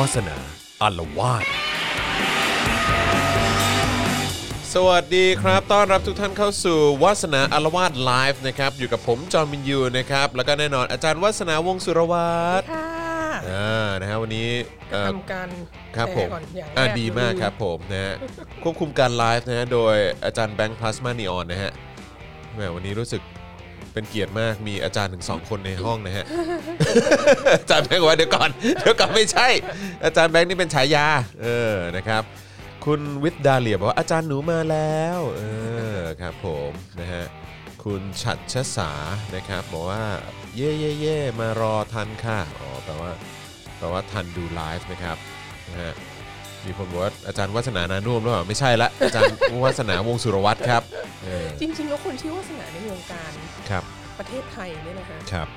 วาสนาอารวาสสวัสดีครับ ต้อนรับทุกท่านเข้าสู่วาสนาอารวาสไลฟ์นะครับ อยู่กับผมจอห์นวินยูนะครับ แล้วก็แน่นอนอาจารย์วาสนาวงศ์สุรวัตรค่ะอ่านะฮะวันนี้เอ่อ ทำการครับแชผมก่อนอย่างแรอ่าดีมากครับผมนะฮะ ควบคุมการไลฟ์นะฮะ โดยอาจารย์แบงค์พลาสมานีออนนะฮะ แหมวันนี้รู้สึก เป็นเกียรติมากมีอาจารย์ถึงสองคนในห้องนะฮะ อาจารย์แบงค์บอกว่าเดี๋ยวก่อนเดี๋ยวก่อนไม่ใช่ อาจารย์แบงค์นี่เป็นฉายาเออนะครับ คุณวิทย์ดาเลียบอกว่าอาจารย์หนูมาแล้วเออครับผมนะฮะคุณฉัดชสานะครับบอกว่าเย่เย่เย่มารอทันค่ะอ๋อแปลว่าแปลว่าทันดูไลฟ์นะครับนะฮะ มีคนบอกว่าอาจารย์วัฒนานานุ่มหรือเปล่าไม่ใช่ละ อาจารย์วัฒนาวงศ์สุรวัตรครับเออจริง ๆ แล้วคนชื่อวาสนาในวงการครับประเทศไทยเนี่ยนะคะ ครับ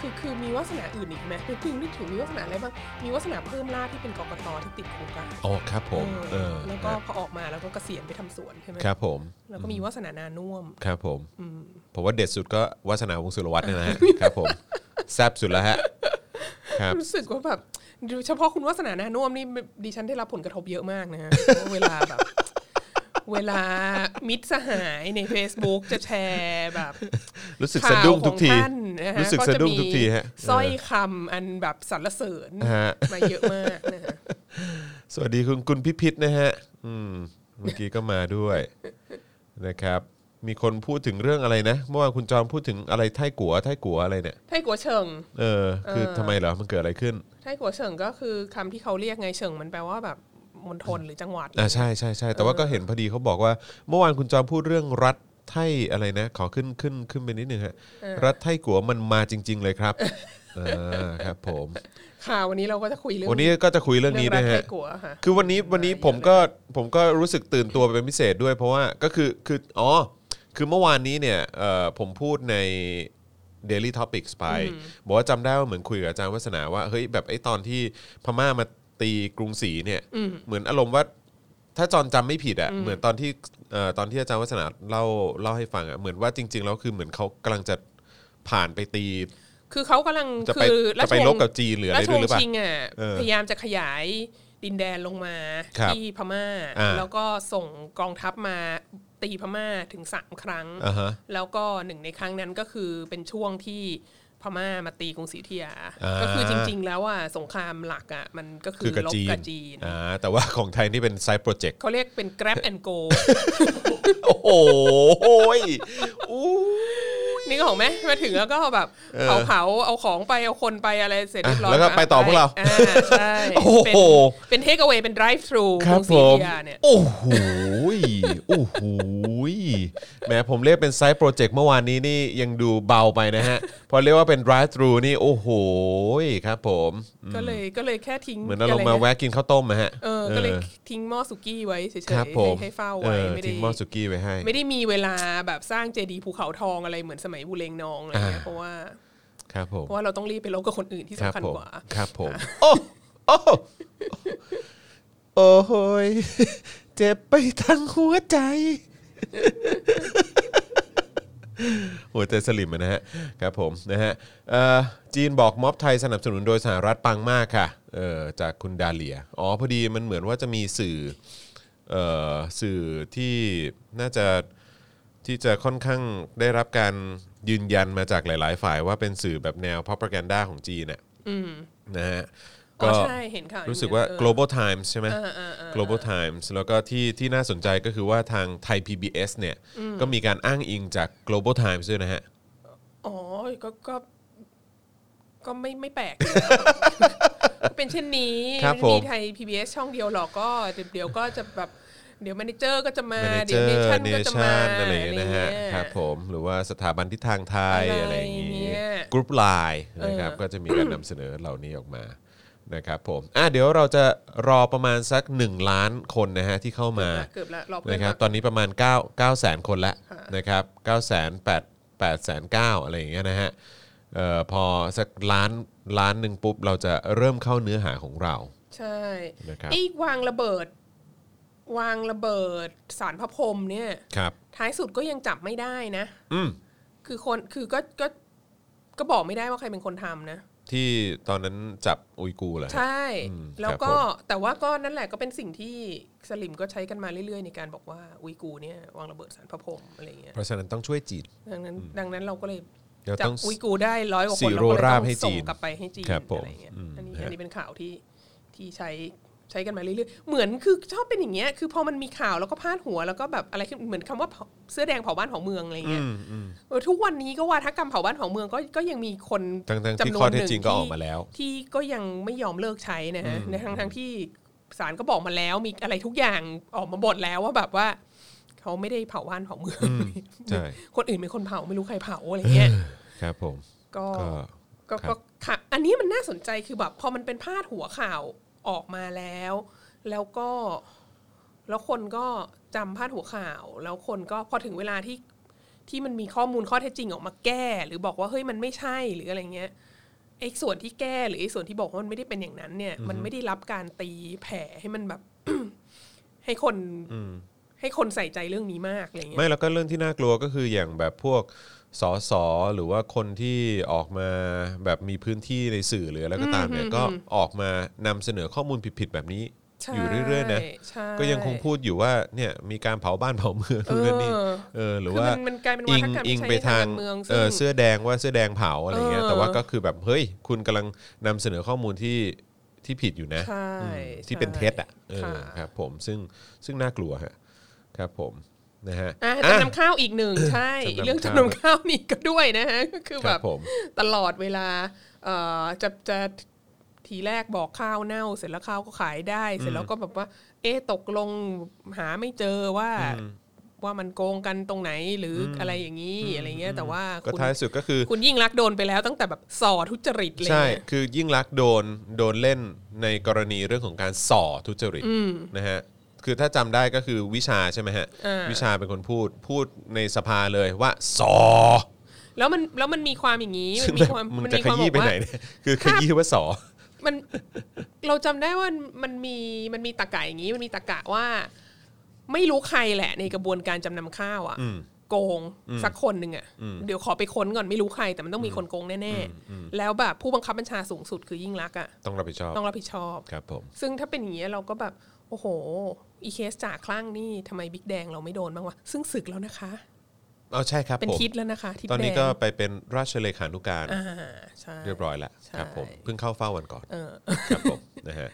คือคือมีวาสนาอื่นอีกไหมคือเพิ่งนึกถึงมีวาสนาอะไรบ้าง มีวาสนาเพิ่มล่าที่เป็นกกตที่ติดคุกอะอ๋อครับผมเอเอออแล้วก็นะพอออกมาแล้วก็เกษียณไปทำสวนใช่ไหมครับผม แล้วก็มีวาสนานานุ่วมครับผมอืมผมว่าเด็ดสุดก็วัฒนาวงศ์สุรวัตรเนี่ยนะฮะครับผมแซ่บสุดแล้วฮะครับ รู้สึกว่าแบบดู เฉพาะคุณวาสนานานุ่วมนี่ดิฉันได้รับผลกระทบเยอะมากนะฮะเพราะเวลาแบบเวลามิตรสหายใน Facebook จะแชร์แบบรู้สึกสะดุ้งทุกทีข่าวของท่านนะฮะรู้สึกสะดุ้งทุกทีฮะสร้อยเคำอันแบบสรรเสริญฮะมาเยอะมากนะฮะสวัสดีคุณคุณพิพิธนะฮะ อืมเมื่อกี้ก็มาด้วยนะครับ มีคนพูดถึงเรื่องอะไรนะเมื่อวานคุณจอมพูดถึงอะไรไท่กัวไท่กัวอะไรเนี่ยไทกัวเฉิงเออ คือเออทำไมเหรอมันเกิดอะไรขึ้น ไทกัวเฉิงก็คือคำที่เขาเรียกไงเฉิงมันแปลว่าแบบมณฑลหรือจังหวัดอ่าใช่ใช่ใช่แต่ว่าก็เห็นพอดีเขาบอกว่า เมื่อวานคุณจอมพูดเรื่องรัฐไท่อะไรนะ ขอขึ้นขึ้นขึ้นไปนิดนึงฮะรัฐไท่กัวมันมาจริง ๆ เลยครับอ่าครับ ผมค่ะวันนี้เราก็จะคุยเรื่องวันนี้ก็จะคุยเรื่องนี้รัด้วยฐไทฮะกัวค่ะคือวันนี้วันนี้ผมก็ผมก็รู้สึกตื่นตัวเป็นพิเศษด้วย เพราะว่าก็คือคืออ๋อ คือเมื่อวานนี้เนี่ยเอ่อผมพูดใน Daily Topics ไป บอกว่าจำได้ว่าเหมือนคุยกับอาจารย์วัฒนาว่าเฮ้ยแบบไอ้ตอนที่พม่ามาตีกรุงศรีเนี่ยเหมือนอารมณ์ว่าถ้าจอนจำไม่ผิดอะเหมือนตอนที่เอ่อตอนที่อาจารย์วัฒนาเล่าเล่าให้ฟังอะเหมือนว่าจริง ๆ แล้วคือเหมือนเขากำลังจะผ่านไปตี คือเขากำลังจะไปคือจะไปชวงรบกับจีนหรืออะไรราชด้ววยงหรือเปล่า ชิงอะเออพยายามจะขยายดินแดนลงมาครับที่พม่า อ่าแล้วก็ส่งกองทัพมา ตีพม่าถึงสามครั้งอ่าฮะแล้วก็หนึ่งในครั้งนั้นก็คือเป็นช่วงที่พม่ามาตีกรุงศรีอยุธยาอ่าก็คือจริง ๆ แล้วอะสงครามหลักอะมันก็คืคืออกับลบจีนกับจีนอ่าแต่ว่าของไทยนี่เป็นไซต์โปรเจกต์เขาเรียกเป็น grab and go โอ้โหยอู้ นี่ก็ของแม่มาถึงแล้วก็แบบเออเผาเผาๆเอาของไปเอาคนไปอะไรเสร็จเรียบร้อยอะแล้วก็ไปต่อพวกเราอ่ใช่โอ้โหเป็นเป็นเทคเอา a y เป็น drive thru ครับกงศผมอยุธยาเนี่ยโอ้โหยโอ้โหยแหมผมเรียกเป็นไซต์โปรเจกต์เมื่อวานนี้นี่ยังดูเบาไปนะฮะ พอเรียกว่าเป็น drive thru นี่โอ้โหยครับผมอืมก็เลยก็เลยแค่ทิ้งเหมือนเราลงมาแวะกินข้าวต้มนะฮะเออก็เลยทิ้งหม้อสุกี้ไว้เฉยๆครับผให้มให้เฝ้าเอไว้อไม่ได้ทิ้งหม้อสุกี้ไว้ให้ ไม่ได้มีเวลาแบบสร้างเจดีย์ภูเขาทองอะไรเหมือนสมัยบุเรงนองอะไรเงี้ยอ่าเพราะว่าครับผมเพราะว่าเราต้องรีบไปลบกับคนอื่นที่ครับสำคัญผมกว่า ครับผม โอ้โอ้โอ้โหยเจ็บไปทั้งหัวใจหัวใจสลิมอะนะฮะครับผมนะฮะเอ่อจีนบอกม็อบไทยสนับสนุนโดยสหรัฐปังมากค่ะเออจากคุณดาเลียอ๋อพอดีมันเหมือนว่าจะมีสื่อเอ่อสื่อที่น่าจะ ที่จะค่อนข้างได้รับการยืนยันมาจากหลาย ๆ ฝ่ายว่าเป็นสื่อแบบแนว propaganda ของจีนน่ะนะฮะอ๋ก็อใช่เห็นข่าวรู้สึกว่าเออ global times ใช่ไหมเออเออเออ global times แล้วก็ที่ที่น่าสนใจก็คือว่าทางไทย PBS เนี่ยก็มีการอ้างอิงจาก global times ด้วยนะฮะอ๋อก็ก็ก็ไม่ไม่แปลกอยู่แล้วก็เป็นเช่นนี้ครับไม่ผมมีไทย PBS ช่องเดียวหรอกก็เดี๋ยวเดี๋ยวก็จะแบบ เดี๋ยวแมเนเจอร์ก็จะมาเดี๋ยว manager เนชั่นก็จะมา nation อะไรอย่างเงี้ยนะฮะครับผมหรือว่าสถาบันทิศทางไทยอะอะไรไรอย่างเงี้งี้ยกรุ๊ปไลน์นะครับเออก็จะมีการนำเสนอเหล่านี้ออกมานะครับผมอะเดี๋ยวเราจะรอประมาณสัก 1 ล้านคนนะฮะที่เข้ามาเกือบละรอบเพื่อนนะครับมาตอนนี้ประมาณ 9 9แสนคนแล้วค่ะนะครับ9แสน8 8แสน9อะไรอย่างเงี้ยนะฮะเอ่อพอสักล้านล้านหนึ่งปุ๊บ เราจะเริ่มเข้าเนื้อหาของเรา ใช่นะครับไอ้วางระเบิด วางระเบิดสารพระพรหมเนี่ยครับ ท้ายสุดก็ยังจับไม่ได้นะ อืมคือคนคือก็ก็ก็บอกไม่ได้ว่าใครเป็นคนทำนะ ที่ตอนนั้นจับอุยกูร์เหรอฮะ ใช่ อืมแล้วครับก็ผม แต่ว่าก็นั่นแหละก็เป็นสิ่งที่สลิมก็ใช้กันมาเรื่อยๆ ในการบอกว่าอุยกูร์เนี่ยวางระเบิดสารพระพรหมอะไรเงี้ยเพราะฉะนั้นต้องช่วยจีน ดังนั้นดังนั้นเราก็เลยเดี๋ยวจับต้องอุยกูร์ได้ร้อยกว่าคนซีเราโร่ก็เลยราต้บองให้จีส่งนกลับไปให้จีนครับผมอะไรเงี้ยอืมอันนี้ฮะ อันนี้เป็นข่าวที่ที่ใช้ ใช้กันมาเรื่อยๆเหมือนคือชอบเป็นอย่างเงี้ยคือพอมันมีข่าวแล้วก็พาดหัวแล้วก็แบบอะไรขึ้นเหมือนคำว่าเผาเสื้อแดงเผาบ้านเผาเมืองอะไรเงี้ยอืมอืมเออทุกวันนี้ก็ว่าทกรรมเผาบ้านเผาเมืองก็ก็ยังมีคนทั้งๆที่จำนวนข้อเท็จหนึ่จริงก็ออกมาแล้ว ที่ก็ยังไม่ยอมเลิกใช้นะฮะในทั้งทั้งๆที่ศาลก็บอกมาแล้วมีอะไรทุกอย่างออกมาบทแล้วว่าแบบว่าเขาไม่ได้เผาบ้านเผาเมืองใช่คนอื่นเป็นคนเผาไม่รู้ใครเผาอะไรเงี้ยครับผมก็ก็ก็ครัก็บค่ะอันนี้มันน่าสนใจคือแบบพอมันเป็นพาดหัวข่าว ออกมาแล้ว แล้วก็แล้วคนก็จำพาดหัวข่าว แล้วคนก็พอถึงเวลาที่ที่มันมีข้อมูลข้อเท็จจริงออกมาแก้ หรือบอกว่าเฮ้ยมันไม่ใช่หรืออะไรเงี้ยไอ้ส่วนที่แก้หรือไอ้ส่วนที่บอกว่ามันไม่ได้เป็นอย่างนั้นเนี่ย มันไม่ได้รับการตีแผ่ให้มันแบบ ให้คนให้คนใส่ใจเรื่องนี้มากอะไรเงี้ยไม่แล้วก็เรื่องที่น่ากลัวก็คืออย่างแบบพวก สอสอหรือว่าคนที่ออกมาแบบมีพื้นที่ในสื่อหรืออะไรก็ตามเนี่ยก็ออกมานำเสนอข้อมูลผิดๆแบบนี้ใช่อยู่เรื่อยๆนะใช่ก็ยังคงพูดอยู่ว่าเนี่ยมีการเผาบ้านเผาเมืองนู่นนั่นนี่เออเออหรือคือว่ามันมันกลายเป็นอิวังฒกรรมอิงใช้ไปในทางการเมืองเอซึ่งอเสื้อแดงว่าเสื้อแดงเผาอะไรเงี้ยเออแต่ว่าก็คือแบบเฮ้ยคุณกำลังนำเสนอข้อมูลที่ที่ผิดอยู่นะใช่อืมที่เป็นเท็จอะเออค่ะครับผมซึ่งซึ่งน่ากลัวฮะครับผม นะฮะอะอะจำนำข้าวอีกหนึ่งใช่จำนำข้าวเรื่องจำนำข้าวนี่ก็ด้วยนะฮะก็คือคแบรับบผมตลอดเวลาเอ่อจะจะทีแรกบอกข้าวเน่า เสร็จแล้วข้าวก็ขายได้ เสร็จแล้วก็แบบว่า เอ๊ะตกลงหาไม่เจอว่าว่ามันโกงกันตรงไหนหรือออะไรอย่างนี้อะไรเงี้ยแต่ว่าก็คุณท้ายสุดก็คือ คุณยิ่งรักษณ์โดนไปแล้วตั้งแต่แบบส่อทุจริตเลยใช่คือยิ่งรักษณ์โดนโดนเล่นในกรณีเรื่องของการส่อทุจริตนะฮะ คือถ้าจำได้ก็คือวิชาใช่ไหมฮะ อ่า วิชาเป็นคนพูดพูดในสภาเลยว่าส่อแล้วมันแล้วมันมีความอย่างนี้มัซึ่นงมีแบบความมึงมันจะมีขความยี้บไปอกไหนว่าเนี่ยคือขยี้ว่าส่อมันเราจำได้ว่ามันมีมันมีตะกะอย่างนี้มันมีตะกะว่า ไม่รู้ใครแหละในกระบวนการจำนำข้าวอะ อืม โกงสักคนหนึ่งอะเดี๋ยวขอไปค้นก่อนไม่รู้ใคร แต่มันต้องมีคนโกงแน่ๆแล้วแบบผู้บังคับบัญชาสูงสุดคือยิ่งรักษณ์อะต้องรับผิดชอบต้องรับผิดชอบ ครับผม ซึ่งถ้าเป็นอย่างนี้ยเราก็แบบ โอ้โห อีเคสจากคลั่งนี่ทำไมบิ๊กแดงเราไม่โดนบ้างวะซึ่งศึกแล้วนะคะเอาใช่ครับเป็นผมทิศแล้วนะคะทิศตอนนี้แดงก็ไปเป็นราชเลขานุการอ่าใช่ เรียบร้อยแล้วใช่ครับผมเพิ่งเข้าเฝ้าวันก่อนเออครับผมนะฮะ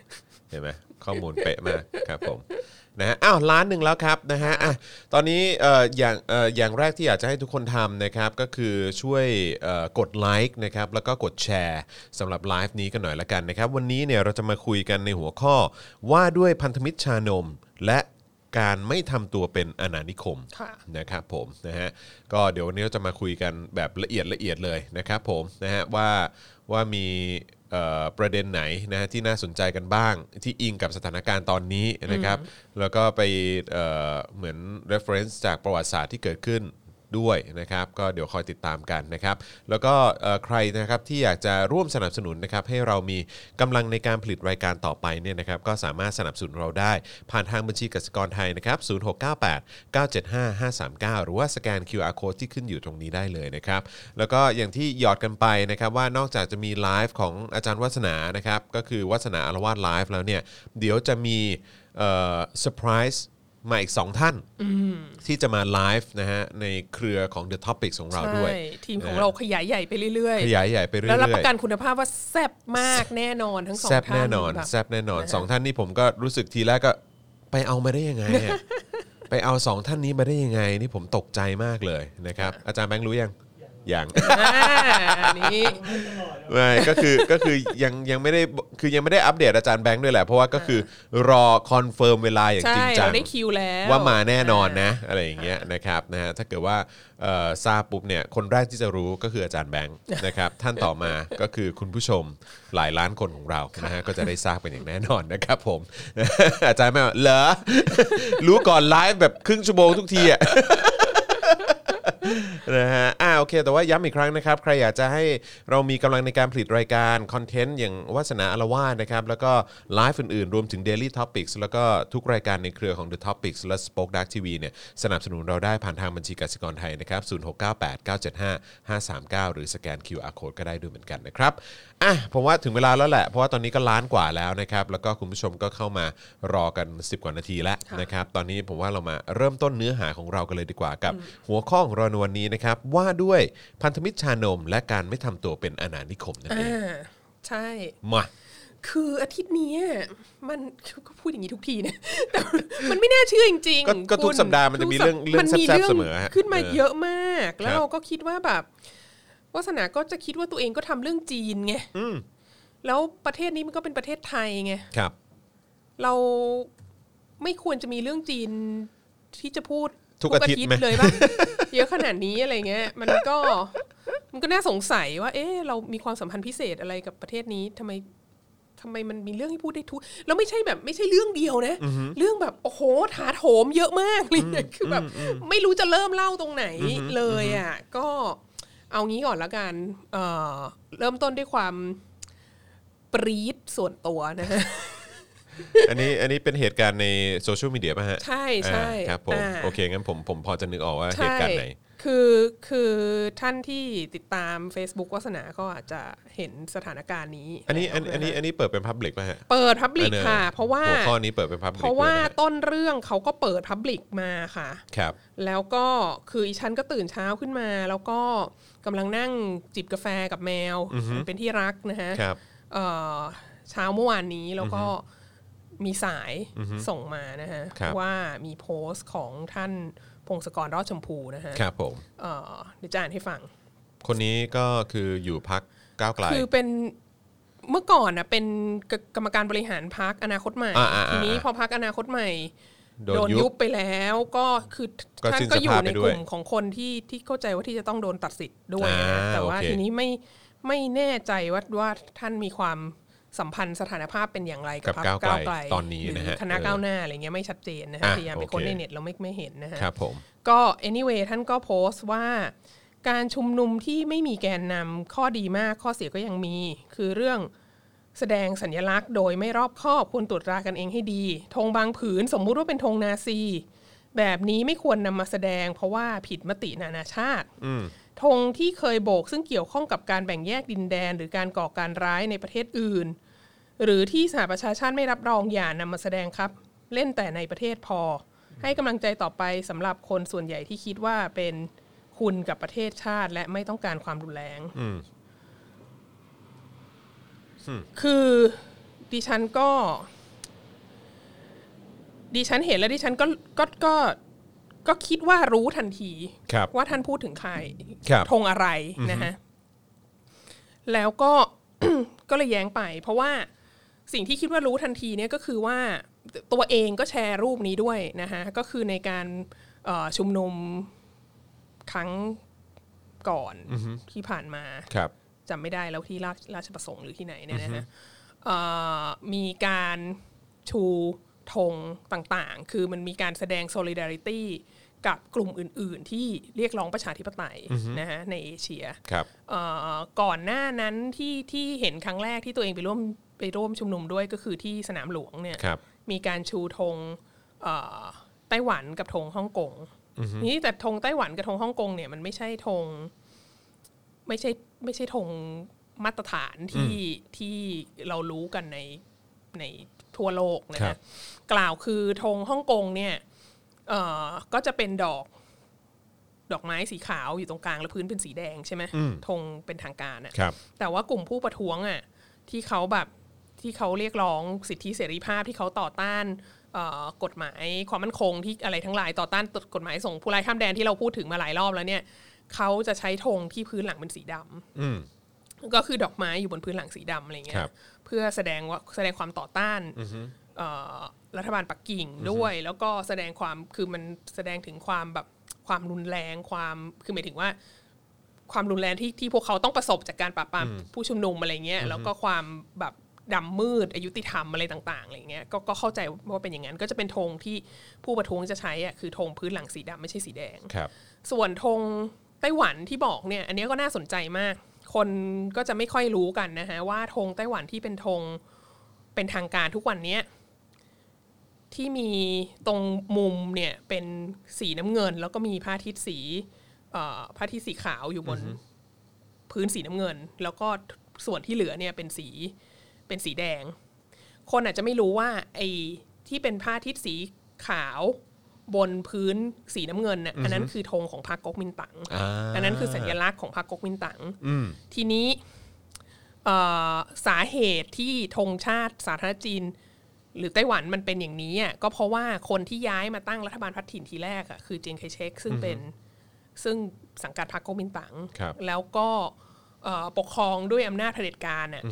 เห็นไหมข้อมูลเป๊ะมากครับผมนะฮะอ้าวล้านหนึ่งแล้วครับนะฮะอะตอนนี้เอ่ออย่างเอ่ออย่างแรกที่อยากจะให้ทุกคนทำนะครับก็คือช่วยเอ่อกดไลค์นะครับแล้วก็กดแชร์สำหรับไลฟ์นี้กันหน่อยละกันนะครับวันนี้เนี่ยเราจะมาคุยกันในหัวข้อว่าด้วยพันธมิตรชานม และการไม่ทำตัวเป็นอนานิคมค่ะ นะครับผมนะฮะก็เดี๋ยววันนี้เราจะมาคุยกันแบบละเอียดละเอียดเลยนะครับผมนะฮะว่าว่ามีเอ่อประเด็นไหนนะฮะที่น่าสนใจกันบ้างที่อิงกับสถานการณ์ตอนนี้นะครับ แล้วก็ไปเอ่อเหมือน reference จากประวัติศาสตร์ที่เกิดขึ้น ด้วยนะครับ ก็เดี๋ยวคอยติดตามกันนะครับ แล้วก็ใครนะครับที่อยากจะร่วมสนับสนุนนะครับให้เรามีกำลังในการผลิตรายการต่อไปเนี่ยนะครับก็สามารถสนับสนุนเราได้ ผ่านทางบัญชีกสิกรไทยนะครับ0698 975 539 หรือว่าสแกน QR code ที่ขึ้นอยู่ตรงนี้ได้เลยนะครับ แล้วก็อย่างที่หยอดกันไปนะครับว่านอกจากจะมีไลฟ์ของอาจารย์วัฒนานะครับก็คือวัฒนาอารวาสไลฟ์แล้วเนี่ยเดี๋ยวจะมีเอ่อเซอร์ไพรส์ มาอีก 2 ท่านที่จะมาไลฟ์นะฮะในเครือของ The Topics ของเราด้วยใช่ทีมของเราขยายใหญ่ไปเรื่อยขยายใหญ่ไปเรื่ๆอยๆ แล้วรับประกันคุณภาพว่าแซ่บมากแน่นอนทั้งสองแซบท่านแน่นอนแบบแซบแน่นอนนะฮะสองท่านนี้ผมก็รู้สึกทีแรกก็ไปเอามาได้ยังไงอะไปเอาสองท่านนี้มาได้ยังไง นี่ผมตกใจมากเลยนะครับอาจารย์แบงค์รู้ยัง ยังอ่าอันนี้ไม่ก็คือก็คือยังยังไม่ได้คือยังไม่ได้อัปเดตอาจารย์แบงค์ด้วยแหละ เพราะว่าก็คือรอ confirm เวลาอย่างใช่จริงจัเรางได้คิวแล้วว่ามาแน่นอนนะอะไรอย่างเงี้ยนะครับนะฮะถ้าเกิดว่าเอ่อทราบปุ๊บเนี่ยคนแรกที่จะรู้ก็คืออาจารย์แบงค์นะครับท่านต่อมาก็คือคุณผู้ชมหลายล้านคนของเรานะฮะก็จะได้ทราบเป็นอย่างแน่นอนนะครับผมอาจารย์ไม่บอกเหรอรู้ก่อนไลฟ์แบบครึ่งชั่วโมงทุกทีอะ นะฮะอ่าโอเค แต่ว่าย้ำอีกครั้งนะครับ ใครอยากจะให้เรามีกำลังในการผลิตรายการคอนเทนต์อย่างวาสนาอารวาสนะครับ แล้วก็ไลฟ์อื่นๆ รวมถึง Daily Topics แล้วก็ทุกรายการในเครือของ The Topics และ Spoke Dark TV เนี่ยสนับสนุนเราได้ผ่านทางบัญชีกสิกรไทยนะครับ0698975539 หรือสแกน QR Code ก็ได้ด้วยเหมือนกันนะครับอะผมว่าถึงเวลาแล้วแหละ เพราะว่าตอนนี้ก็ล้านกว่าแล้วนะครับ แล้วก็คุณผู้ชมก็เข้ามารอกัน 10 กว่านาทีแล้วนะครับ ตอนนี้ผมว่าเรามาเริ่มต้นเนื้อหาของเรากันเลยดีกว่ากับ หัวข้อของเราในวันนี้นะครับ ว่าด้วยพันธมิตรชานม และการไม่ทำตัวเป็นอาณานิคมนั่นเองอ่าใช่มาคืออาทิตย์นี้มันก็พูดอย่างนี้ทุกทีนะแต่มันไม่น่าเชื่อจริงก็ก็ทุกคุณสัปดาห์มันจะมีเรื่องทุกเรื่องสัปแซ่บๆนเสมอฮะขึ้นมาเออเยอะมาก แล้วครับเราก็คิดว่าแบบวาสนาก็จะคิดว่าตัวเองก็ทำเรื่องจีนไงอืมแล้วประเทศนี้มันก็เป็นประเทศไทยไงครับ เราไม่ควรจะมีเรื่องจีนที่จะพูด ทุกอาทิตย์ไหมเลยป่ะเยอะขนาดนี้อะไรเงี้ย มันก็มันก็น่าสงสัยว่า เอ๊ะเรามีความสัมพันธ์พิเศษอะไรกับประเทศนี้ทำไมทำไมมันมีเรื่องให้พูดได้ทุกแล้วไม่ใช่แบบไม่ใช่เรื่องเดียวนะ เรื่องแบบโอ้โหถาโถมเยอะมากเลยเนี่ยคือแบบ ไม่รู้จะเริ่มเล่าตรงไหนเลยอะก็เอางี้ก่อนละกันเอ่อเริ่มต้นด้วยความปรี๊ดส่วนตัวนะฮะ อันนี้อันนี้เป็นเหตุการณ์ในโซเชียลมีเดียป่ะฮะใช่ใช่อ่าครับผมอ่า โอเคงั้นผมผมพอจะนึกออกว่าเหใช่ตุการณ์ไหน คือคือท่านที่ติดตาม Facebook วาสนาก็อาจจะเห็นสถานการณ์นี้อันนี้อันแล้วะอันนี้อันนี้เปิดเป็นพับลิกป่ะฮะเปิดพับลิกอันนี้ค่ะ เพราะว่าหัวข้อนี้เปิดเป็นพับลิกเพราะว่าต้นเรื่องเขาก็เปิดพับลิกมาค่ะ ครับ แล้วก็คืออีฉันก็ตื่นเช้าขึ้นมา แล้วก็กำลังนั่งจิบกาแฟกับแมว เป็นที่รักนะฮะครับ เอ่อเช้าเมื่อวานนี้แล้วก็ มีสายส่งมานะฮะครับว่ามีโพสต์ของท่านพงศกรรอดชมพูนะฮะครับผมเอ่อเดี๋ยวจะอ่านให้ฟัง คนนี้ก็คืออยู่พักก้าวไกลคือเป็นเมื่อก่อนนะเป็นกกรรมการบริหารพักอนาคตใหม่อ่าอ่าอ่าทีนี้พอพักอนาคตใหม่โดนยุบไปแล้วก็คือก็ท่านสิ้นก็สอยู่ภาพในไปด้กวยลุ่มของคนที่ที่เข้าใจว่าที่จะต้องโดนตัดสิทธิ์ด้วยนะอ่าแต่ว่าโอเคทีนี้ไม่ไม่แน่ใจว่าว่าท่านมีความ สัมพันธ์สถานภาพเป็นอย่างไรกับกับพรรคก้าวไกลก้าวไกลตอนนี้นะฮะหรือคณะเออก้าวหน้าอะไรเงี้ยไม่ชัดเจนนะฮะอะพยายามไปโอเคค้นในเน็ตเราไม่ไม่เห็นนะฮะครับผมก็ anyway ท่านก็โพสต์ว่า การชุมนุมที่ไม่มีแกนนำข้อดีมากข้อเสียก็ยังมี คือเรื่องแสดงสัญลักษณ์โดยไม่รอบคอบควรตรวจตรากันเองให้ดีธงบางผืนสมมุติว่าเป็นธงนาซี แบบนี้ไม่ควรนำมาแสดง เพราะว่าผิดมตินานาชาติ ธงที่เคยโบกซึ่งเกี่ยวข้องกับการแบ่งแยกดินแดน หรือการก่อการร้ายในประเทศอื่น หรือที่สหประชาชาติไม่รับรองอย่านำมาแสดงครับ เล่นแต่ในประเทศพอ ให้กำลังใจต่อไปสำหรับคนส่วนใหญ่ที่คิดว่าเป็นคุณกับประเทศชาติและไม่ต้องการความรุนแรงคือดิฉันก็ ดิฉันเห็นแล้วดิฉันก็ก็ก็ ก็คิดว่ารู้ทันทีครับว่าท่านพูดถึงใครครับธงอะไรนะฮะแล้วก็ก็เลยแย้งไป เพราะว่าสิ่งที่คิดว่ารู้ทันทีเนี่ยก็คือว่าตัวเองก็แชร์รูปนี้ด้วยนะฮะก็คือในการเอ่อชุมนุมครั้งก่อนที่ผ่านมาครับจำไม่ได้แล้วที่ราชราชประสงค์หรือที่ไหนเนี่ยนะฮะเอ่อมีการชูธงต่างๆ คือมันมีการแสดง solidarity กับกลุ่มอื่น ๆ ที่เรียกร้องประชาธิปไตยนะฮะในเอเชียครับเอ่อก่อนหน้านั้นที่ที่เห็นครั้งแรกที่ตัวเองไปร่วมไปร่วมชุมนุมด้วยก็คือที่สนามหลวงเนี่ยครับมีการชูธงเอ่อไต้หวันกับธงฮ่องกงนี่แต่ธงไต้หวันกับธงฮ่องกงเนี่ยมันไม่ใช่ธงไม่ใช่ไม่ใช่ธงมาตรฐานที่ที่เรารู้กันในในทั่วโลกนะครัฮะบกล่าวคือธงฮ่องกงเนี่ย เอ่อก็จะเป็นดอก ดอกไม้สีขาวอยู่ตรงกลางแล้วพื้นเป็นสีแดงใช่ไหมธงเป็นทางการอะครับ แต่ว่ากลุ่มผู้ประท้วงอะที่เขาแบบที่เขาเรียกร้องสิทธิเสรีภาพที่เขาต่อต้านเอ่อกฎหมายความมั่นคงที่อะไรทั้งหลายต่อต้านกฎหมายส่งผู้ร้ายข้ามแดนที่เราพูดถึงมาหลายรอบแล้วเนี่ยเขาจะใช้ธงที่พื้นหลังเป็นสีดำอืมก็คือดอกไม้อยู่บนพื้นหลังสีดำอะไรเงี้ครัยบเพื่อแสดงว่าแสดงความต่อต้านเอ่อ รัฐบาลปักกิ่งด้วย แล้วก็แสดงความคือมันแสดงถึงความแบบความรุนแรงความคือหมายถึงว่า ความรุนแรงที่ที่พวกเขาต้องประสบจากการปราบปรามผู้ชุมนุมอะไรเงี้ยแล้วก็ความแบบดำมืดอายุติธรรมอะไรต่างๆอะไรเงี้ยก็ก็เข้าใจว่าเป็นอย่างนั้น ก็จะเป็นธงที่ผู้ประท้วงจะใช้อะคือธงพื้นหลังสีดำไม่ใช่สีแดงครับ ส่วนธงไต้หวันที่บอกเนี่ย อันเนี้ยก็น่าสนใจมาก คนก็จะไม่ค่อยรู้กันนะฮะว่าธงไต้หวันที่เป็นธงเป็นทางการทุกวันเนี้ย ที่มีตรงมุมเนี่ยเป็นสีน้ำเงิน แล้วก็มีพระอาทิตย์สีเอ่อพระอาทิตย์สีขาวอยู่บนพื้นสีน้ำเงิน แล้วก็ส่วนที่เหลือเนี่ยเป็นสีเป็นสีแดง คนอาจจะไม่รู้ว่าไอ้ที่เป็นพระอาทิตย์สีขาวบนพื้นสีน้ำเงินน่ะอันนั้นคือธงของพรรคก๊กมินตั๋งอ่าอันนั้นคือสัญลักษณ์ของพรรคก๊กมินตั๋งอืมทีนี้เอ่อสาเหตุที่ธงชาติสาธารณจีน หรือไต้หวันมันเป็นอย่างนี้อะก็เพราะว่าคนที่ย้ายมาตั้งรัฐบาลพัฒถิ่นทีแรกอะคือเจียงไคเชกซึ่งเป็นซึ่งสังกัดพรรคก๊กมินตั๋งครับแล้วก็เอ่อปกครองด้วยอำนาจเผด็จการอะ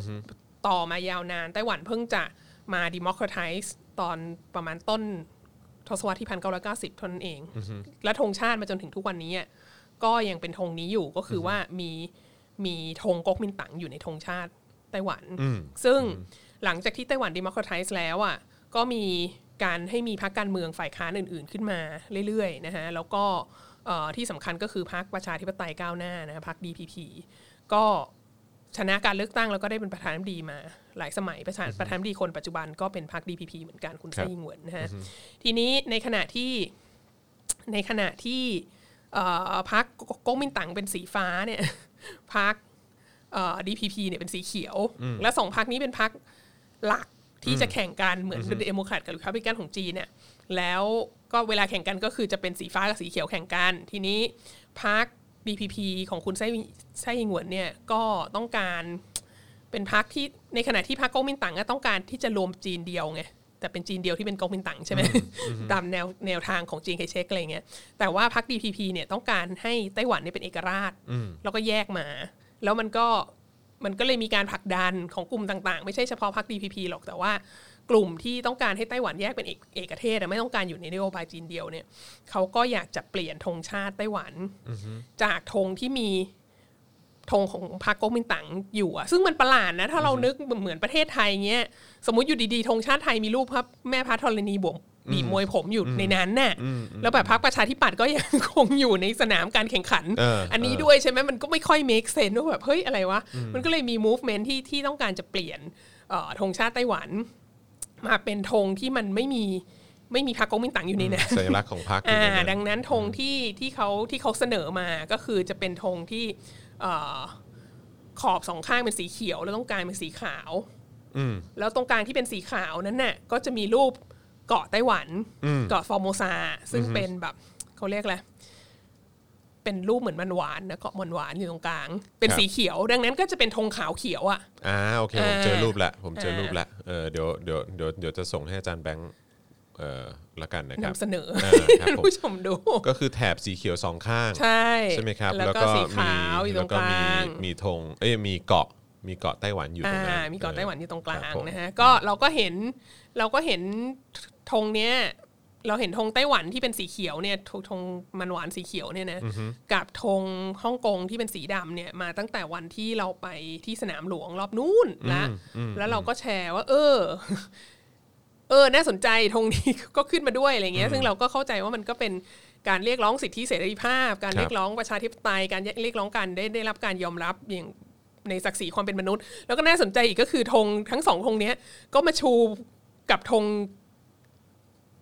ต่อมายาวนานไต้หวันเพิ่งจะมา democratize ตอนประมาณต้นทศวรรษที่พันเก้าร้อยเก้าสิบเท่านั้นเอง และธงชาติมาจนถึงทุกวันนี้อะก็ยังเป็นธงนี้อยู่ก็คือว่ามีมีธงก๊กมินตั๋งอยู่ในธงชาติไต้หวัน ซึ่ง หลังจากที่ไต้หวัน democratize แล้วอะก็มีการให้มีพรรคการเมืองฝ่ายค้านอื่น ๆ ขึ้นมาเรื่อยๆนะฮะแล้วก็เอ่อที่สำคัญก็คือพรรคประชาธิปไตยก้าวหน้านะพรรค DPP ก็ชนะการเลือกตั้งแล้วก็ได้เป็นประธานาธิบดีมาหลายสมัยประธานประธานาธิบดีคนปัจจุบันก็เป็นพรรค DPP เหมือนกันคุณครัไส้บยิงเหวินนะฮะทีนี้ในขณะที่ในขณะที่เอ่อพรรคก๊กมินตั๋งเป็นสีฟ้าเนี่ยพรรคเอ่อ DPP เนี่ยเป็นสีเขียว และสองพรรคนี้เป็นพรรค หลักที่จะแข่งกันเหมือนเดโมแครตกับริพับลิกันของจีนเนี่ยแล้วก็เวลาแข่งกันก็คือจะเป็นสีฟ้ากับสีเขียวแข่งกัน ทีนี้พรรค DPP ของคุณไส้ไส้ยิงเหวินเนี่ยก็ต้องการเป็นพรรคที่ในขณะที่พรรคก๊กมินตั๋งก็ต้องการที่จะรวมจีนเดียวไงแต่เป็นจีนเดียวที่เป็นก๊กมินตั๋งใช่ไหมตามแนวแนวทางของเจียงไคเชกอะไรเงี้ยแต่ว่าพรรค DPP เนี่ยต้องการให้ไต้หวันเนี่ยเป็นเอกราช แล้วก็แยกมา แล้วมันก็ มันก็เลยมีการผลักดันของกลุ่มต่างๆ ไม่ใช่เฉพาะพรรค DPP หรอกแต่ว่ากลุ่มที่ต้องการให้ไต้หวันแยกเป็นเอกเอกเทศอะไม่ต้องการอยู่ในนโยบายจีนเดียวเนี่ยเขาก็อยากจะเปลี่ยนธงชาติไต้หวัน จากธงที่มีธงของพรรคก๊กมินตั๋งอยู่อะซึ่งมันประหลาดนะ ถ้าเรานึกเหมือนประเทศไทยเงี้ย สมมติอยู่ดีๆธงชาติไทยมีรูปพระแม่พระธรณีบวง บีบมวยผมอยู่ในนั้นน่ะแล้วแบบพรรคประชาธิปัตย์ก็ยังคงอยู่ในสนามการแข่งขันเอออันนี้ด้วยใช่ไหมมันก็ไม่ค่อย make sense ว่าแบบเฮ้ยอะไรวะมันก็เลยมี movement ที่ที่ต้องการจะเปลี่ยนเอ่อธงชาติไต้หวัน มาเป็นธงที่มันไม่มีไม่มีพรรคก๊กมินตั๋งอยู่ในนั้นสัญลักษณ์ของพรรคอยู่อ่าในนั้นดังนั้นธงที่ที่เขาที่เขาเสนอมาก็คือจะเป็นธงที่เอ่อขอบสองข้างเป็นสีเขียว แล้วตรงกลางเป็นสีขาวอืมแล้วตรงกลางที่เป็นสีขาวนั้นน่ะก็จะมีรูป เกาะไต้หวัน เกาะฟอร์โมซา ซึ่งเป็นแบบเขาเรียกอะไรเป็นรูปเหมือนมันหวานนะเกาะมันหวานอยู่ตรงกลาง เป็นครับสีเขียว ดังนั้นก็จะเป็นธงขาวเขียวอะอ่าโอเคผมอ่าเจอรูปละผมเจออ่ารูปละเออเดี๋ยวเดี๋ยวเดี๋ยวเดี๋ยวจะส่งให้อาจารย์แบงค์เอ่อละกันนะครับนำเสนอเออครับให้ผมผู้ชมดู ก็คือแถบสีเขียวสองข้าง ใช่ใช่ไหมครับ แล้วก็สีขาวอยู่ตรงกลางมีธงเอ้ยมีเกาะ มีเกาะไต้หวันอยู่ตรงนั้นอ่ามีเกาะไต้หวันอยู่ตรงกลาคงบผมนะฮะก็เราก็เห็นเราก็เห็นธงเนี้ยเราเห็นธงไต้หวันที่เป็นสีเขียวเนี่ยธงธงมันหวานสีเขียวเนี่ยนะกับธงฮ่องกงที่เป็นสีดำเนี่ยมาตั้งแต่วันที่เราไปที่สนามหลวงรอบนู้นละแล้วเราก็แชร์ว่า เออ เออ น่าสนใจธงนี้ก็ขึ้นมาด้วยอะไรเงี้ย ซึ่งเราก็เข้าใจว่ามันก็เป็นการเรียกร้องสิทธิเสรีภาพ การครับเรียกร้องประชาธิปไตยการเรียกร้องการได้ได้รับการยอมรับอย่าง ในศักดิ์ศรีความเป็นมนุษย์ แล้วก็น่าสนใจอีกก็คือธงทั้งสองธงเนี้ยก็มาชูกับธง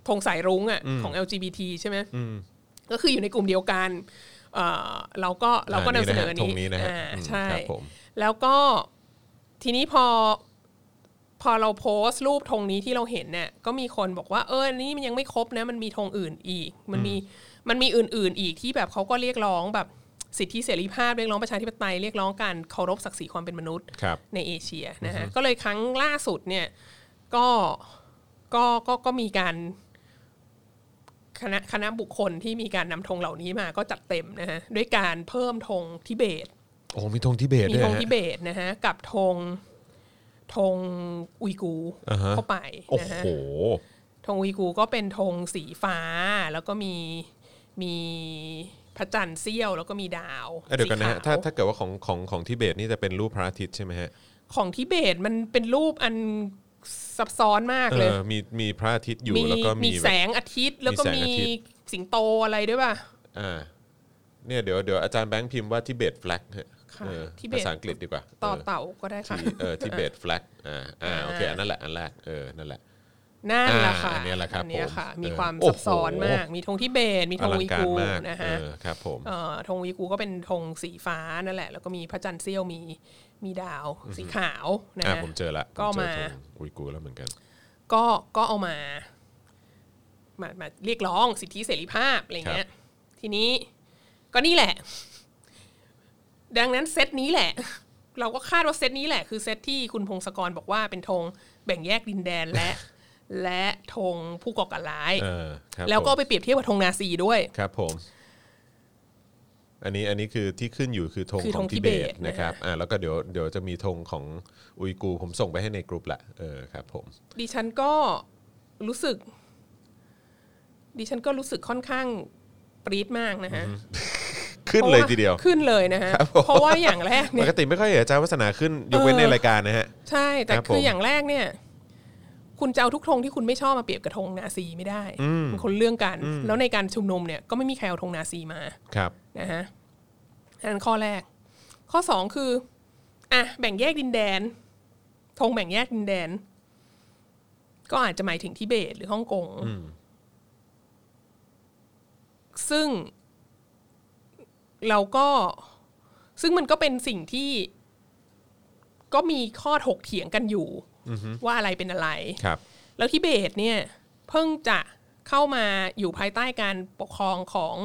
ธงสายรุ้งอะของ LGBT ใช่ไหมก็คืออยู่ในกลุ่มเดียวกันเอ่อเราก็เราก็นำเสนออันธงนี้นะฮะอ่าอืมใช่ครับผมแล้วก็ทีนี้พอพอเราโพสต์รูปธงนี้ที่เราเห็นเนี่ยก็มีคนบอกว่าเอออันนี่มันยังไม่ครบนะ มันมีธงอื่นอีก มันมีมันมีอื่น ๆ อีกที่แบบเขาก็เรียกร้องแบบ สิทธิเสรีภาพเรียกร้องประชาธิปไตยเรียกร้องการเคารพศักดิ์ศรีความเป็นมนุษย์ครับในเอเชียนะฮะก็เลยครั้งล่าสุดเนี่ยก็ก็ก็ก็มีการคณะคณะบุคคลที่มีการนำธงเหล่านี้มาก็จัดเต็มนะฮะด้วยการเพิ่มธงทิเบตโอ้มีธงทิเบตมีด้วยธงฮะทิเบตนะฮะกับธงธงอุยกูร์อ่าฮะเข้าไปโอ้นะฮะโหธงอุยกูร์ก็เป็นธงสีฟ้าแล้วก็มีมี พระจันทร์เสี้ยวแล้วก็มีดาวเอ้ยเดี๋ยวกันนะฮะสีขถ้าถ้าเกิดว่าของของของทิเบตนี่จะเป็นรูปพระอาทิตย์ใช่ไหมฮะของทิเบตมันเป็นรูปอันซับซ้อนมากเอเลย อมีมีพระอาทิตย์อยู่มีแล้วก็มีมีแสแบบงอาทิตย์แล้วก็มีมีแสงอาทิตย์ สิงโตอะไรด้วยป่ะ อ่าเนี่ยเดี๋ยวเดี๋ยวอาจารย์แบงค์พิมพ์ว่าทิเบตแฟลกค่ะเออทิเบตภาษาอังกฤษดีกว่าต่อเออ เต่าก็ได้ค่ะ ที่เออทิเบตแฟลกอ่าอ่าโอเค อันนั้นแหละ อันแรก เออ นั่นแหละ นั่นแหละค่ะอ่าอันเนี้ยแหละครับอันเนี้ยผมค่ะมีเออความโอ้ซับซ้อนโหมาก มีธงทิเบต มีธองลังวีการกูมากนะฮะเออครับผมเอ่อธงวีกูก็เป็นธงสีฟ้านั่นแหละ แล้วก็มีพระจันทร์เสี้ยวมีมีดาวสีขาวนะอ่าฮะผมเจอละก็ผเจอมาธงอุยกูร์แล้วเหมือนกัน ก็ก็เอามามามาเรียกร้องสิทธิเสรีภาพอะไรเงี้ย ทีนี้ก็นี่แหละ ดังนั้นเซตนี้แหละ เราก็คาดว่าเซตนี้แหละ คือเซตที่คุณพงศกรบอกว่าเป็นธงแบ่งแยกดินแดนและ และธงผู้ก่อการร้าย เออครับแล้วก็ผมไปเปรียบเทียบกับธงนาซีด้วย ครับผม อันนี้อันนี้คือที่ขึ้นอยู่คือธงคือขธองงทิเบทิตเบตนะครับอ่าแล้วก็เดี๋ยวเดี๋ยวจะมีธงของอุยกูร์ผมส่งไปให้ในกลุ่มละเออครับผม ดิฉันก็รู้สึก ดิฉันก็รู้สึกค่อนข้างปรี๊ดมากนะฮะขึ้นเลยทีเดียวขึ้นเลยนะฮะครับผม เพราะว่าอย่างแรกปเนี่ย กติไม่ค่อยเห็นอาจารย์วัฒนาขึ้นยกเว้นเออในรายการนะฮะ ใช่แต่ครับคือผมอย่างแรกเนี่ย คุณจะเอาทุกธงที่คุณไม่ชอบมาเปรียบกับธงนาซีไม่ได้มันคนละเรื่องกัน แล้วในการชุมนุมเนี่ยก็ไม่มีใครเอาธงนาซีมาครับนะฮะอันนั้นข้อแรก ข้อสองคืออะแบ่งแยกดินแดนธงแบ่งแยกดินแดน ก็อาจจะหมายถึงทิเบตหรือฮ่องกงซึ่ง เราก็ซึ่งมันก็เป็นสิ่งที่ก็มีข้อถกเถียงกันอยู่ ว่าอะไรเป็นอะไรครับ แล้วทิเบตเนี่ยเพิ่งจะเข้ามาอยู่ภายใต้การปกครองของ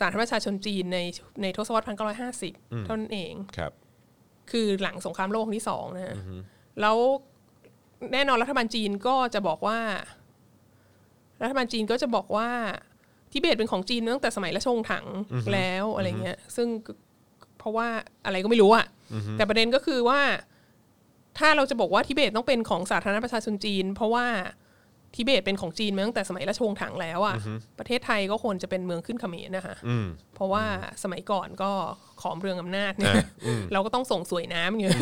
สาธารณรัฐประชาชนจีนในในทศวรรษ1950เท่านั้นเองครับ คือหลังสงครามโลกครั้งที่สองนะฮะแล้วแน่นอนรัฐบาลจีนก็จะบอกว่า รัฐบาลจีนก็จะบอกว่าทิเบตเป็นของจีนมาตั้งแต่สมัยราชวงศ์ถังแล้วอะไรเงี้ย ซึ่งเพราะว่าอะไรก็ไม่รู้อะแต่ประเด็นก็คือว่า ถ้าเราจะบอกว่าทิเบตต้องเป็นของสาธารณรัฐประชาชนจีน เพราะว่าทิเบตเป็นของจีนมาตั้งแต่สมัยราชวงศ์ถังแล้วอะประเทศไทยก็ควรจะเป็นเมืองขึ้นเขมรนะคะอืมเพราะว่าสมัยก่อนก็ขอมเรืองอำนาจเนี่ยอะอืมเราก็ต้องส่งสวยน้ำอย่างเงี้ย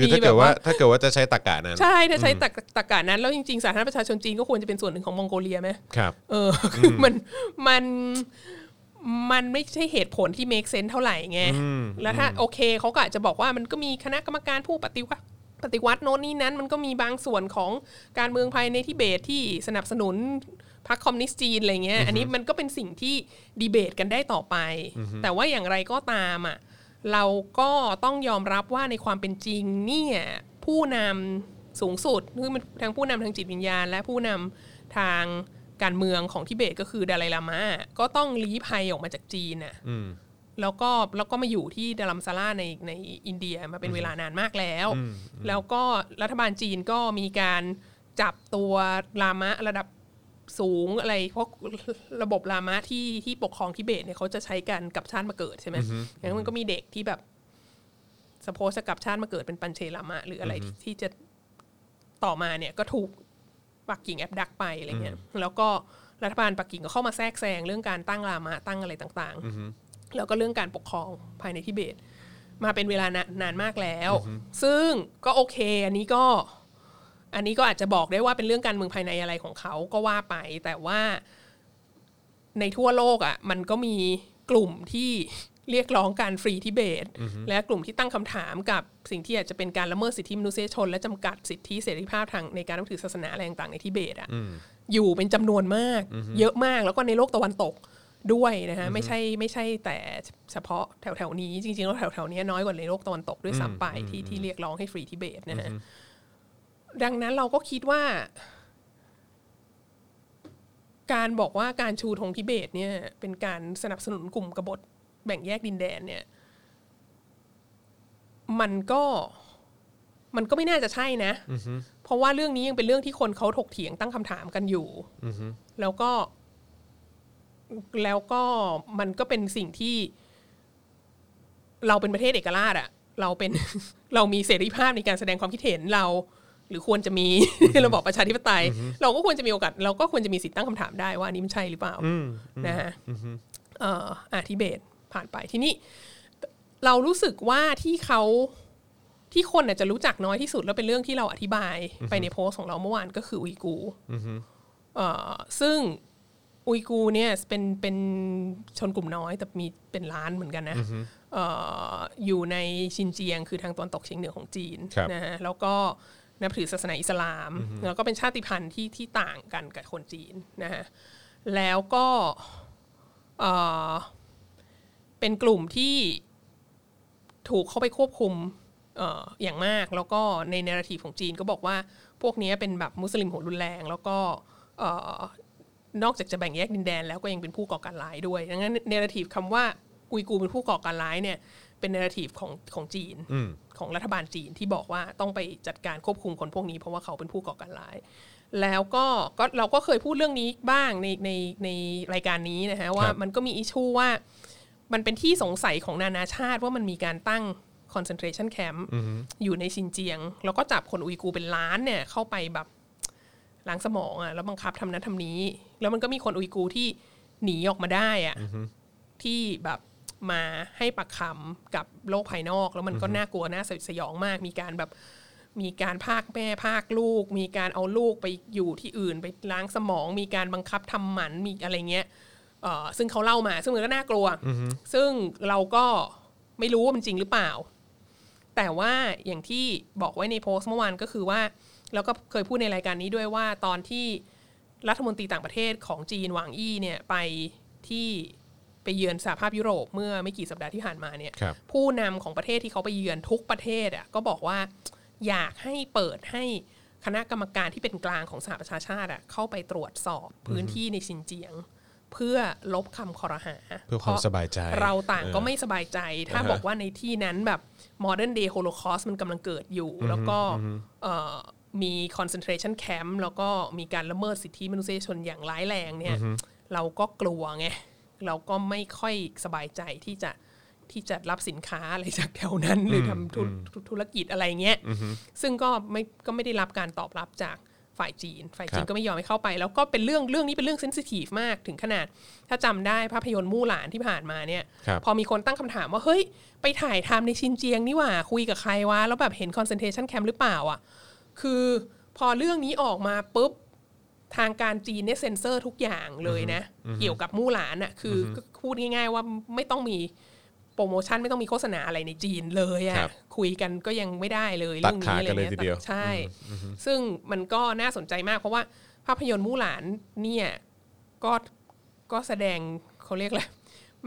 คือถ้าเกิดว่าถ้าเกิดว่าจะใช้ตากานั้น ใช่ถ้าใช้ตักตกกานั้น แล้วจริงๆสาธารณรัฐประชาชนจีนก็ควรจะเป็นส่วนหนึ่งของมองโกเลียไหมครับเอออคือมันมันมันไม่ใช่เหตุผลที่ make sense เท่าไหร่ไง แล้วถ้าโอเคเขาก็อาจจะบอกว่ามันก็มีคณะกรรมการผู้ปฏิวัติ ปฏิวัติโน่นนี่นั้น มันก็มีบางส่วนของการเมืองภายในทิเบตที่สนับสนุนพรรคคอมมิวนิสต์จีนอะไรเงี้ย อันนี้มันก็เป็นสิ่งที่ดีเบตกันได้ต่อไป แต่ว่าอย่างไรก็ตามอะเราก็ต้องยอมรับว่าในความเป็นจริงเนี่ยผู้นำสูงสุดคือมันทางผู้นำทางจิตวิญญาณ และผู้นำทางการเมืองของทิเบตก็คือดาไลลามะก็ต้องลี้ภัยออกมาจากจีนน่ะอืม แล้วก็แล้วก็มาอยู่ที่ดารัมซาร่าในในอินเดียมาเป็นเวลานานมากแล้ว แล้วก็รัฐบาลจีนก็มีการจับตัวลามะระดับสูงอะไรเพราะระบบลามะที่ที่ปกครองทิเบตเนี่ยเขาจะใช้กันกับชาติมาเกิดใช่ไหมอย่างนั้นมันก็มีเด็กที่แบบสโพสกับชาติมาเกิดเป็นปัญเชลามะ หรืออะไรที่ที่จะต่อมาเนี่ยก็ถูกปักกิ่งแอบดักไปอะไรเงี้ยแล้วก็รัฐบาลปักกิ่งก็เข้ามาแทรกแซงเรื่องการตั้งลามะตั้งอะไรต่าง ๆ แล้วก็เรื่องการปกครองภายในทิเบต มาเป็นเวลานานนานมากแล้ว ซึ่งก็โอเค อันนี้ก็ อันนี้ก็อาจจะบอกได้ว่าเป็นเรื่องการเมืองภายในอะไรของเขาก็ว่าไป แต่ว่าในทั่วโลกอะ มันก็มีกลุ่มที่เรียกร้องการฟรีทิเบต และกลุ่มที่ตั้งคำถามกับสิ่งที่อาจจะเป็นการละเมิดสิทธิมนุษยชน และจำกัดสิทธิเสรีภาพทางในการนับถือศาสนาอะไรต่างๆในทิเบตอะอยู่เป็นจำนวนมาก เยอะมากแล้วก็ในโลกตะวันตก ด้วยนะฮะไม่ใช่ไม่ใช่แต่เฉพาะแถวแถวๆนี้จริงๆแล้วแถวแถวๆนี้น้อยกว่าในโลกตะวันตกด้วยซ้ำไปที่ที่เรียกร้องให้ฟรีทิเบตนะฮะดังนั้นเราก็คิดว่า การบอกว่าการชูธงทิเบตเนี่ย เป็นการสนับสนุนกลุ่มกบฏแบ่งแยกดินแดนเนี่ย มันก็มันก็ไม่น่าจะใช่นะเพราะว่าเรื่องนี้ยังเป็นเรื่องที่คนเขาถกเถียงตั้งคำถามกันอยู่แล้วก็ แล้วก็มันก็เป็นสิ่งที่ เราเป็นประเทศเอกราชอะเราเป็นเรามีเสรีภาพในการแสดงความคิดเห็นเรา หรือควรจะมีระบอบประชาธิปไตย เราก็ควรจะมีโอกาสเราก็ควรจะมีสิทธิ์ตั้งคำถามได้ว่าอันนี้มันใช่หรือเปล่านะฮะเอ่ออะทิเบตผ่านไปทีนี้เรารู้สึกว่าที่เขาที่คนอาจจะรู้จักน้อยที่สุดแล้วเป็นเรื่องที่เราอธิบายไปในโพสต์ของเราเมื่อวานก็คืออุยกูร์เอ่อซึ่ง อุยกูร์เนี่ยเป็นเป็นชนกลุ่มน้อย แต่มีเป็นล้านเหมือนกันนะเอ่ออยู่ในชินเจียงคือทางตะวันตกเฉียงเหนือของจีนครับนะฮะแล้วก็นับถือศาสนาอิสลาม แล้วก็เป็นชาติพันธุ์ที่ที่ต่างกันกับคนจีนนะฮะแล้วก็เอ่อเป็นกลุ่มที่ถูกเข้าไปควบคุมเอ่ออย่างมาก แล้วก็ในเนราทีฟของจีนก็บอกว่าพวกนี้เป็นแบบมุสลิมหัวรุนแรง แล้วก็เอ่อ นอกจากจะแบ่งแยกดินแดน แล้วก็ยังเป็นผู้ก่อการร้ายด้วยดังนั้นเนราทีฟคำว่าอุยกูร์เป็นผู้ก่อการร้ายเนี่ยเป็นเนราทีฟของของจีนของรัฐบาลจีนที่บอกว่าต้องไปจัดการควบคุมคนพวกนี้เพราะว่าเขาเป็นผู้ก่อการร้าย แล้วก็ก็เราก็เคยพูดเรื่องนี้บ้างในในในรายการนี้นะฮะว่าครับมันก็มีอิชูว่ามันเป็นที่สงสัยของนานาชาติว่ามันมีการตั้ง concentration camp อยู่ในซินเจียง แล้วก็จับคนอุยกูร์เป็นล้านเนี่ยเข้าไปแบบล้างสมองอะ่ะแล้วบังคับทำนั้นทำนี้ แล้วมันก็มีคนอุยกูร์ที่หนีออกมาได้อะ่ะที่แบบมาให้ปากคำกับโลกภายนอก แล้วมันก็น่ากลัวน่าสยองมาก มีการแบบมีการพากแม่พากลูก มีการเอาลูกไปอยู่ที่อื่น ไปล้างสมอง มีการบังคับทำหมันมีอะไรเงี้ยเอ่อซึ่งเขาเล่ามา ซึ่งมันก็น่ากลัว ซึ่งเราก็ไม่รู้ว่ามันจริงหรือเปล่า แต่ว่าอย่างที่บอกไว้ในโพสต์เมื่อวานก็คือว่า แล้วก็เคยพูดในรายการนี้ด้วยว่าตอนที่ รัฐมนตรีต่างประเทศของจีนหวางอี้เนี่ยไปที่ไปเยือนสหภาพยุโรปเมื่อไม่กี่สัปดาห์ที่ผ่านมาเนี่ยครับผู้นำของประเทศที่เขาไปเยือนทุกประเทศอะก็บอกว่าอยากให้เปิดให้คณะกรรมการที่เป็นกลางของสหประชาชาติอะเข้าไปตรวจสอบพื้นที่ในซินเจียง เพื่อลบคำคอรหา เพื่อความสบายใจ เราต่างก็เออไม่สบายใจ ถ้าอ่าฮะบอกว่าในที่นั้นแบบ modern day holocaust มันกำลังเกิดอยู่ แล้วก็ เอ่อมี concentration camp แล้วก็มีการละเมิดสิทธิมนุษยชนอย่างร้ายแรงเนี่ยเราก็กลัวไงเราก็ไม่ค่อยสบายใจที่จะที่จะรับสินค้าอะไรจากแถวนั้น หรือทำธุธุรกิจอะไรเงี้ยซึ่งก็ไม่ก็ไม่ได้รับการตอบรับจากฝ่ายจีน ฝ่ายจีคนรับก็ไม่ยอมให้เข้าไป แล้วก็เป็นเรื่องเรื่องนี้เป็นเรื่องเซนซิทีฟมากถึงขนาด ถ้าจำได้ภาพยนตร์มู่หลานที่ผ่านมาเนี่ยครับพอมีคนตั้งคำถามว่า เฮ้ย ไปถ่ายทำในซินเจียงนี่หว่า คุยกับใครวะ แล้วแบบเห็น concentration camp หรือเปล่าอะ คือพอเรื่องนี้ออกมาปุ๊บทางการจีนเนี่ยเซ็นเซอร์ทุกอย่างเลยนะ เกี่ยวกับมู่หลานอะคืออก็พูดง่ายๆว่าไม่ต้องมีโปรโมชั่นไม่ต้องมีโฆษณาอะไรในจีนเลยครัอะ่ะบคุยกันก็ยังไม่ได้เลยตัดเรื่องขานี้อะไรกันเลยเงี้ยทีเดียวตัใช่ ซึ่งมันก็น่าสนใจมากเพราะว่าภาพยนตร์มู่หลานเนี่ยก็ก็แสดงเขาเรียกอะไร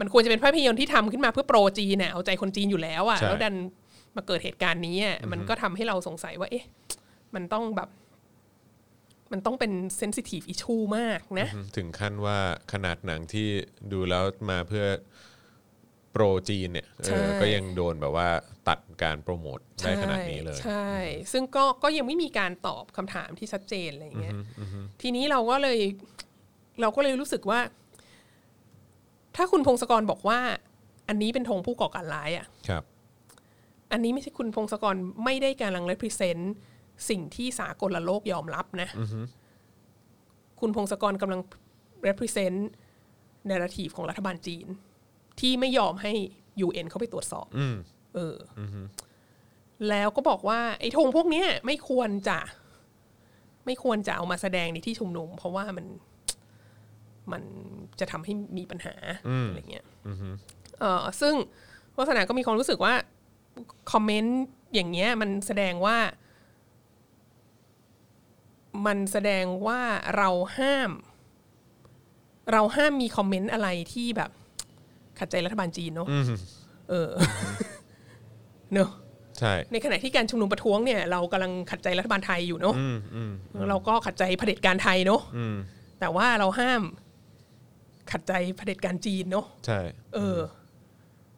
มันควรจะเป็นภาพยนตร์ที่ทำขึ้นมาเพื่อ pro จีนน่ะเอาใจคนจีนอยู่แล้วอะ่ะใช่แล้วดันมาเกิดเหตุการณ์นี้อะมันก็ทำให้เราสงสัยว่าเอ๊ะ มันต้องแบบ มันต้องเป็น sensitive issue มากนะ ถึงขั้นว่าขนาดหนังที่ดูแล้วมาเพื่อ pro จีนเนี่ยเออใช่ก็ยังโดนแบบว่าตัดการโปรโมทได้ขนาดนี้เลย ใช่ ซึ่งก็ก็ยังไม่มีการตอบคำถามที่ชัดเจนอะไรอย่างเงี้ยทีนี้เราก็เลยเราก็เลยรู้สึกว่า ถ้าคุณพงศกรบอกว่า อันนี้เป็นธงผู้ก่อการร้ายอะครับ อันนี้ไม่ใช่คุณพงศกรไม่ได้กำลัง represent สิ่งที่สากลโลกยอมรับนะ คุณพงศกรกำลัง represent narrative ของรัฐบาลจีน ที่ไม่ยอมให้ UN เข้าไปตรวจสอบอืมเอออแล้วก็บอกว่า ไอ้ธงพวกเนี้ยไม่ควรจะ ไม่ควรจะเอามาแสดงในที่ชุมนุม เพราะว่ามันมันจะทำให้มีปัญหาอะไรเงี้ยเออซึ่งวัฒนาก็มีความรู้สึกว่า คอมเมนต์อย่างเงี้ย มันแสดงว่า มันแสดงว่าเราห้าม เราห้ามมีคอมเมนต์อะไรที่แบบ ขัดใจรัฐบาลจีนเนาะเออเนอะใช่ในขณะที่การชุมนุมประท้วงเนี่ย เรากำลังขัดใจรัฐบาลไทยอยู่เนาะเราก็ขัดใจเผด็จการไทยเนาะแต่ว่าเราห้าม ขัดใจเผด็จการจีนเนาะใช่ เออ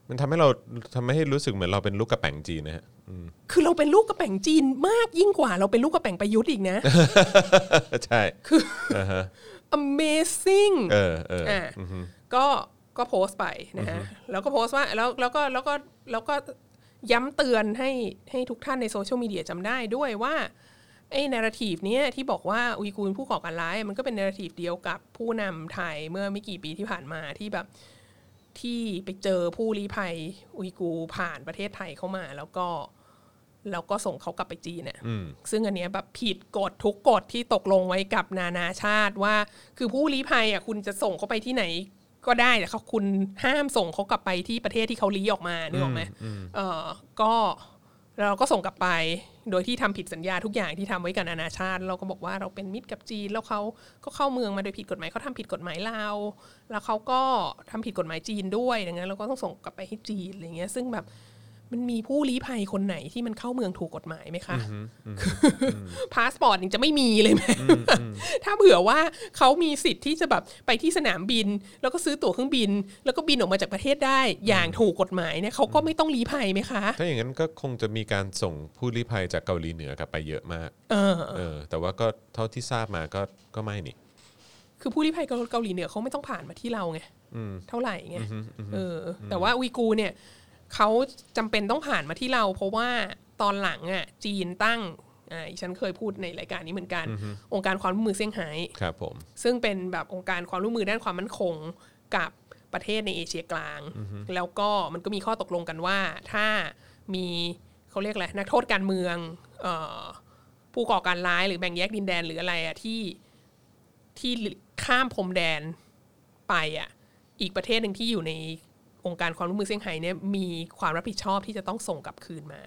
มันทำให้เราทำให้รู้สึกเหมือนเราเป็นลูกกระแป่งจีนนะฮะอืม คือเราเป็นลูกกระแป่งจีนมากยิ่งกว่า เราเป็นลูกกระแป่งประยุทธ์อีกนะ ใช่ คืออ่าฮะ amazing เออเอออะก็ก็โพสต์ไปนะฮะแล้วก็โพสต์ว่าแล้วแล้วก็แล้วก็แล้วก็ย้ำเตือนให้ให้ทุกท่านในโซเชียลมีเดียจำได้ด้วยว่าไอ้ narrative เนี้ยที่บอกว่าอุยกูร์เป็นผู้ก่อการร้ายมันก็เป็น narrative เดียวกับผู้นำไทยเมื่อไม่กี่ปีที่ผ่านมาที่แบบที่ไปเจอผู้ลี้ภัยอุยกูร์ผ่านประเทศไทยเข้ามา แล้วก็ แล้วก็ส่งเขากลับไปจีนเนี่ยอืมซึ่งอันเนี้ยแบบผิดกฎทุกกฎที่ตกลงไว้กับนานาชาติว่า คือผู้ลี้ภัยอะคุณจะส่งเขาไปที่ไหนก็ได้แต่เขาคุณห้ามส่งเขากลับไปที่ประเทศที่เขาลี้ออกมานึกออกไหมเออก็เราก็ส่งกลับไป โดยที่ทำผิดสัญญาทุกอย่างที่ทำไว้กับนานาชาติ เราก็บอกว่าเราเป็นมิตรกับจีน แล้วเขาก็เข้าเมืองมาโดยผิดกฎหมายเขาทำผิดกฎหมายเราแล้วเขาก็ทำผิดกฎหมายจีนด้วยดังนั้นเราก็ต้องส่งกลับไปให้จีนอะไรเงี้ย ซึ่งแบบ มันมีผู้ลี้ภัยคนไหนที่มันเข้าเมืองถูกกฎหมายไหมคะพาสปอร์ตยังจะไม่มีเลยไหมถ้าเผื่อว่าเขามีสิทธิ์ที่จะแบบไปที่สนามบิน แล้วก็ซื้อตั๋วเครื่องบิน แล้วก็บินออกมาจากประเทศได้ อย่างถูกกฎหมายเนี่ยเขาก็ไม่ต้องลี้ภัยไหมคะ ถ้าอย่างนั้นก็คงจะมีการส่งผู้ลี้ภัยจากเกาหลีเหนือกลับไปเยอะมากเออเออแต่ว่าก็เท่าที่ทราบมาก็ก็ไม่นี่คือผู้ลี้ภัยเกาหลีเหนือเขาไม่ต้องผ่านมาที่เราไงเท่าไหร่ไงเออ แต่ว่าอุยกูร์เนี่ย เขาจำเป็นต้องผ่านมาที่เรา เพราะว่าตอนหลังอะจีนตั้งอ่าดิฉันเคยพูดในรายการนี้เหมือนกัน องค์การความร่วมมือเซี่ยงไฮ้ครับผมซึ่งเป็นแบบองค์การความร่วมมือด้านความมั่นคงกับประเทศในเอเชียกลาง แล้วก็มันก็มีข้อตกลงกันว่า ถ้ามีเขาเรียกอะไรนักโทษการเมืองเออผู้ก่อการร้ายหรือแบ่งแยกดินแดนหรืออะไรอะที่ที่ข้ามพรมแดนไปอะอีกประเทศหนึ่งที่อยู่ใน องค์การความร่วมมือเซี่ยงไฮ้เนี่ยมีความรับผิดชอบที่จะต้องส่งกลับคืนมา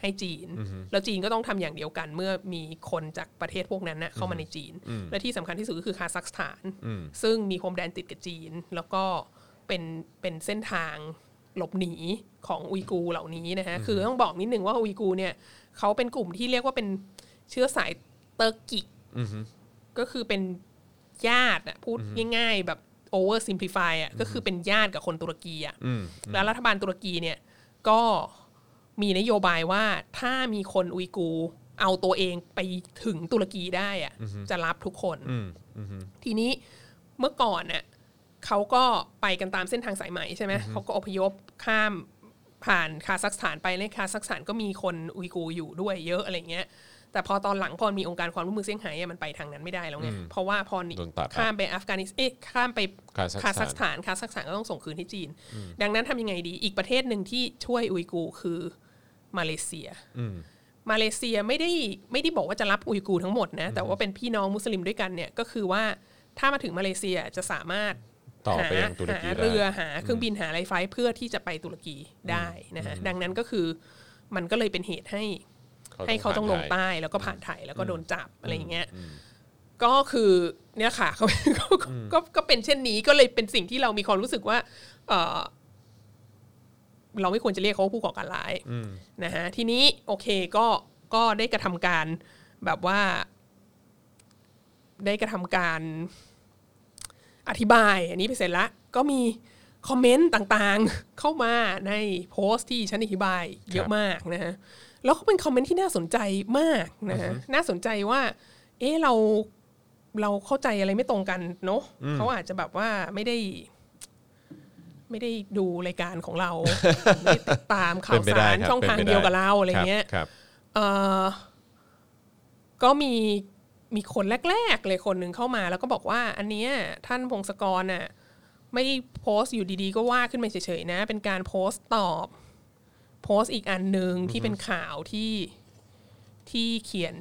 ให้จีน แล้วจีนก็ต้องทำอย่างเดียวกันเมื่อมีคนจากประเทศพวกนั้นนะเข้ามาในจีน และที่สำคัญที่สุดก็คือคาซัคสถาน ซึ่งมีพรมแดนติดกับจีน แล้วก็เป็นเป็นเส้นทางหลบหนีของอุยกูร์เหล่านี้นะฮะคือต้องบอกนิดนึงว่าอุยกูร์เนี่ยเขาเป็นกลุ่มที่เรียกว่าเป็นเชื้อสายเตอร์กิกก็คือเป็นญาติอะพูดง่าย ๆ แบบ over simplify อะก็คือเป็นญาติกับคนตุรกีอะแล้วรัฐบาลตุรกีเนี่ยก็มีนโยบายว่าถ้ามีคนอุยกูร์เอาตัวเองไปถึงตุรกีได้อะจะรับทุกคนทีนี้เมื่อก่อนน่ะเขาก็ไปกันตามเส้นทางสายไหมใช่ไหมเขาก็อพยพข้ามผ่านคาซัคสถานไปในคาซัคสถานก็มีคนอุยกูร์อยู่ด้วยเยอะอะไรเงี้ย แต่พอตอนหลังพอมีองค์การความร่วมมือเซี่ยงไฮ้อะมันไปทางนั้นไม่ได้แล้วไงเพราะว่าพอโดนตัดข้ามไปอัฟกานิสเอ๊ะข้ามไปคาซัคสถานคาซัคสถานคาซัคสถานก็ต้องส่งคืนให้จีน ดังนั้นทำยังไงดี อีกประเทศหนึ่งที่ช่วยอุยกูร์คือมาเลเซียมาเลเซียไม่ได้ไม่ได้บอกว่าจะรับอุยกูร์ทั้งหมดนะแต่ว่าเป็นพี่น้องมุสลิมด้วยกันเนี่ยก็คือว่าถ้ามาถึงมาเลเซียจะสามารถต่อหาไปยังตุรกีหาได้เรือหาเครื่องบินหาอะไร flight เพื่อที่จะไปตุรกีได้นะฮะดังนั้นก็คือมันก็เลยเป็นเหตุให้ ให้เขาต้องลงผ่นไทยใต้แล้วก็ผ่านไทยแล้วก็โดนจับอะไรอย่างเงี้ยก็คือเนี่ยค่ะเขาก็ก็ก็เป็นเช่นนี้ก็เลยเป็นสิ่งที่เรามีความรู้สึกว่า เออเราไม่ควรจะเรียกเขาว่าผู้ก่อการร้ายนะฮะทีนี้โอเคก็ก็ได้กระทำการแบบว่า ได้กระทำการอธิบาย อันนี้ไปเสร็จละ ก็มีคอมเมนต์ต่างๆ เข้ามาในโพสต์ที่ฉันอธิบายเยอะมากนะฮะ แล้วก็เป็นคอมเมนต์ที่น่าสนใจมากนะฮะน่าสนใจว่า เอ๊ะเราเราเข้าใจอะไรไม่ตรงกันเนาะเขาอาจจะแบบว่าไม่ได้ ไม่ได้ดูรายการของเรา ไม่ได้ติดตามข่าเป็วนไปได้สารครับช่องทางป็นปเดียวกับเราอะไรเงี้ยครับเอ่อก็มีมีคนแรกๆเลยคนหนึ่งเข้ามา แล้วก็บอกว่า อันเนี้ยท่านพงศกรน่ะไม่ได้โพสต์อยู่ดีๆ ก็ว่าขึ้นมาเฉยๆนะ เป็นการโพสต์ตอบ โพสต์อีกอันหนึ่งที่เป็นข่าวที่ที่เขียน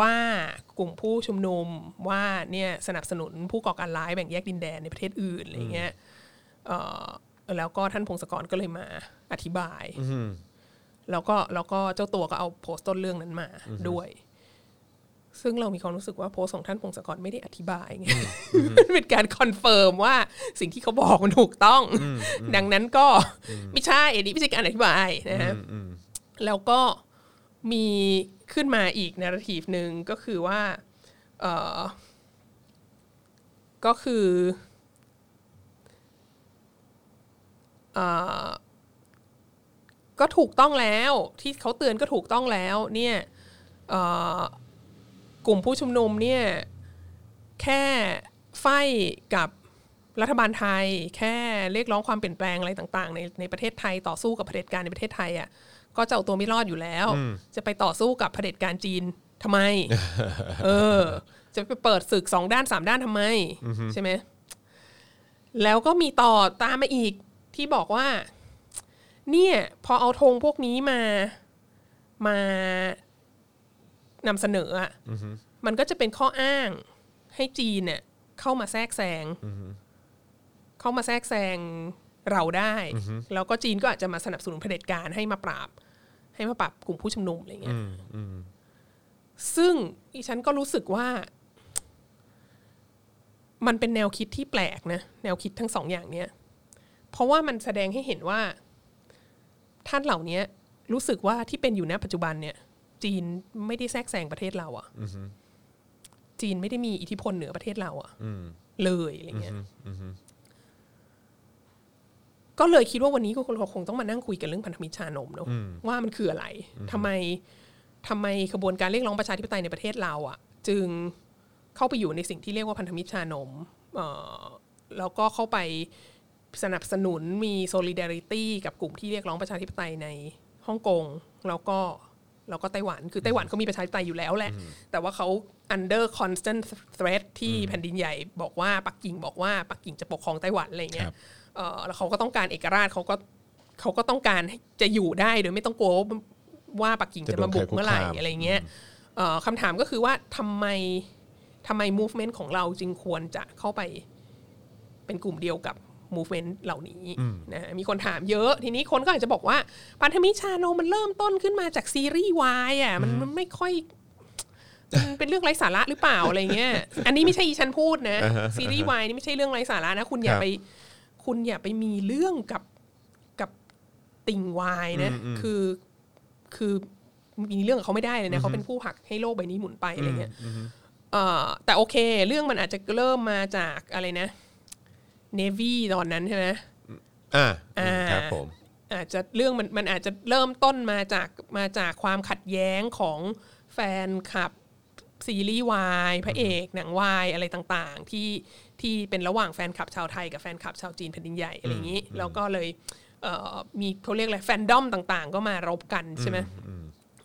ว่ากลุ่มผู้ชุมนุมว่าเนี่ยสนับสนุนผู้ก่อการร้ายแบ่งแยกดินแดนในประเทศอื่นอะไรเงี้ยเอ่อแล้วก็ท่านพงศกรก็เลยมาอธิบายแล้วก็แล้วก็เจ้าตัวก็เอาโพสต์ต้นเรื่องนั้นมาด้วย ซึ่งเรามีความรู้สึกว่าโพสต์ของท่านพงศกรไม่ได้อธิบายไงมันเป็นการ confirm ว่าสิ่งที่เขาบอกมันถูกต้อง ดังนั้นก็ไม่ใช่อันนี้ไม่ใช่การอธิบายนะฮะแล้วก็มีขึ้นมาอีก narrative หนึ่งก็คือว่าเออก็คือเอ่อก็ถูกต้องแล้วที่เขาเตือนก็ถูกต้องแล้ว เนี่ยเอ่อ กลุ่มผู้ชุมนุมเนี่ยแค่ไฟกับรัฐบาลไทย แค่เรียกร้องความเปลี่ยนแปลงอะไรต่างๆ ในในประเทศไทยต่อสู้กับเผด็จการในประเทศไทยอะก็จะเอาตัวไม่รอดอยู่แล้ว จะไปต่อสู้กับเผด็จการจีนทำไม เออ จะไปเปิดศึกสองด้านสามด้านทำไม ใช่ไหมแล้วก็มีต่อตามมาอีกที่บอกว่า เนี่ย พอเอาธงพวกนี้มามา นำเสนออะมันก็จะเป็นข้ออ้างให้จีนเนี่ย เข้ามาแทรกแซงเข้ามาแทรกแซงเราได้ แล้วก็จีนก็อาจจะมาสนับสนุนเผด็จการให้มาปราบ ให้มาปราบกลุ่มผู้ชุมนุมอะไรเงี้ยซึ่งอีฉันก็รู้สึกว่า มันเป็นแนวคิดที่แปลกนะแนวคิดทั้งสองอย่างเนี้ยเพราะว่ามันแสดงให้เห็นว่า ท่านเหล่านี้รู้สึกว่าที่เป็นอยู่ณปัจจุบันเนี่ย จีนไม่ได้แทรกแซงประเทศเราอะ่ะจีนไม่ได้มีอิทธิพลเหนือประเทศเราอะ่ะเลยอะไรเงี้ยก็เลยคิดว่าวันนี้ก็คงต้องมานั่งคุยกันเรื่องพันธมิตรชานมเนาะว่ามันคืออะไรทำไมทำไมขบวนการเรียกร้องประชาธิปไตยในประเทศเราอะ่ะ จึงเข้าไปอยู่ในสิ่งที่เรียกว่าพันธมิตรชานมเอ่อแล้วก็เข้าไปสนับสนุนมี solidarity กับกลุ่มที่เรียกร้องประชาธิปไตยในฮ่องกงแล้วก็ แล้วก็ไต้หวัน คือไต้หวันเขามีประชาธิปไตยอยู่แล้วแหละ แต่ว่าเขา under constant threat ที่แผ่นดินใหญ่บอกว่าปักกิ่งบอกว่าปักกิ่งจะปกครองไต้หวันอะไรเงี้ยเออแล้วเขาก็ต้องการเอกราชเขาก็เขาก็ต้องการจะอยู่ได้โดยไม่ต้องกลัวว่าปักกิ่งจะมาบุกเมื่อไหร่อะไรเงี้ยเอ่อคำถามก็คือว่าทำไมทำไม movement ของเราจึงควรจะเข้าไปเป็นกลุ่มเดียวกับ movement เหล่านี้นะมีคนถามเยอะ ทีนี้คนก็อาจจะบอกว่าพันธมิตรชาโนมันเริ่มต้นขึ้นมาจากซีรีส์วายอะมันมันไม่ค่อยมันเป็นเรื่องไร้สาระหรือเปล่าอะไรเงี้ย อันนี้ไม่ใช่อีฉันพูดนะซีรีส์วายนี่ไม่ใช่เรื่องไร้สาระนะ คุณอย่าครับไป คุณอย่าไปมีเรื่องกับกับติ่งวายนะ คือคือมีเรื่องกับเขาไม่ได้เลยนะเขาเป็นผู้ผลักให้โลกใบนี้หมุนไปอะไรเงี้ยเอ่อแต่โอเค เรื่องมันอาจจะเริ่มมาจากอะไรนะ เนวีตอนนั้นใช่ไหมอ่าอ่าครับผมอาจจะเรื่องมันมันอาจจะเริ่มต้นมาจากมาจากความขัดแย้งของแฟนคลับซีรีส์วายพระเอกหนังวายอะไรต่างๆ ที่ที่เป็นระหว่างแฟนคลับชาวไทยกับแฟนคลับชาวจีนแผ่นดินใหญ่อะไรอย่างนี้ แล้วก็เลยเอ่อมีเขาเรียกอะไรแฟนดอมต่างๆ ก็มารบกันใช่ไหม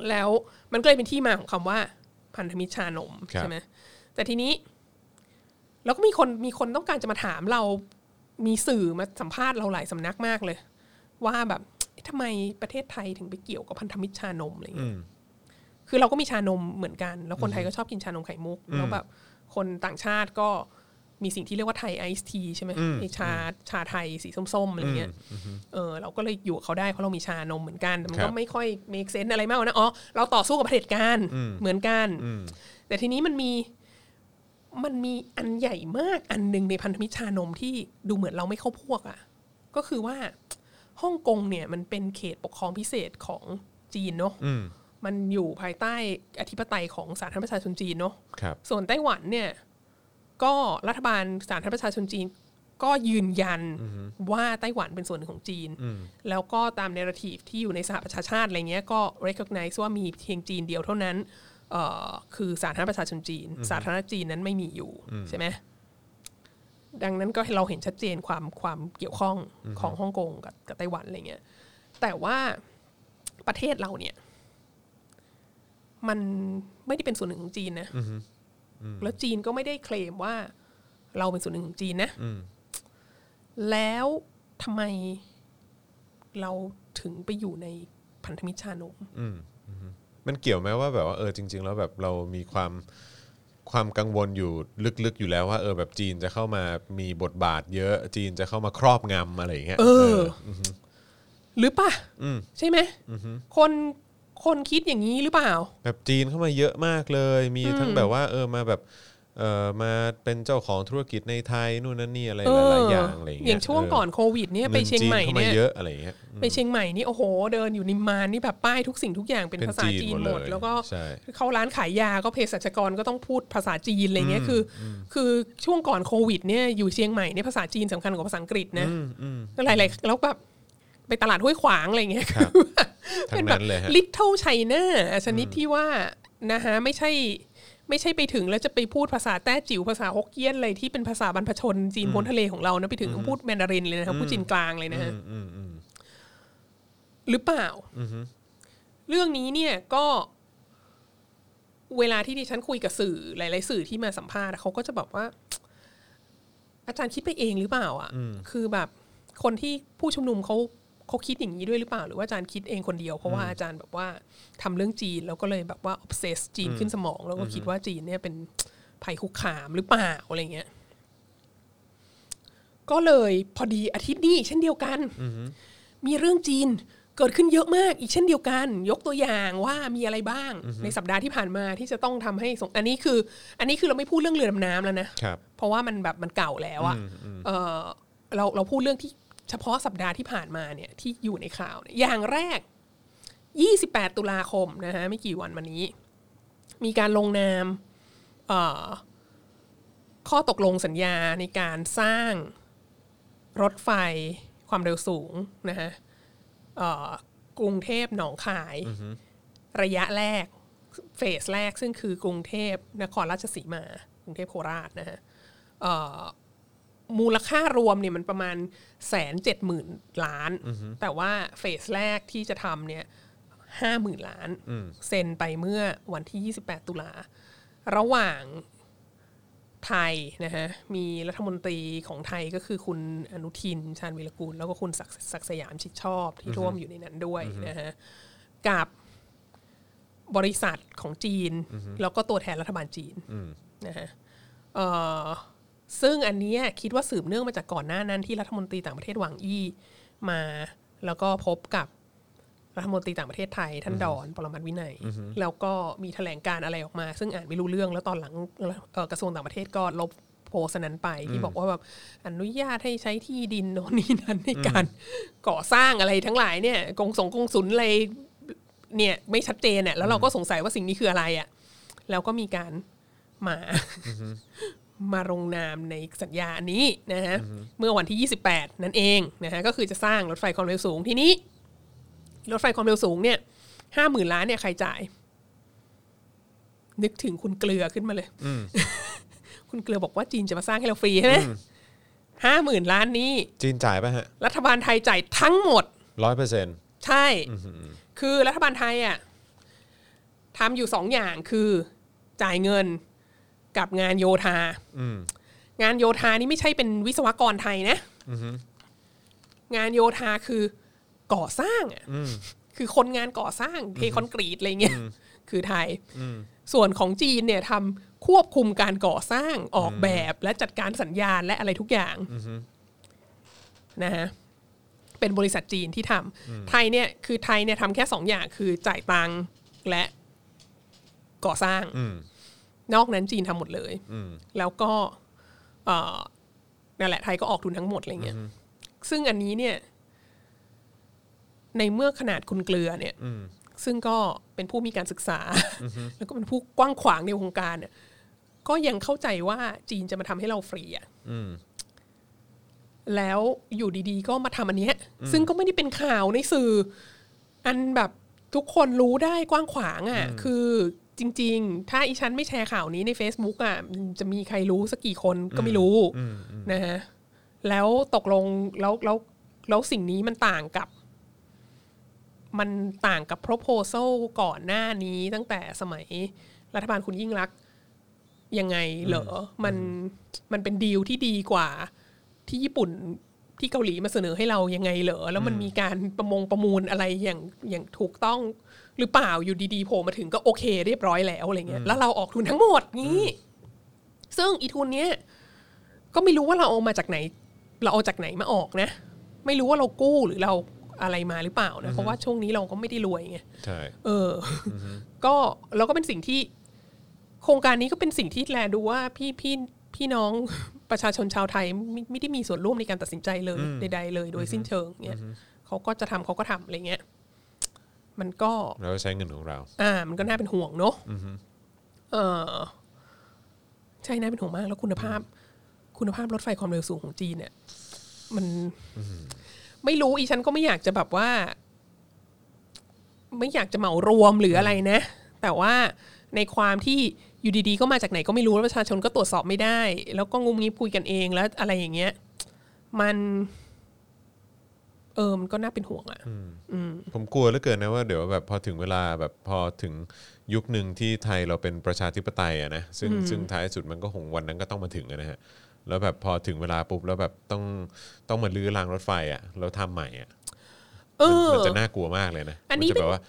แล้วมันก็เลยเป็นที่มาของคำว่าพันธมิตรชานมครับใช่ไหมแต่ทีนี้ แล้วก็มีคนมีคนต้องการจะมาถามเรา มีสื่อมาสัมภาษณ์เราหลายสำนักมากเลย ว่าแบบเอ๊ะทำไมประเทศไทยถึงไปเกี่ยวกับพันธมิตรชานมอะไรเงี้ยคือเราก็มีชานมเหมือนกัน แล้วคนไทยก็ชอบกินชานมไข่มุก แล้วแบบคนต่างชาติก็มีสิ่งที่เรียกว่าไทยไอซ์ทีใช่ไหมไอชาชาไทยสีส้มๆอะไรเงี้ย เออเราก็เลยอยู่กับเขาได้เพราะเรามีชานมเหมือนกันแต่มันครัก็บไม่ค่อย make sense อะไรมากนะ อ๋อ เราต่อสู้กับเผด็จการเหมือนกัน แต่ทีนี้มันมี มันมีอันใหญ่มากอันหนึ่งในพันธมิตรชานมที่ดูเหมือนเราไม่เข้าพวกอะ่ะ ก็คือว่าฮ่องกงเนี่ยมันเป็นเขตปกครองพิเศษของจีนเนาะมันอยู่ภายใต้อธิปไตยของสาธารณประชาชนจีนเนาะครับส่วนไต้หวันเนี่ย ก็รัฐบาลสาธารณประชาชนจีน ก็ยืนยันว่าไต้หวันเป็นส่วนหนึ่งของจีน แล้วก็ตามเนราทีฟที่อยู่ในสหประชาชาติอะไรเงี้ยก็ recognize ว่ามีเพียงจีนเดียวเท่านั้นเอ่อ คือสาธารณประชาชนจีน สาธารณจีนนั้นไม่มีอยู่ใช่ไหมดังนั้นก็เราเห็นชัดเจนความความเกี่ยวข้องของฮ่องกงกับกับไต้หวันอะไรเงี้ยแต่ว่าประเทศเราเนี่ย มันไม่ได้เป็นส่วนหนึ่งของจีนนะแล้วจีนก็ไม่ได้เคลมว่า เราเป็นส่วนหนึ่งของจีนนะแล้วทำไมเราถึงไปอยู่ในพันธมิตรชานม มันเกี่ยวไหมว่าแบบว่าเออจริง ๆ แล้วแบบเรามีความความกังวลอยู่ลึกๆอยู่แล้วว่าเออแบบจีนจะเข้ามามีบทบาท เยอะจีนจะเข้ามาครอบงำอะไรอย่างเงี้ยเออ หรือปะใช่ไหมคนคนคิดอย่างนี้หรือเปล่า แบบจีนเข้ามาเยอะมากเลย มีทั้งแบบว่า เออมาแบบเออ มาเป็นเจ้าของธุรกิจในไทยนู่นนั่นนี่อะไรเอหอลายๆอย่างอะไรอย่างอเงี้ยย่างช่วงก่อนโควิดเนี่ยไปเชียงใหม่งิจีเนี่ยข้าาเยอะอะไรอย่างเงี้ยไปเชียงใหม่นี่โอ้โห เดินอยู่นิมมานนี่แบบป้ายทุกสิ่งทุกอย่างเป็นเป็นภาษาจีจีนนหมดหมดเลยแล้วก็ใช่เข้าร้านขายยาก็เภสัชกรก็ต้องพูดภาษาจีนอะไรเงี้ยคืออคือช่วงก่อนโควิดเนี่ยอยู่เชียงใหม่เนี่ยภาษาจีนสำคัญกว่าภาษาอังกฤษนะก็หลายๆแล้วแบบไปตลาดห้วยขวางอะไรเงี้ยครับคือว่าทั้เป็นงแบนั้บนเลยฮะ little China ชนิดที่ว่านะฮะไม่ใช่ ไม่ใช่ไปถึงแล้วจะไปพูดภาษาแต้จิ๋วภาษาฮกเกี้ยนอะไรที่เป็นภาษาบรรพชนจีนพ้นทะเลของเรานะไปถึงก็พูดแมนดารินเลยนะครับพูดจีนกลางเลยนะฮะหรือเปล่าเรื่องนี้เนี่ยก็เวลาที่ดิฉันคุยกับสื่อหลาย ๆ สื่อที่มาสัมภาษณ์อะเขาก็จะบอกว่า อาจารย์คิดไปเองหรือเปล่า อะ คือแบบคนที่ผู้ชุมนุมเขา เขาคิดอย่างนี้ด้วยหรือเปล่า หรือว่าอาจารย์คิดเองคนเดียว เพราะว่าอาจารย์แบบว่าทำเรื่องจีน แล้วก็เลยแบบว่า obsess จีนขึ้นสมอง แล้วก็คิดว่าจีนเนี่ยเป็นภัยคุกคามหรือเปล่าอะไรเงี้ย ก็เลยพอดีอาทิตย์นี้เช่นเดียวกันมีเรื่องจีนเกิดขึ้นเยอะมากอีกเช่นเดียวกัน ยกตัวอย่างว่ามีอะไรบ้าง ในสัปดาห์ที่ผ่านมาที่จะต้องทำให้สงอันนี้คือ อันนี้คือเราไม่พูดเรื่องเรือดำน้ำแล้วนะครับเพราะว่ามันแบบมันเก่าแล้วอะเออเราเราพูดเรื่องที่ เฉพาะสัปดาห์ที่ผ่านมาเนี่ยที่อยู่ในข่าวเนี่ยอย่างแรก 28 ตุลาคมนะฮะไม่กี่วันมานี้ มีการลงนามข้อตกลงสัญญาในการสร้างรถไฟความเร็วสูงนะฮะกรุงเทพหนองคาย ระยะแรกเฟสแรกซึ่งคือกรุงเทพนครราชสีมากรุงเทพโคราชนะฮะ มูลค่ารวมเนี่ยมันประมาณแสนเจ็ดหมื่นล้าน แต่ว่าเฟสแรกที่จะทำเนี่ยห้าหมื่นล้านเซ็นไปเมื่อวันที่ 28 ตุลา ระหว่างไทยนะฮะมีรัฐมนตรีของไทยก็คือคุณอนุทินชาญวิรกูล แล้วก็คุณศักดิ์ศักดิ์สยามชิดชอบที่ร่วมอยู่ในนั้นด้วยนะฮะกับบริษัทของจีน แล้วก็ตัวแทนรัฐบาลจีนนะฮะเอ่อ ซึ่งอันเนี้ยคิดว่าสืบเนื่องมาจากก่อนหน้านั้นที่รัฐมนตรีต่างประเทศหวังอี้มา แล้วก็พบกับรัฐมนตรีต่างประเทศไทยท่านดอนปรมัตถ์วินัย แล้วก็มีแถลงการอะไรออกมา ซึ่งอ่านไม่รู้เรื่องแล้วตอนหลังเอ่อกระทรวงต่างประเทศก็ลบโพสต์อันนั้นไปที่บอกว่าแบบอนุญาตให้ใช้ที่ดินโน่นนี่นั้นในการก่อสร้างอะไรทั้งหลายเนี่ยกงสงกงสุนอะไรเนี่ยไม่ชัดเจนเนี่ยแล้วเราก็สงสัยว่าสิ่งนี้คืออะไรอะ่ะแล้วก็มีการมา มาลงนามในสัญญาอันนี้นะฮะเมื่อวันที่ 28 นั่นเองนะฮะก็คือจะสร้างรถไฟความเร็วสูงทีนี้ รถไฟความเร็วสูงเนี่ยห้าหมื่นล้านเนี่ยใครจ่าย นึกถึงคุณเกลือขึ้นมาเลยคุณเกลือบอกว่าจีนจะมาสร้างให้เราฟรีใช่ไหมห้าหมื่นล้านนี้ จีนจ่ายป่ะฮะ รัฐบาลไทยจ่ายทั้งหมดร้อยเปอร์เซ็นต์ใช่ คือรัฐบาลไทยอะทำอยู่สองอย่างคือจ่ายเงิน กับงานโยธางานโยธานี่ไม่ใช่เป็นวิศวกรไทยนะงานโยธาคือก่อสร้างอะคือคนงานก่อสร้างเทคอนกรีตอะไรเงี้ยคือไทยส่วนของจีนเนี่ยทำควบคุมการก่อสร้างออกแบบและจัดการสัญญาณและอะไรทุกอย่างนะฮะเป็นบริษัทจีนที่ทำไทยเนี่ยคือไทยเนี่ยทำแค่สองอย่างคือจ่ายตังค์และก่อสร้าง นอกนั้นจีนทำหมดเลยแล้วก็เอ่อนั่นแหละไทยก็ออกทุนทั้งหมดอะไรเงี้ยซึ่งอันนี้เนี่ย ในเมื่อขนาดคุณเกลือเนี่ยซึ่งก็เป็นผู้มีการศึกษา แล้วก็เป็นผู้กว้างขวางในวงการเนี่ยก็ยังเข้าใจว่าจีนจะมาทำให้เราฟรีอะแล้วอยู่ดีๆ ก็มาทำอันเนี้ย ซึ่งก็ไม่ได้เป็นข่าวในสื่อ อันแบบทุกคนรู้ได้กว้างขวางอะ่ะ คือ จริง ๆ ถ้าอีฉันไม่แชร์ข่าวนี้ใน Facebook อะ่ะมันจะมีใครรู้สักกี่คนก็ไม่รู้นะฮะแล้วตกลงแล้วแล้วแล้วสิ่งนี้มันต่างกับ มันต่างกับ proposal ก่อนหน้านี้ตั้งแต่สมัยรัฐบาลคุณยิ่งรักษณ์ยังไงเหรอ มันมันเป็นดีลที่ดีกว่าที่ญี่ปุ่น ที่เกาหลีมาเสนอให้เรายังไงเหรอ แล้วมันมีการประมงประมูลอะไรอย่างอย่างถูกต้องหรือเปล่าอยู่ดีๆโผล่มาถึงก็โอเค เรียบร้อยแล้วอะไรเงี้ยแล้วเราออกทุนทั้งหมดนี้ซึ่งอีทุนเนี้ยก็ไม่รู้ว่าเราเอามาจากไหน เราเอาจากไหนมาออกนะ ไม่รู้ว่าเรากู้หรือเราอะไรมาหรือเปล่านะเพราะว่าช่วงนี้เราก็ไม่ได้รวยไงใช่เอออก็แล้วก็เป็นสิ่งที่ โครงการนี้ก็เป็นสิ่งที่แลดูว่าพี่พี่พี่น้อง ประชาชนชาวไทยไม่ไม่ได้มีส่วนร่วมในการตัดสินใจเลย ใดๆเลย โดยสิ้นเชิงเนี่ยเขาก็จะทำเขาก็ทำอะไรเงี้ยมันก็เราก็ใช้เงินของเรา อ่า มันก็น่าเป็นห่วงเนอะเออใช่น่าเป็นห่วงมาก แล้วคุณภาพ คุณภาพรถไฟความเร็วสูงของจีนเนี่ย มันไม่รู้อีฉันก็ไม่อยากจะแบบว่า ไม่อยากจะเหมารวมหรืออะไรนะ แต่ว่าในความที่ อยู่ดีๆก็มาจากไหนก็ไม่รู้แล้วประชาชนก็ตรวจสอบไม่ได้ แล้วก็งุมงี้คุยกันเองแล้วอะไรอย่างเงี้ย มันเออมันก็น่าเป็นห่วงอะผมกลัวเหลือเกินนะว่าเดี๋ยวแบบพอถึงเวลาแบบพอถึงยุคหนึ่งที่ไทยเราเป็นประชาธิปไตยอะนะซึ่งซึ่งท้ายสุดมันก็คงวันนั้นก็ต้องมาถึงอะนะฮะแล้วแบบพอถึงเวลาปุ๊บแล้วแบบต้องต้องมาลื้อรางรถไฟอะแล้วทำใหม่อะเออมันจะน่ากลัวมากเลยนะอันนี้มัจะแบบว่า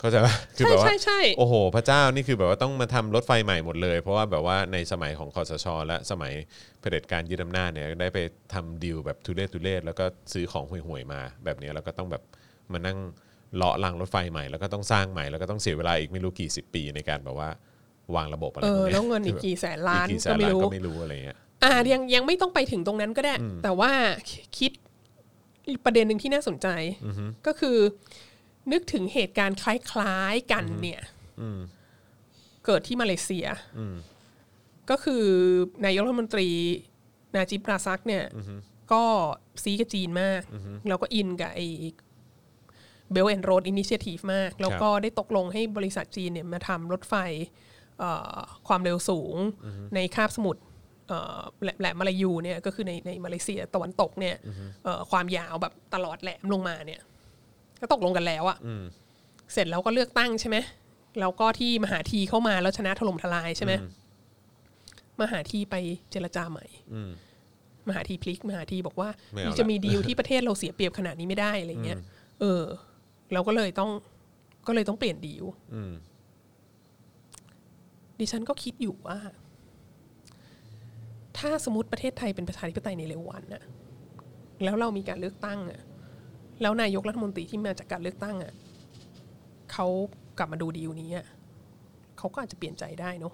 เขาใจว่าคือใช่แบบว่าใช่ใช่โอ้โห พระเจ้านี่คือแบบว่าต้องมาทำรถไฟใหม่หมดเลย เพราะว่าแบบว่าในสมัยของคอสช และสมัยเผด็จการยึดอำนาจเนี่ยได้ไปทำดีลแบบทุเรศทุเรศแล้วก็ซื้อของห่วยๆมา แบบเนี้ยแล้วก็ต้องแบบมานั่งเลาะรางรถไฟใหม่แล้วก็ต้องสร้างใหม่แล้วก็ต้องเสียเวลาอีกไม่รู้กี่สิบปีในการแบบว่าวางระบบอะไรเอพอวกเนี้ยแล้วเงินอีกกี่แสนล้านอีกกี่แสก็นไม่ล้านรู้ก็ไม่รู้อะไรเงี้ยอ่ายังยังไม่ต้องไปถึงตรงนั้นก็ได้ แต่ว่าคิดประเด็นหนึ่งที่น่าสนใจก็คือ นึกถึงเหตุการณ์คล้ายๆกันเนี่ยเกิดที่มาเลเซียก็คือนายกรัฐมนตรี นาจิบราซักเนี่ยก็ซี้กับจีนมาก แล้วก็อินกับไอ้ Belt and Road Initiative มาก แล้วก็ได้ตกลงให้บริษัทจีนเนี่ยมาทำรถไฟเอ่อความเร็วสูงในคาบสมุทรเอ่อแหลมแหลมมาลายูเนี่ยก็คือในในมาเลเซียตะวันตกเนี่ยเอ่อความยาวแบบตลอดแหลมลงมาเนี่ย ก็ตกลงกันแล้วอะเสร็จแล้วก็เลือกตั้งใช่ไหมแล้วก็ที่มหาทีเข้ามาแล้วชนะถล่มทลายใช่ไหมมหาทีไปเจรจาใหม่มหาทีพลิกมหาทีบอกว่าไม่เอาละจะมีดีลที่ประเทศเราเสียเปรียบขนาดนี้ไม่ได้อะไรเงี้ย เออ เราก็เลยต้อง ก็เลยต้องเปลี่ยนดีลดิฉันก็คิดอยู่ว่า ถ้าสมมติประเทศไทยเป็นประชาธิปไตยในเร็ววันน่ะ แล้วเรามีการเลือกตั้งอะ แล้วนายกรัฐมนตรีที่มาจากการเลือกตั้งอะเขากลับมาดูดีลนี้อะเขาก็อาจจะเปลี่ยนใจได้เนอะ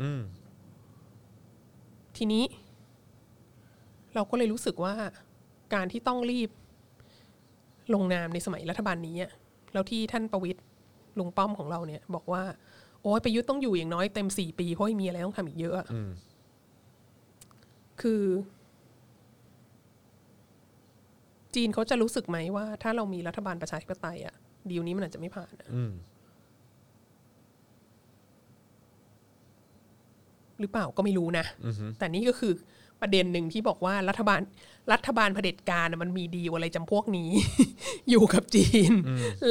ทีนี้ เราก็เลยรู้สึกว่าการที่ต้องรีบ ลงนามในสมัยรัฐบาลนี้อะแล้วที่ท่านประวิตรลุงป้อมของเราเนี่ย บอกว่า โอ้ยประยุทธ์ต้องอยู่อย่างน้อยเต็มสี่ปีเพราะยังมีอะไรต้องทำอีกเยอะอะคือ จีนเขาจะรู้สึกไหมว่า ถ้าเรามีรัฐบาลประชาธิปไตยอะดีลนี้มันอาจจะไม่ผ่านอะหรือเปล่าก็ไม่รู้นะ แต่นี่ก็คือประเด็นหนึ่งที่บอกว่ารัฐบาลรัฐบาลเผด็จการน่ะมันมีดีลอะไรจำพวกนี้ อยู่กับจีน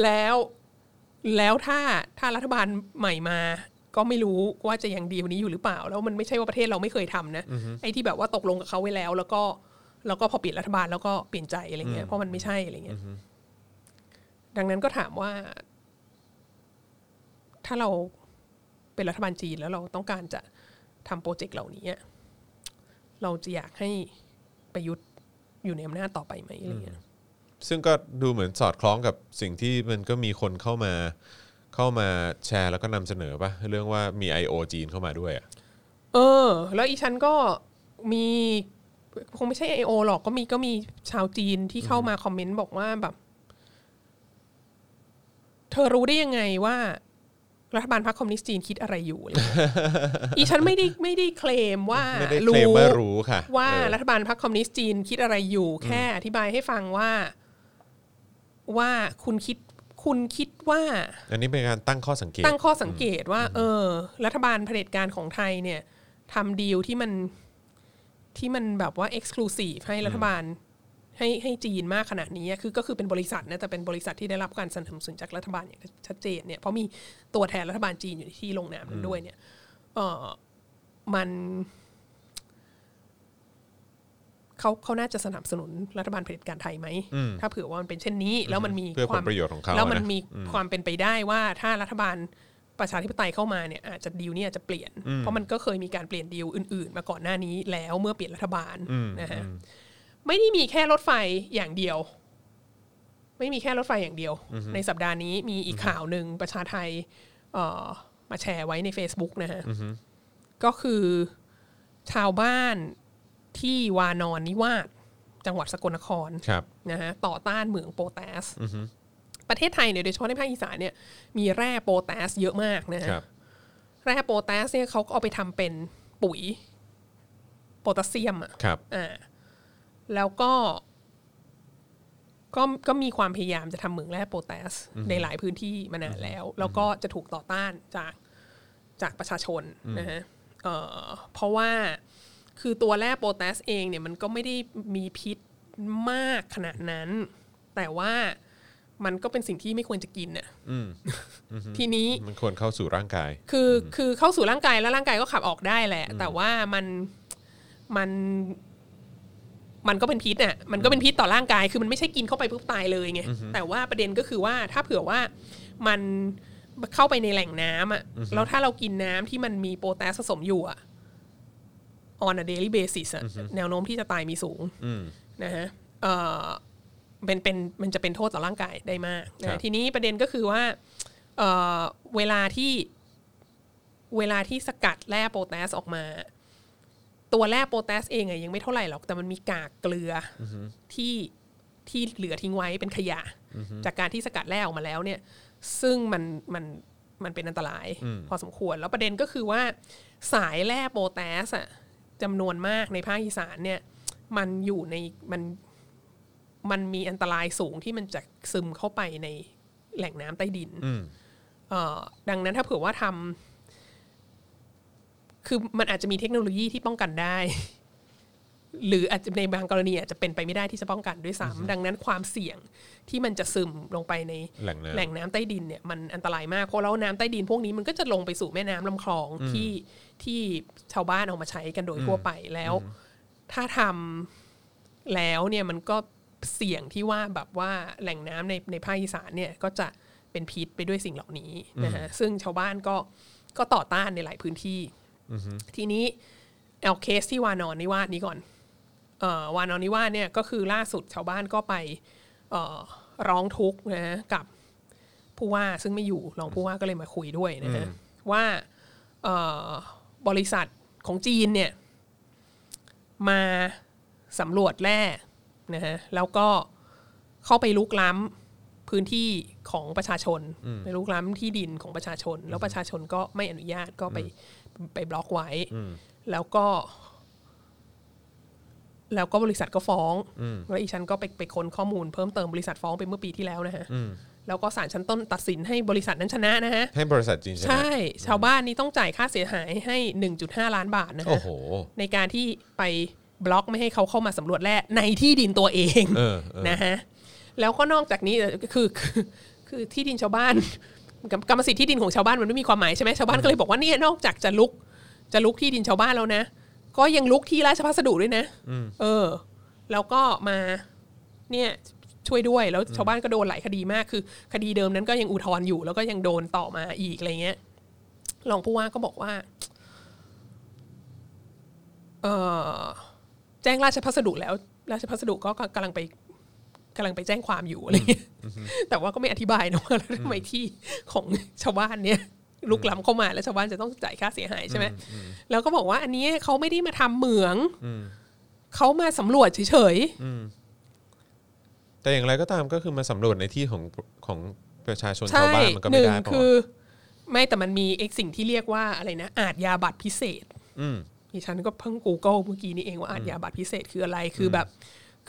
แล้วแล้วถ้าถ้ารัฐบาลใหม่มา ก็ไม่รู้ว่าจะยังดีลนี้อยู่หรือเปล่า แล้วมันไม่ใช่ว่าประเทศเราไม่เคยทำนะไอ้ที่แบบว่าตกลงกับเขาไว้แล้ว แล้วก็ แล้วก็พอเปลี่ยนรัฐบาลแล้วก็เปลี่ยนใจอะไรเงี้ยเพราะมันไม่ใช่อะไรเงี้ยดังนั้นก็ถามว่า ถ้าเราเป็นรัฐบาลจีนแล้วเราต้องการจะทำโปรเจกต์เหล่านี้อะเราจะอยากให้ประยุทธ์อยู่ในอำนาจต่อไปไหมอะไรเงี้ยซึ่งก็ดูเหมือนสอดคล้องกับสิ่งที่มันก็มีคนเข้ามาเข้ามาแชร์แล้วก็นำเสนอป่ะเรื่องว่ามี I.O. จีนเข้ามาด้วยอะเออ แล้วอีฉันก็มี คงไม่ใช่ไอโอหรอกก็มีก็มีชาวจีนที่เข้ามาคอมเมนต์บอกว่าแบบ เธอรู้ได้ยังไงว่า รัฐบาลพรรคคอมมิวนิสต์จีนคิดอะไรอยู่อะไรเงี้ยอีฉันไม่ได้ไม่ได้เคลมว่าไม่ได้เคลมว่ารู้ค่ะ ว่าเออรัฐบาลพรรคคอมมิวนิสต์จีนคิดอะไรอยู่ แค่อธิบายให้ฟังว่า ว่าคุณคิดคุณคิดว่า อันนี้เป็นการตั้งข้อสังเกต ตั้งข้อสังเกตว่า เออ รัฐบาลเผด็จการของไทยเนี่ยทำดีลที่มัน ที่มันแบบว่า exclusive ให้รัฐบาล ให้ให้จีนมากขนาดนี้อะคือก็คือเป็นบริษัทนะแต่เป็นบริษัทที่ได้รับการสนับสนุนจากรัฐบาลอย่างชัดเจนเนี่ยเพราะมีตัวแทนรัฐบาลจีนอยู่ในที่ลงนามนั้นด้วยเนี่ยเออมันเขาเขาน่าจะสนับสนุนรัฐบาลเผด็จการไทยไหม ถ้าเผื่อว่ามันเป็นเช่นนี้ แล้วมันมีเพื่อควาผมลประโยชน์ของเขาแล้วมันนะมีความเป็นไปได้ว่าถ้ารัฐบาล ประชาธิปไตยเข้ามาเนี่ยอาจจะดีลนี้อาจจะเปลี่ยน เพราะมันก็เคยมีการเปลี่ยนดีลอื่นๆ มาก่อนหน้านี้แล้วเมื่อเปลี่ยนรัฐบาลนะฮะไม่ได้มีแค่รถไฟอย่างเดียว ไม่มีแค่รถไฟอย่างเดียว ในสัปดาห์นี้มีอีกข่าวหนึ่งประชาไทยเอ่อมาแชร์ไว้ใน Facebook นะฮะก็คือชาวบ้านที่วานอนนิวาสจังหวัดสกลนครครับนะฮะต่อต้านเหมืองโปแตส ประเทศไทยเนี่ยโดยเฉพาะในภาคอีสานเนี่ยมีแร่โปแตสเยอะมากนะฮะครับแร่โปแตสเนี่ยเขาก็เอาไปทำเป็นปุ๋ยโพแทสเซียมอะครับอ่าแล้วก็ก็ก็มีความพยายามจะทำเหมืองแร่โปแตสในหลายพื้นที่มานานแล้ว แล้วก็จะถูกต่อต้านจากจากประชาชนนะฮะเอ่อเพราะว่าคือตัวแร่โปแตสเองเนี่ยมันก็ไม่ได้มีพิษมากขนาดนั้น แต่ว่า มันก็เป็นสิ่งที่ไม่ควรจะกินน่ะทีนี้มันควรเข้าสู่ร่างกาย คือคือเข้าสู่ร่างกายแล้วร่างกายก็ขับออกได้แหละ แต่ว่ามันมันมันก็เป็นพิษอะ มันก็เป็นพิษต่อร่างกาย คือมันไม่ใช่กินเข้าไปปุ๊บตายเลยไง แต่ว่าประเด็นก็คือว่าถ้าเผื่อว่ามันเข้าไปในแหล่งน้ำอะ แล้วถ้าเรากินน้ำที่มันมีโปรแทสผสมอยู่อะ on a daily basis อะแนวโน้มที่จะตายมีสูงอืมนะฮะ เอ่อเป็นเป็นมันจะเป็นโทษต่อร่างกายได้มากครันะบทีนี้ประเด็นก็คือว่าเอ่อเวลาที่เวลาที่สกัดแร่โปรแทสออกมา ตัวแร่โปรแทสเองอะยังไม่เท่าไหร่หรอก แต่มันมีกากเกลืออที่ที่เหลือทิ้งไว้เป็นขยะ จากการที่สกัดแร่ออกมาแล้วเนี่ย ซึ่งมันมันมันเป็นอันตราย พอสมควรแล้วประเด็นก็คือว่าสายแร่โปรแทสอะจำนวนมากในภาคอีสานเนี่ย มันอยู่ในมัน มันมีอันตรายสูงที่มันจะซึมเข้าไปในแหล่งน้ำใต้ดินอืมเอ่อดังนั้นถ้าเผื่อว่าทำคือมันอาจจะมีเทคโนโลยีที่ป้องกันได้ หรืออาจจะในบางกรณีอาจจะเป็นไปไม่ได้ที่จะป้องกันด้วยซ้ำดังนั้นความเสี่ยงที่มันจะซึมลงไปในแหล่งน้ำแหล่งน้ำใต้ดินเนี่ยมันอันตรายมากเพราะแล้วน้ำใต้ดินพวกนี้มันก็จะลงไปสู่แม่น้ำลำคลองที่ที่ชาวบ้านเอามาใช้กันโดยทั่วไปแล้ว ถ้าทำแล้วเนี่ยมันก็ เสี่ยงที่ว่าแบบว่าแหล่งน้ำในในภาคอีสานเนี่ยก็จะเป็นพิษไปด้วยสิ่งเหล่านี้นะฮะซึ่งชาวบ้านก็ก็ต่อต้านในหลายพื้นที่ทีนี้เอาเคสที่วานอนนิวาสนี้ก่อนเอ่อวานอนนิวาสเนี่ยก็คือล่าสุดชาวบ้านก็ไปเอ่อร้องทุกข์นะฮะกับผู้ว่าซึ่งไม่อยู่รองผู้ว่าก็เลยมาคุยด้วยนะฮะว่าเอ่อบริษัทของจีนเนี่ย มาสำรวจแร่ นะฮะแล้วก็เข้าไปลุกล้ำพื้นที่ของประชาชนไปลุกล้ำที่ดินของประชาชน แล้วประชาชนก็ไม่อนุญาตก็ไปไปบล็อกไว้ แล้วก็ แล้วก็บริษัทก็ฟ้องแล้วอีฉันก็ไปไปค้นข้อมูลเพิ่มเติมบริษัทฟ้องไปเมื่อปีที่แล้วนะฮะแล้วก็ศาลชั้นต้นตัดสินให้บริษัทนั้นชนะนะฮะ ให้บริษัทจีนชนะ ใช่ ชาวบ้านนี้ต้องจ่ายค่าเสียหายให้ 1.5 ล้านบาทนะโอ้ฮะโหในการที่ไป บล็อกไม่ให้เขาเข้ามาสำรวจแร่ในที่ดินตัวเองเออเออ นะฮะแล้วก็นอกจากนี้คือคือคือที่ดินชาวบ้านกรรมกรรมสิทธิ์ที่ดินของชาวบ้านมันไม่มีความหมายใช่ไหมชาวบ้านก็เลยบอกว่าเนี่ยนอกจากจะลุกจะลุกที่ดินชาวบ้านแล้วนะ ก็ยังลุกที่ราชพัสดุด้วยนะเออ แล้วก็มาเนี่ยช่วยด้วยแล้วชาวบ้านก็โดนหลายคดีมากคือ คดีเดิมนั้นก็ยังอุทธรณ์อยู่ แล้วก็ยังโดนต่อมาอีกอะไรเงี้ยรองผู้ว่าก็บอกว่า เออ แจ้งราชพัสดุแล้ว ราชพัสดุก็กำลังไปกำลังไปแจ้งความอยู่อะไรเงี้ยแต่ว่าก็ไม่อธิบายนะว่าแล้วทำไมที่ของชาวบ้านเนี่ยลุกล้ำเข้ามาแล้วชาวบ้านจะต้องจ่ายค่าเสียหายใช่ไหมแล้วก็บอกว่าอันนี้เขาไม่ได้มาทำเหมืองเขามาสำรวจเฉยแต่อย่างไรก็ตามก็คือมาสำรวจในที่ของของประชาชนๆชาวใช่บ้านมันก็หไม่นึ่งได้ป่ะคือ ไม่แต่มันมีเอกสิ่งที่เรียกว่าอะไรนะอาจยาบัตรพิเศษ อืม ดิฉันก็เพิ่ง Google เมื่อกี้นี้เองว่าอาทยาบัตรพิเศษคืออะไรคือแบบ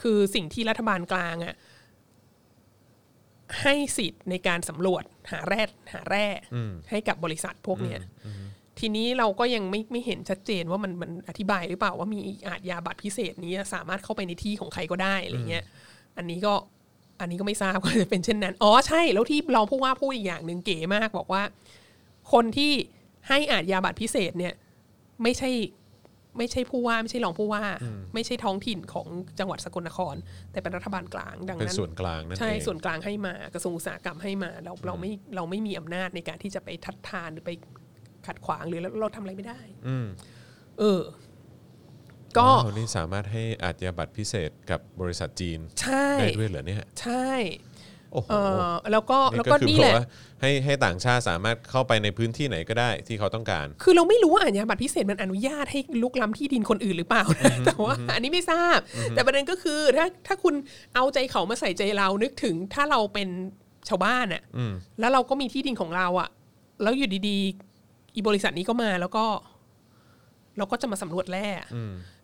คือสิ่งที่รัฐบาลกลางอะให้สิทธิ์ในการสำรวจหาแร่หาแร่ให้กับบริษัทพวกเนี้ยทีนี้เราก็ยังไม่ไม่เห็นชัดเจนว่ามันมันอธิบายหรือเปล่าว่ามีอาทยาบัตรพิเศษนี้สามารถเข้าไปในที่ของใครก็ได้อะไรเงี้ย อันนี้ก็อันนี้ก็ไม่ทราบว่าจะเป็นเช่นนั้น อ๋อใช่ แล้วที่รองผู้ว่าพูดอีกอย่างหนึ่งเก๋มาก บอกว่า คนที่ให้อาทยาบัตรพิเศษเนี่ย ไม่ใช่ ไม่ใช่ผู้ว่าไม่ใช่รองผู้ว่า ไม่ใช่ท้องถิ่นของจังหวัดสกลนคร แต่เป็นรัฐบาลกลางดังเป็นนั้นส่วนกลางนั่นใช่เองส่วนกลางให้มากระทรวงอุตสาหกรรมให้มาเราเราไม่เราไม่มีอำนาจในการที่จะไปทัดทานหรือไปขัดขวางหรือเราเราทำอะไรไม่ได้ อืมเออ ก็ว้าวนี่สามารถให้อาชญาบัตรพิเศษกับบริษัทจีนใช่ได้ด้วยเหรอเนี่ยใช่ โอ้โหเออแล้วก็แล้วนี่ก็ก็คือนี่บแหอกละว่าให้ให้ต่างชาติสามารถเข้าไปในพื้นที่ไหนก็ได้ที่เขาต้องการ คือเราไม่รู้ว่าอาญาบัตรพิเศษมันอนุญาตให้ลุกล้ำที่ดินคนอื่นหรือเปล่านะแต่ว่าอันนี้ไม่ทราบ แต่ประเด็นก็คือถ้าถ้าคุณเอาใจเขามาใส่ใจเรานึกถึงถ้าเราเป็นชาวบ้านอะอืมแล้วเราก็มีที่ดินของเราอะแล้วอยู่ดีๆอีบริษัทนี้ก็มาแล้วก็ เราก็จะมาสำรวจแร่อะ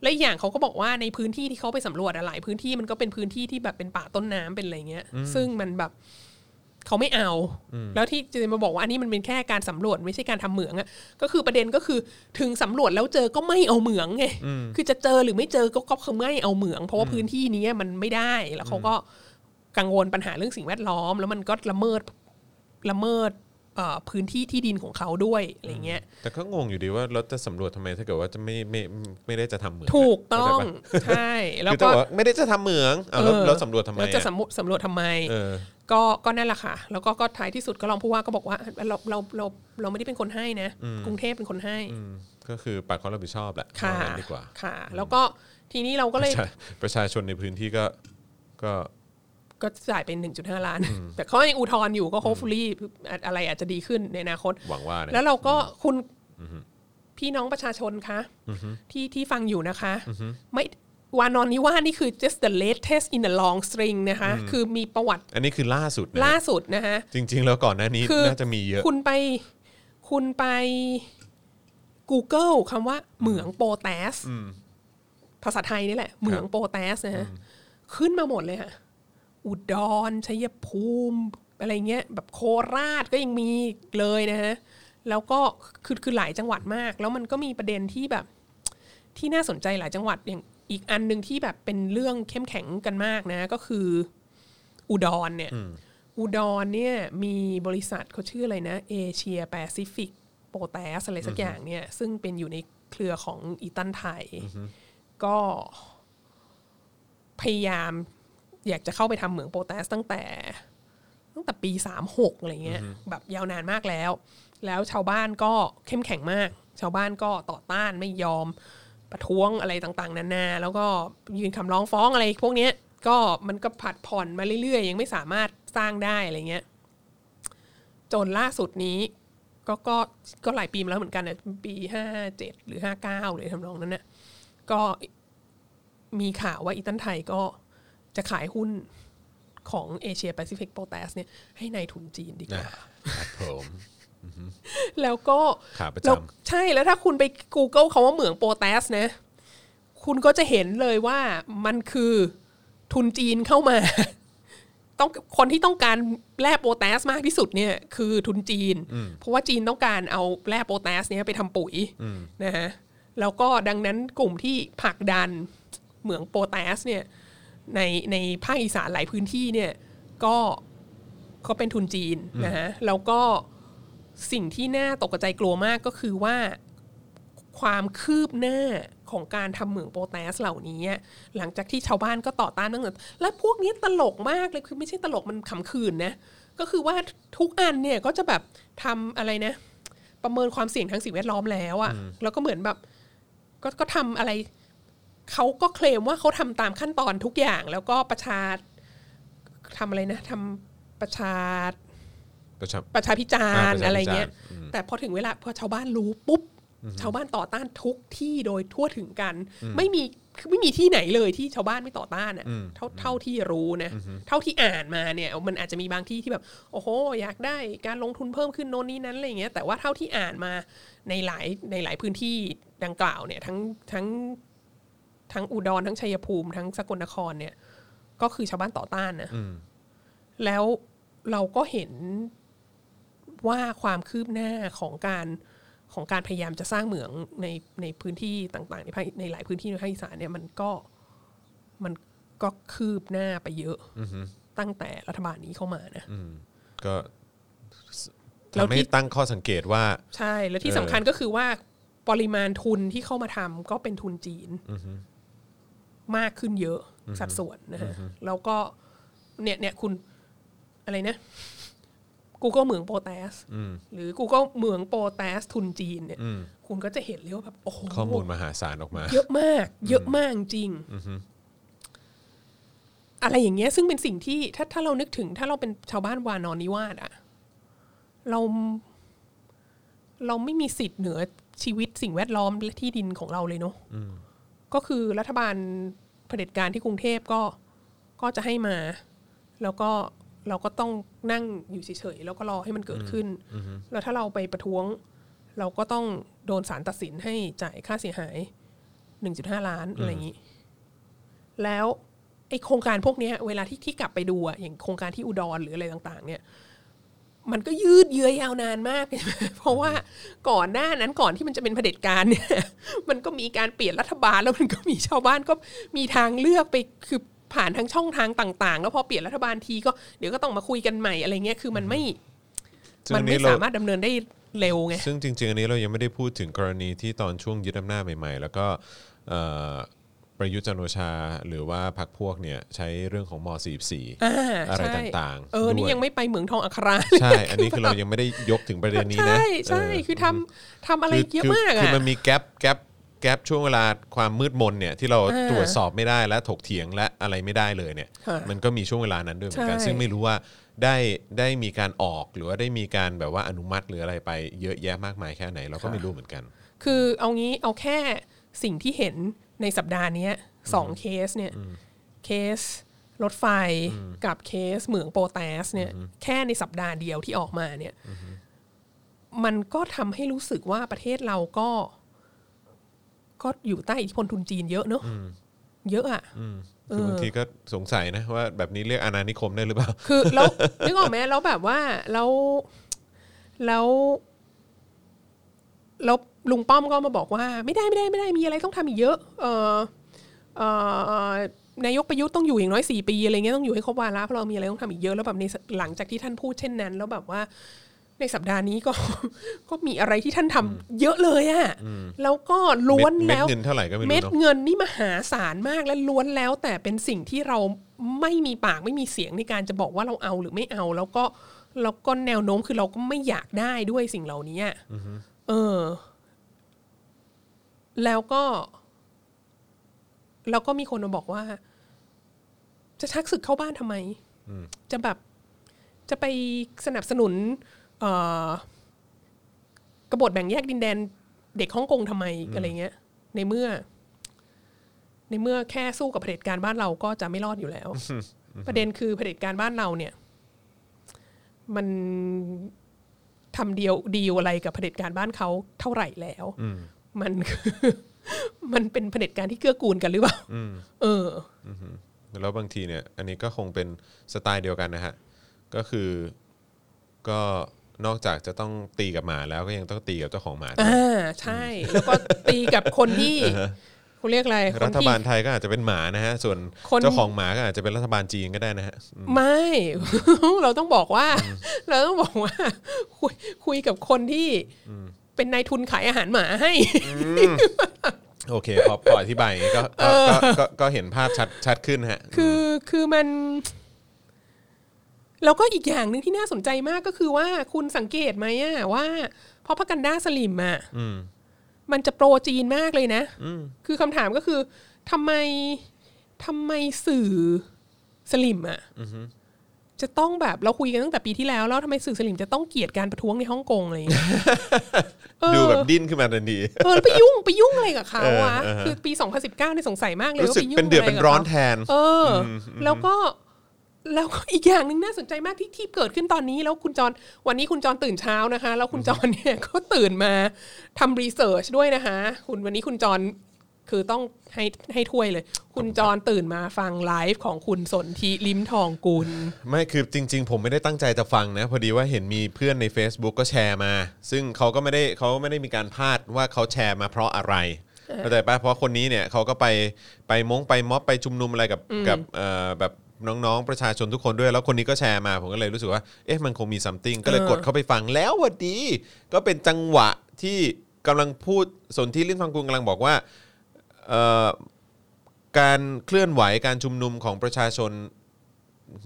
และอีกอย่างเขาก็บอกว่าในพื้นที่ที่เขาไปสำรวจอะหลายพื้นที่มันก็เป็นพื้นที่ที่แบบเป็นป่าต้นน้ำเป็นอะไรเงี้ย ซึ่งมันแบบเขาไม่เอา แล้วที่จะมาบอกว่าอันนี้มันเป็นแค่การสำรวจไม่ใช่การทำเหมืองอะก็คือประเด็นก็คือถึงสำรวจแล้วเจอก็ไม่เอาเหมืองไงคือจะเจอหรือไม่เจอก็ก็คือไม่เอาเหมือง เพราะว่าพื้นที่นี้มันไม่ได้แล้วเขาก็กังวลปัญหาเรื่องสิ่งแวดล้อม แล้วมันก็ละเมิดละเมิดเอ่อ พื้นที่ที่ดินของเขาด้วยอะไรเงี้ย แต่ก็งงอยู่ดีว่าเราจะสำรวจทำไมถ้าเกิดว่าจะไม่ไม่ไม่ได้จะทำเหมืองถูกต้องเข้าใจปะใช่แล้วคือก็ถ้าบอกว่าไม่ได้จะทำเหมืองเอาแล้วเออแล้วสำรวจทำไมแล้วจะอะสำรวจสำรวจทำไมเออก็ก็นั่นแหละค่ะ แล้วก็ก็ท้ายที่สุดก็รองผู้ว่าก็บอกว่าเราเราเราเราไม่ได้เป็นคนให้นะ กรุงเทพเป็นคนให้อืมก็คือปัดความรับผิดชอบแหละค่ะว่างั้นดีกว่าค่ะ แล้วก็ทีนี้เราก็เลยประชาประชาชนในพื้นที่ก็ก็ ก็จ่ายเป็น 1.5 ล้าน แต่เขายังอุทธรณ์อยู่ก็ hopefully อะไรอาจจะดีขึ้นในอนาคต หวังว่านะแล้วเราก็คุณพี่น้องประชาชนคะที่ที่ฟังอยู่นะคะ ไม่วานอนนิว่านี่คือ just the latest in the long string นะคะ คือมีประวัติ อันนี้คือล่าสุดนะล่าสุดนะคะจริง ๆ แล้วก่อนหน้านี้คือน่าจะมีเยอะ คุณไปคุณไป Google คำว่าเหมืองโปแตสภาษาไทยนี่แหละ เหมืองโปแตสนะฮะขึ้นมาหมดเลยฮะ อุดรชัยภูมิอะไรเงี้ยแบบโคราชก็ยังมีเลยนะฮะแล้วก็คือคือหลายจังหวัดมาก แล้วมันก็มีประเด็นที่แบบที่น่าสนใจหลายจังหวัดอย่างอีกอันหนึ่งที่แบบเป็นเรื่องเข้มแข็งกันมากนะ ก็คือ อุดรเนี่ย อุดรเนี่ยมีบริษัทเขาชื่ออะไรนะเอเชียแปซิฟิกโปแตสอะไรสักอย่างเนี่ย ซึ่งเป็นอยู่ในเครือของอิตาเลียนไทย ก็พยายาม อยากจะเข้าไปทำเหมืองโปแตสตั้งแต่ตั้งแต่ปีสามหกอะไรเงี้ยแบบยาวนานมากแล้ว แล้วชาวบ้านก็เข้มแข็งมาก ชาวบ้านก็ต่อต้านไม่ยอมประท้วงอะไรต่างๆ นานา แล้วก็ยืนคำร้องฟ้องอะไรพวกเนี้ยก็มันก็ผัดผ่อนมาเรื่อยๆ ยังไม่สามารถสร้างได้อะไรเงี้ยจนล่าสุดนี้ก็ก็ก็หลายปีมาแล้วเหมือนกันนะปีห้าเจ็ดหรือห้าเก้าหรือทำนองนั้นนะก็มีข่าวว่าอีตันไทยก็ จะขายหุ้นของเอเชียแปซิฟิกโปแตสเนี่ยให้ในายทุนจีนดีกว่าครับผมแล้วก็ขาประจำแล้วใช่แล้วถ้าคุณไป Google คาว่าเหมืองโปแตสนะ คุณก็จะเห็นเลยว่ามันคือทุนจีนเข้ามา ต้องคนที่ต้องการแร่โปแตสมากที่สุดเนี่ย คือทุนจีน เพราะว่าจีนต้องการเอาแร่โปแตสเนี่ยไปทำปุ๋ยนะฮะแล้วก็ดังนั้นกลุ่มที่ผลักดันเหมืองโปแตสเนี่ย ในในภาคอีสานหลายพื้นที่เนี่ยก็ก็เป็นทุนจีนนะฮะแล้วก็สิ่งที่น่าตกใจกลัวมากก็คือว่าความคืบหน้าของการทำเหมืองโปแตสเหล่านี้อะหลังจากที่ชาวบ้านก็ต่อต้านตั้งแต่และพวกนี้ตลกมากเลยคือไม่ใช่ตลกมันขำขื่นนะก็คือว่าทุกอันเนี่ยก็จะแบบทำอะไรนะ ประเมินความเสี่ยงทางสิ่งแวดล้อมแล้วอะแล้วก็เหมือนแบบ ก็ก็ทำอะไร เขาก็เคลมว่าเขาทำตามขั้นตอนทุกอย่าง แล้วก็ประชาทำอะไรนะทำประชาประชาประชาพิจารอ่าณ์ประชาพิจารณ์อะไรเงี้ยอืมแต่พอถึงเวลาพอชาวบ้านรู้ปุ๊บชาวบ้านต่อต้านทุกที่โดยทั่วถึงกัน ไม่มีคือไม่มีที่ไหนเลยที่ชาวบ้านไม่ต่อต้านอะเท่าเท่าที่รู้นะเท่าที่อ่านมาเนี่ย มันอาจจะมีบางที่ที่แบบ โอ้โห อยากได้การลงทุนเพิ่มขึ้นโน่นนี้นั้นอะไรเงี้ยแต่ว่าเท่าที่อ่านมาในหลายในหลายพื้นที่ดังกล่าวเนี่ย ทั้งทั้ง ทั้งอุดรทั้งชัยภูมิทั้งสกลนครเนี่ย ก็คือชาวบ้านต่อต้านนะแล้วเราก็เห็นว่าความคืบหน้าของการของการพยายามจะสร้างเหมืองในในพื้นที่ต่างๆในภาคในหลายพื้นที่ในภาคอีสานเนี่ยมันก็มันก็คืบหน้าไปเยอะตั้งแต่รัฐบาลนี้เข้ามานะก็แล้วทำให้ที่ตั้งข้อสังเกตว่า ใช่ แล้วที่เออสำคัญก็คือว่าปริมาณทุนที่เข้ามาทำก็เป็นทุนจีน มากขึ้นเยอะสัดส่วนนะฮะแล้วก็เนี่ยเนี่ยคุณอะไรนะ Google เหมืองโปแตสหรือ Google เหมืองโปแตสทุนจีนเนี่ยคุณก็จะเห็นเลยว่าแบบโอ้โหข้อมูลมหาศาลออกมา เยอะมาก เยอะมากจริงอะไรอย่างเงี้ยซึ่งเป็นสิ่งที่ถ้าถ้าเรานึกถึง ถ้าเราเป็นชาวบ้านวานอนนิวาสอะเราเราไม่มีสิทธิ์เหนือชีวิตสิ่งแวดล้อมและที่ดินของเราเลยเนาะ ก็คือรัฐบาลเผด็จการที่กรุงเทพก็ก็จะให้มา แล้วก็เราก็ต้องนั่งอยู่เฉยๆแล้วก็รอให้มันเกิดขึ้น แล้วถ้าเราไปประท้วง เราก็ต้องโดนศาลตัดสินให้จ่ายค่าเสียหาย1.5ล้านอะไรอย่างนี้ แล้วไอ้โครงการพวกเนี้ยเวลาที่ที่กลับไปดูอะอย่างโครงการที่อุดรหรืออะไรต่าง ๆ เนี่ย มันก็ยืดเยื้อยาวนานมาก เพราะว่าก่อนหน้านั้นก่อนที่มันจะเป็นเผด็จการเนี่ย มันก็มีการเปลี่ยนรัฐบาลแล้วมันก็มีชาวบ้านก็มีทางเลือกไปคือผ่านทั้งช่องทางต่างๆ แล้วพอเปลี่ยนรัฐบาลทีก็เดี๋ยวก็ต้องมาคุยกันใหม่อะไรเงี้ยคือมันไม่ซึ่งมันอันนี้ไม่เราสามารถดำเนินได้เร็วไงซึ่งจริงๆอันนี้เรายังไม่ได้พูดถึงกรณีที่ตอนช่วงยึดอำนาจใหม่ ๆ แล้วก็เอ่อ ประยุทธ์จันทร์โอชา หรือว่าพรรคพวกเนี่ยใช้เรื่องของม .44 อ่าอะไรใช่ต่างๆเออนี่ด้วยยังไม่ไปเหมืองทองอัคราใช่ อันนี้คือเรายังไม่ได้ยกถึงประเด็นนี้นะ ใช่ใช่เออคือทำทำอะไรเยอะมากคืออะมันมีแกลบแกลบแกลบช่วงเวลาความมืดมนเนี่ยที่เราอ่าตรวจสอบไม่ได้และถกเถียงและอะไรไม่ได้เลยเนี่ยค่ะมันก็มีช่วงเวลานั้นด้วยเหมือนกันใช่ซึ่งไม่รู้ว่าได้ได้มีการออกหรือว่าได้มีการแบบว่าอนุมัติหรืออะไรไปเยอะแยะมากมายแค่ไหนเราก็ไม่รู้เหมือนกัน คือเอางี้เอาแค่สิ่งที่เห็น ในสัปดาห์เนี้ยสองเคสเนี่ยเคสรถไฟกับเคสเหมืองโปแตสเนี่ยแค่ในสัปดาห์เดียวที่ออกมาเนี่ยมันก็ทำให้รู้สึกว่าประเทศเราก็ ก็อยู่ใต้อิทธิพลทุนจีนเยอะเนอะเยอะอะคือบางทีก็สงสัยนะว่าแบบนี้เรียกอาณานิคมได้หรือเปล่า คือแล้วนึกออกไหมแล้วแบบว่าแล้วแล้วแล้ว ลุงป้อมก็มาบอกว่า ไม่ได้ไม่ได้ไม่ได้มีอะไรต้องทำอีกเยอะ เออเออนายกประยุทธ์ต้องอยู่อย่างน้อยสี่ปีอะไรเงี้ยต้องอยู่ให้ครบวาระเพราะเรามีอะไรต้องทำอีกเยอะแล้วแบบในหลังจากที่ท่านพูดเช่นนั้น แล้วแบบว่าในสัปดาห์นี้ก็ก็มีอะไรที่ท่านทำเยอะเลยอะแล้วก็ล้วนเม็ดแล้วเงินเท่าไหร่ก็ไม่รู้เม็ดเนาะเงินนี่มหาศาลมากและล้วนแล้ว แต่เป็นสิ่งที่เราไม่มีปากไม่มีเสียงในการจะบอกว่าเราเอาหรือไม่เอา แล้วก็แล้วก็แนวโน้มคือเราก็ไม่อยากได้ด้วยสิ่งเหล่านี้อะเออ แล้วก็ แล้วก็มีคนมาบอกว่า จะชักศึกเข้าบ้านทำไม จะแบบจะไปสนับสนุนเอ่อกบฏแบ่งแยกดินแดนเด็กฮ่องกงทำไมอะไรเงี้ย ในเมื่อ ในเมื่อแค่สู้กับเผด็จการบ้านเราก็จะไม่รอดอยู่แล้ว ประเด็นคือเผด็จการบ้านเราเนี่ย มันทำเดียวดีลอะไรกับเผด็จการบ้านเขาเท่าไหร่แล้ว มันคือมันเป็นเผด็จการที่เกื้อกูลกันหรือเปล่าเออแล้วบางทีเนี่ย อันนี้ก็คงเป็นสไตล์เดียวกันนะฮะ ก็คือก็นอกจากจะต้องตีกับหมาแล้วก็ยังต้องตีกับเจ้าของหมาด้วยอ่าใช่ แล้วก็ตีกับคนที่เขาเรียกอะไรครันฐที่บาลไทยก็อาจจะเป็นหมานะฮะ ส่วนคนเจ้าของหมาก็อาจจะเป็นรัฐบาลจีนก็ได้นะฮะอืมไม่ เราต้องบอกว่า เราต้องบอกว่า คุยคุยกับคนที่ เป็นนายทุนขายอาหารหมาให้ โอเคพอพออธิบายอย่างนี้ก็ก็ก็ก็ก็เห็นภาพชัดชัดขึ้นฮะ คือคือมัน แล้วก็อีกอย่างหนึ่งที่น่าสนใจมากก็คือว่าคุณสังเกตไหมอะว่าเพราะพักันด้าสลิมอะอืม มันจะโปรจีนมากเลยนะคือคำถามก็คือทำไมทำไมสื่อสลิมอะ จะต้องแบบเราคุยกันตั้งแต่ปีที่แล้ว แล้วทำไมสื่อสลิมจะต้องเกลียดการประท้วงในฮ่องกงอะไรอย่างเงี้ยเออดูแบบดิ้นขึ้นมาทันทีเออแล้วไปยุ่งไปยุ่งอะไรกับเขาวะเออเออคือปี 2019เนี่ยสงสัยมากเลยรู้ว่าสึกไปยุ่งเป็นเดือดอะไรเป็นกับร้อนขาแทนเอออ แล้วก็แล้วก็อีกอย่างหนึ่งน่าสนใจมากที่ที่เกิดขึ้นตอนนี้แล้วคุณจรวันนี้คุณจรตื่นเช้านะคะ แล้วคุณจรเนี่ยก็ตื่นมาทำรีเสิร์ชด้วยนะคะ คุณวันนี้คุณจร คือต้องให้ให้ถ้วยเลย คุณจรตื่นมาฟังไลฟ์ของคุณสนธิลิมทองกุล ไม่คือจริง ๆ ผมไม่ได้ตั้งใจจะฟังนะ พอดีว่าเห็นมีเพื่อนใน Facebook ก็แชร์มา ซึ่งเขาก็ไม่ได้เขาไม่ได้มีการพาดว่าเขาแชร์มาเพราะอะไรเข้าใจปะเพราะคนนี้เนี่ยเขาก็ไปไปมงไปม็อบไปชุมนุมอะไรกับกับเอ่อแบบน้องๆ ประชาชนทุกคนด้วย แล้วคนนี้ก็แชร์มา ผมก็เลยรู้สึกว่า เอ๊ะมันคงมีซัมติงก็เลยเออกดเข้าไปฟังแล้วพอดี ก็เป็นจังหวะที่กำลังพูดสนที่ลิ้นฟังกุลกำลังบอกว่าเอ่อ การเคลื่อนไหวการชุมนุมของประชาชน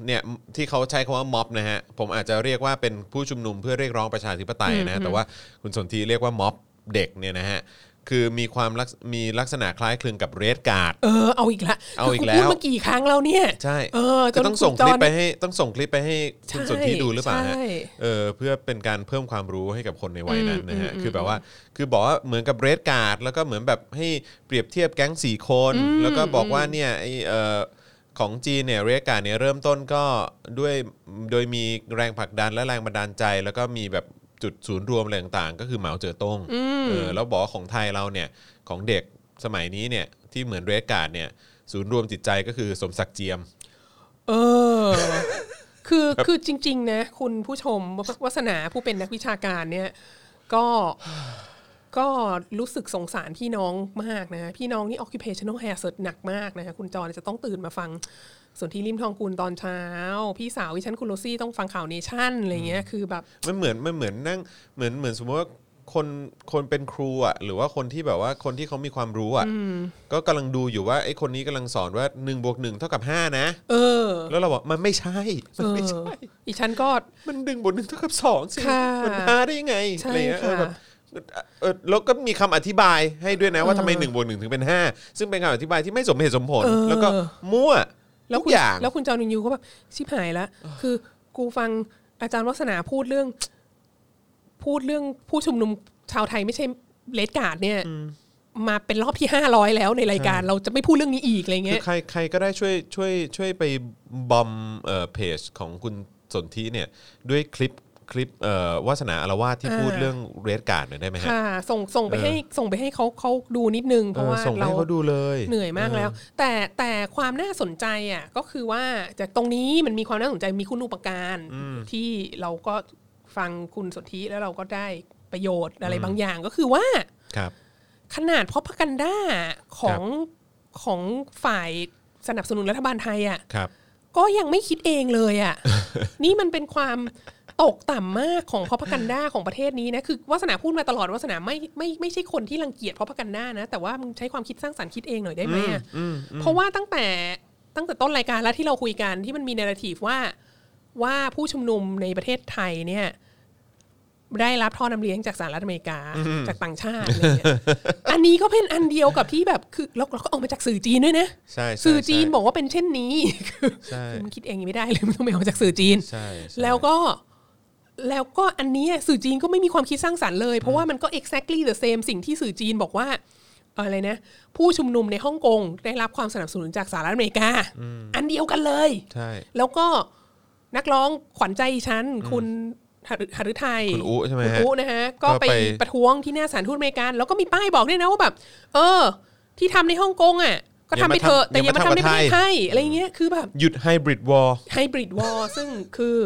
เนี่ยที่เขาใช้คำว่าม็อบนะฮะผมอาจจะเรียกว่าเป็นผู้ชุมนุมเพื่อเรียกร้องประชาธิปไตยนะฮะแต่ว่าคุณสนธิเรียกว่าม็อบเด็กเนี่ยนะฮะ คือมีความลักษมีลักษณะคล้ายคลึงกับเรดการ์ด เออเอาอีกละเอาอีกคืแล้วพูดมากี่ครั้งแล้วเนี่ย ใช่เออจก็นต้องส่งณคลิปจรไปให้ต้องส่งคลิปไปให้คุณใช่สนธิดูหรือเปล่าฮะใช่เออเพื่อเป็นการเพิ่มความรู้ให้กับคนในวัยนั้นนะฮะคือแบบว่าคือบอกว่าเหมือนกับเรดการ์ดแล้วก็เหมือนแบบให้เปรียบเทียบแก๊งสี่คน แล้วก็บอกว่าเนี่ยไอเออของจีนเนี่ยเรดการ์ดเนี่ยเริ่มต้นก็ด้วยโดยมีแรงผลักดันและแรงบันดาลใจ แล้วก็มีแบบ จุดศูนย์รวมอะไรต่างๆ ก็คือเหมาเจ๋อต้งเออแล้วบอกว่าของไทยเราเนี่ยของเด็กสมัยนี้เนี่ยที่เหมือนเรดการ์ดเนี่ยศูนย์รวมจิตใจก็คือสมศักดิ์เจียม เออ คือคือจริง ๆ นะ คุณผู้ชมวัสนาผู้เป็นนักวิชาการเนี่ย ก็ก็รู้สึกสงสารพี่น้องมากนะ พี่น้องนี่ occupational hazard หนักมากนะคะคุณจรจะต้องตื่นมาฟัง ส่วนที่ริมทองกูลตอนเช้า พี่สาววิชันคุณโรซี่ต้องฟังข่าวเนชั่นอะไรเงี้ยคือแบบมันเหมือนมันเหมือนนั่งเหมือนเหมือนสมมติว่าคนคนเป็นครูอะหรือว่าคนที่แบบว่าคนที่เขามีความรู้อะก็กำลังดูอยู่ว่าไอ้คนนี้กำลังสอนว่า1นบวกหเท่ากับ5นะเออ แล้วเราบอกมันไม่ใช่มันเอไม่อใช่อีฉันก็มันหนึ่งบวกหนึ่งเท่ากับสองสิค่ะมันห้าได้ยังไงใช่อะไรเงี้ยเออค่ะแบบเออแล้วก็มีคำอธิบายให้ด้วยนะว่าทำไมหนึ่งบวกหนึ่งถึงเป็นห้าซึ่งเป็นคำอธิบายที่ไม่สมเหตุสมผลเออแล้วก็มั่ว แล้วทุคุกณอย่างแล้วคุณจอนินยูก็แบบชิบหายแล้วคือกูฟังอาจารย์วัฒนาพูดเรื่อง พูดเรื่องผู้ชุมนุมชาวไทยไม่ใช่เลดการ์ดเนี่ยมาเป็นรอบที่ห้าร้อยแล้วในรายการเราจะไม่พูดเรื่องนี้อีกอะไรคืเงี้อยใครใครก็ได้ช่วยช่วยช่วยไปบอมเอ่อเพจของคุณสนธิเนี่ยด้วยคลิป คลิปเอ่อวาสนาอารวาสที่อ่าพูดเรื่องเรดการ์ดหน่อยได้ไหมฮะ ค่ะส่งส่งไปเออให้ส่งไปให้เขาเขาดูนิดนึง เพเอราะอว่าส่งไปเราให้เขาดูเลยเหนื่อยมากแล้ว แต่แต่ความน่าสนใจอะก็คือว่าจากตรงนี้มันมีความน่าสนใจมีคุณอุปการที่เราก็ฟังคุณสนธิแล้วเราก็ได้ประโยชน์อะไรบางอย่างก็คือว่า ครับ ขนาดพ r o พกันด้าของของฝ่ายสนับสนุนรัฐบาลไทยอะ ครับ ก็ยังไม่คิดเองเลยอะ นี่มันเป็นความ ตกต่ำมากของพ r o พกันด้าของประเทศนี้นะคือวาสนาพูดมาตลอดวาสนาไม่ไม่ไม่ใช่คนที่รังเกียจพ r o พกันด้านะ แต่ว่ามึงใช้ความคิดสร้างสรรค์คิดเองหน่อยได้ไหมอะเพราะว่าตั้งแต่ตั้งแต่ต้นรายการแล้วที่เราคุยกันที่มันมีเนราทีฟว่าว่าผู้ชุมนุมในประเทศไทยเนี่ยได้รับท่อนำเลี้ยงจากสหรัฐอเมริกาจากต่างชาติอะไรเงี้ยอันนี้ก็เป็นอันเดียวกับที่แบบคือแล้วเราก็เอามาจากสื่อจีนด้วยนะใช่ใช่สื่อจีนใช่บอกว่าเป็นเช่นนี้คือใช่คือมันคิดเองยังไม่ได้เลยมันต้องไปเอาจากสื่อจีนใช่ใช่แล้วก็ แล้วก็อันเนี้ยสื่อจีนก็ไม่มีความคิดสร้างสรรค์เลย เพราะว่ามันก็ exactly the same สิ่งที่สื่อจีนบอกว่าอะไรนะ ผู้ชุมนุมในฮ่องกงได้รับความสนับสนุนจากสหรัฐอเมริกา อันเดียวกันเลย ใช่ แล้วก็นักร้องขวัญใจฉันคุณหฤหฤทัยคุณอุใช่ไหมคุณฮะอุนะฮะ ก็ก็ไปไปประท้วงที่หน้าสถารทูตอเมริกัน แล้วก็มีป้ายบอกด้วยนะว่าแบบ เออ ที่ทำในฮ่องกงอะ ก็ทำไปเถอะแต่อย่ามาทำในประเทศไทยอะไรเงี้ยคือแบบหยุดไฮบริดวอล hybrid war ซึ่งคือ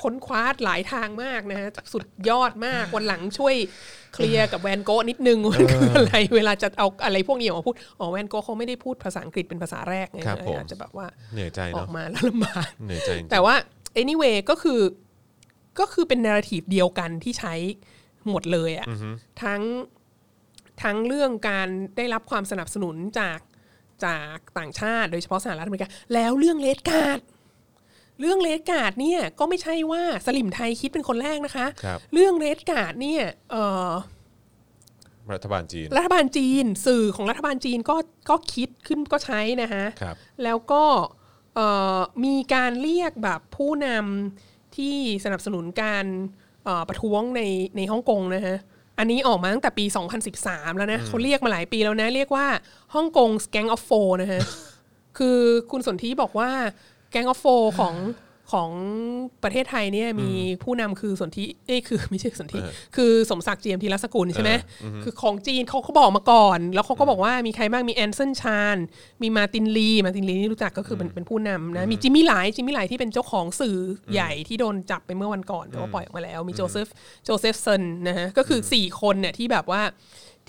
ค้นคว้าหลายทางมากนะฮะสุดยอดมากวันหลังช่วยเคลียร์กับแวนโกะนิดนึงว่ามันคืออะไรเวลาจะเอาอะไรพวกนี้ออกมาพูดอ๋อแวนโกะเขาไม่ได้พูดภาษาอังกฤษเป็นภาษาแรกไงครับผมอาจจะแบบว่าเหนื่อยใจออเนาะกมาแล้วลำบากเหนื่อยใจจริงแต่ว่า anyway ก็คือก็คือเป็น narrative เดียวกันที่ใช้หมดเลยอะทั้งทั้งเรื่องการได้รับความสนับสนุนจาก จากต่างชาติโดยเฉพาะสหรัฐอเมริกา แล้วเรื่อง Red Guard เรื่อง Red Guard เนี่ยก็ไม่ใช่ว่าสลิมไทยคิดเป็นคนแรกนะคะครับเรื่อง Red Guard เนี่ยเอ่อรัฐบาลจีน รัฐบาลจีน สื่อของรัฐบาลจีนก็ก็คิดขึ้นก็ใช้นะฮะครับแล้วก็เอ่อมีการเรียกแบบผู้นำที่สนับสนุนการเอ่อประท้วงในในฮ่องกงนะฮะ อันนี้ออกมาตั้งแต่ปี 2013 แล้วนะเขาเรียกมาหลายปีแล้วนะ เรียกว่าฮ่องกง Gang of Four นะฮะ คือคุณสนธิบอกว่า Gang of Four ของ ของประเทศไทยเนี่ยมีผู้นำคือสนธิเอ้ยคือไม่ใช่สนธิคือสมศักดิ์เจียมธีรสกุลใช่ไหมคือของจีนเขาเขาบอกมาก่อน แล้วเขาก็บอกว่ามีใครบ้างมีแอนสันชานมีมาร์ตินลีมาร์ตินลีนี่รู้จักก็คือเป็นเป็นผู้นำนะมีจิมมี่ไหลจิมมี่ไหลที่เป็นเจ้าของสื่ออใหญ่ที่โดนจับไปเมื่อวันก่อนแต่ว่าปล่อยออกมาแล้ว มีโจเซฟโจเซฟเซนนะฮะก็คือสี่คนเนี่ยที่แบบว่า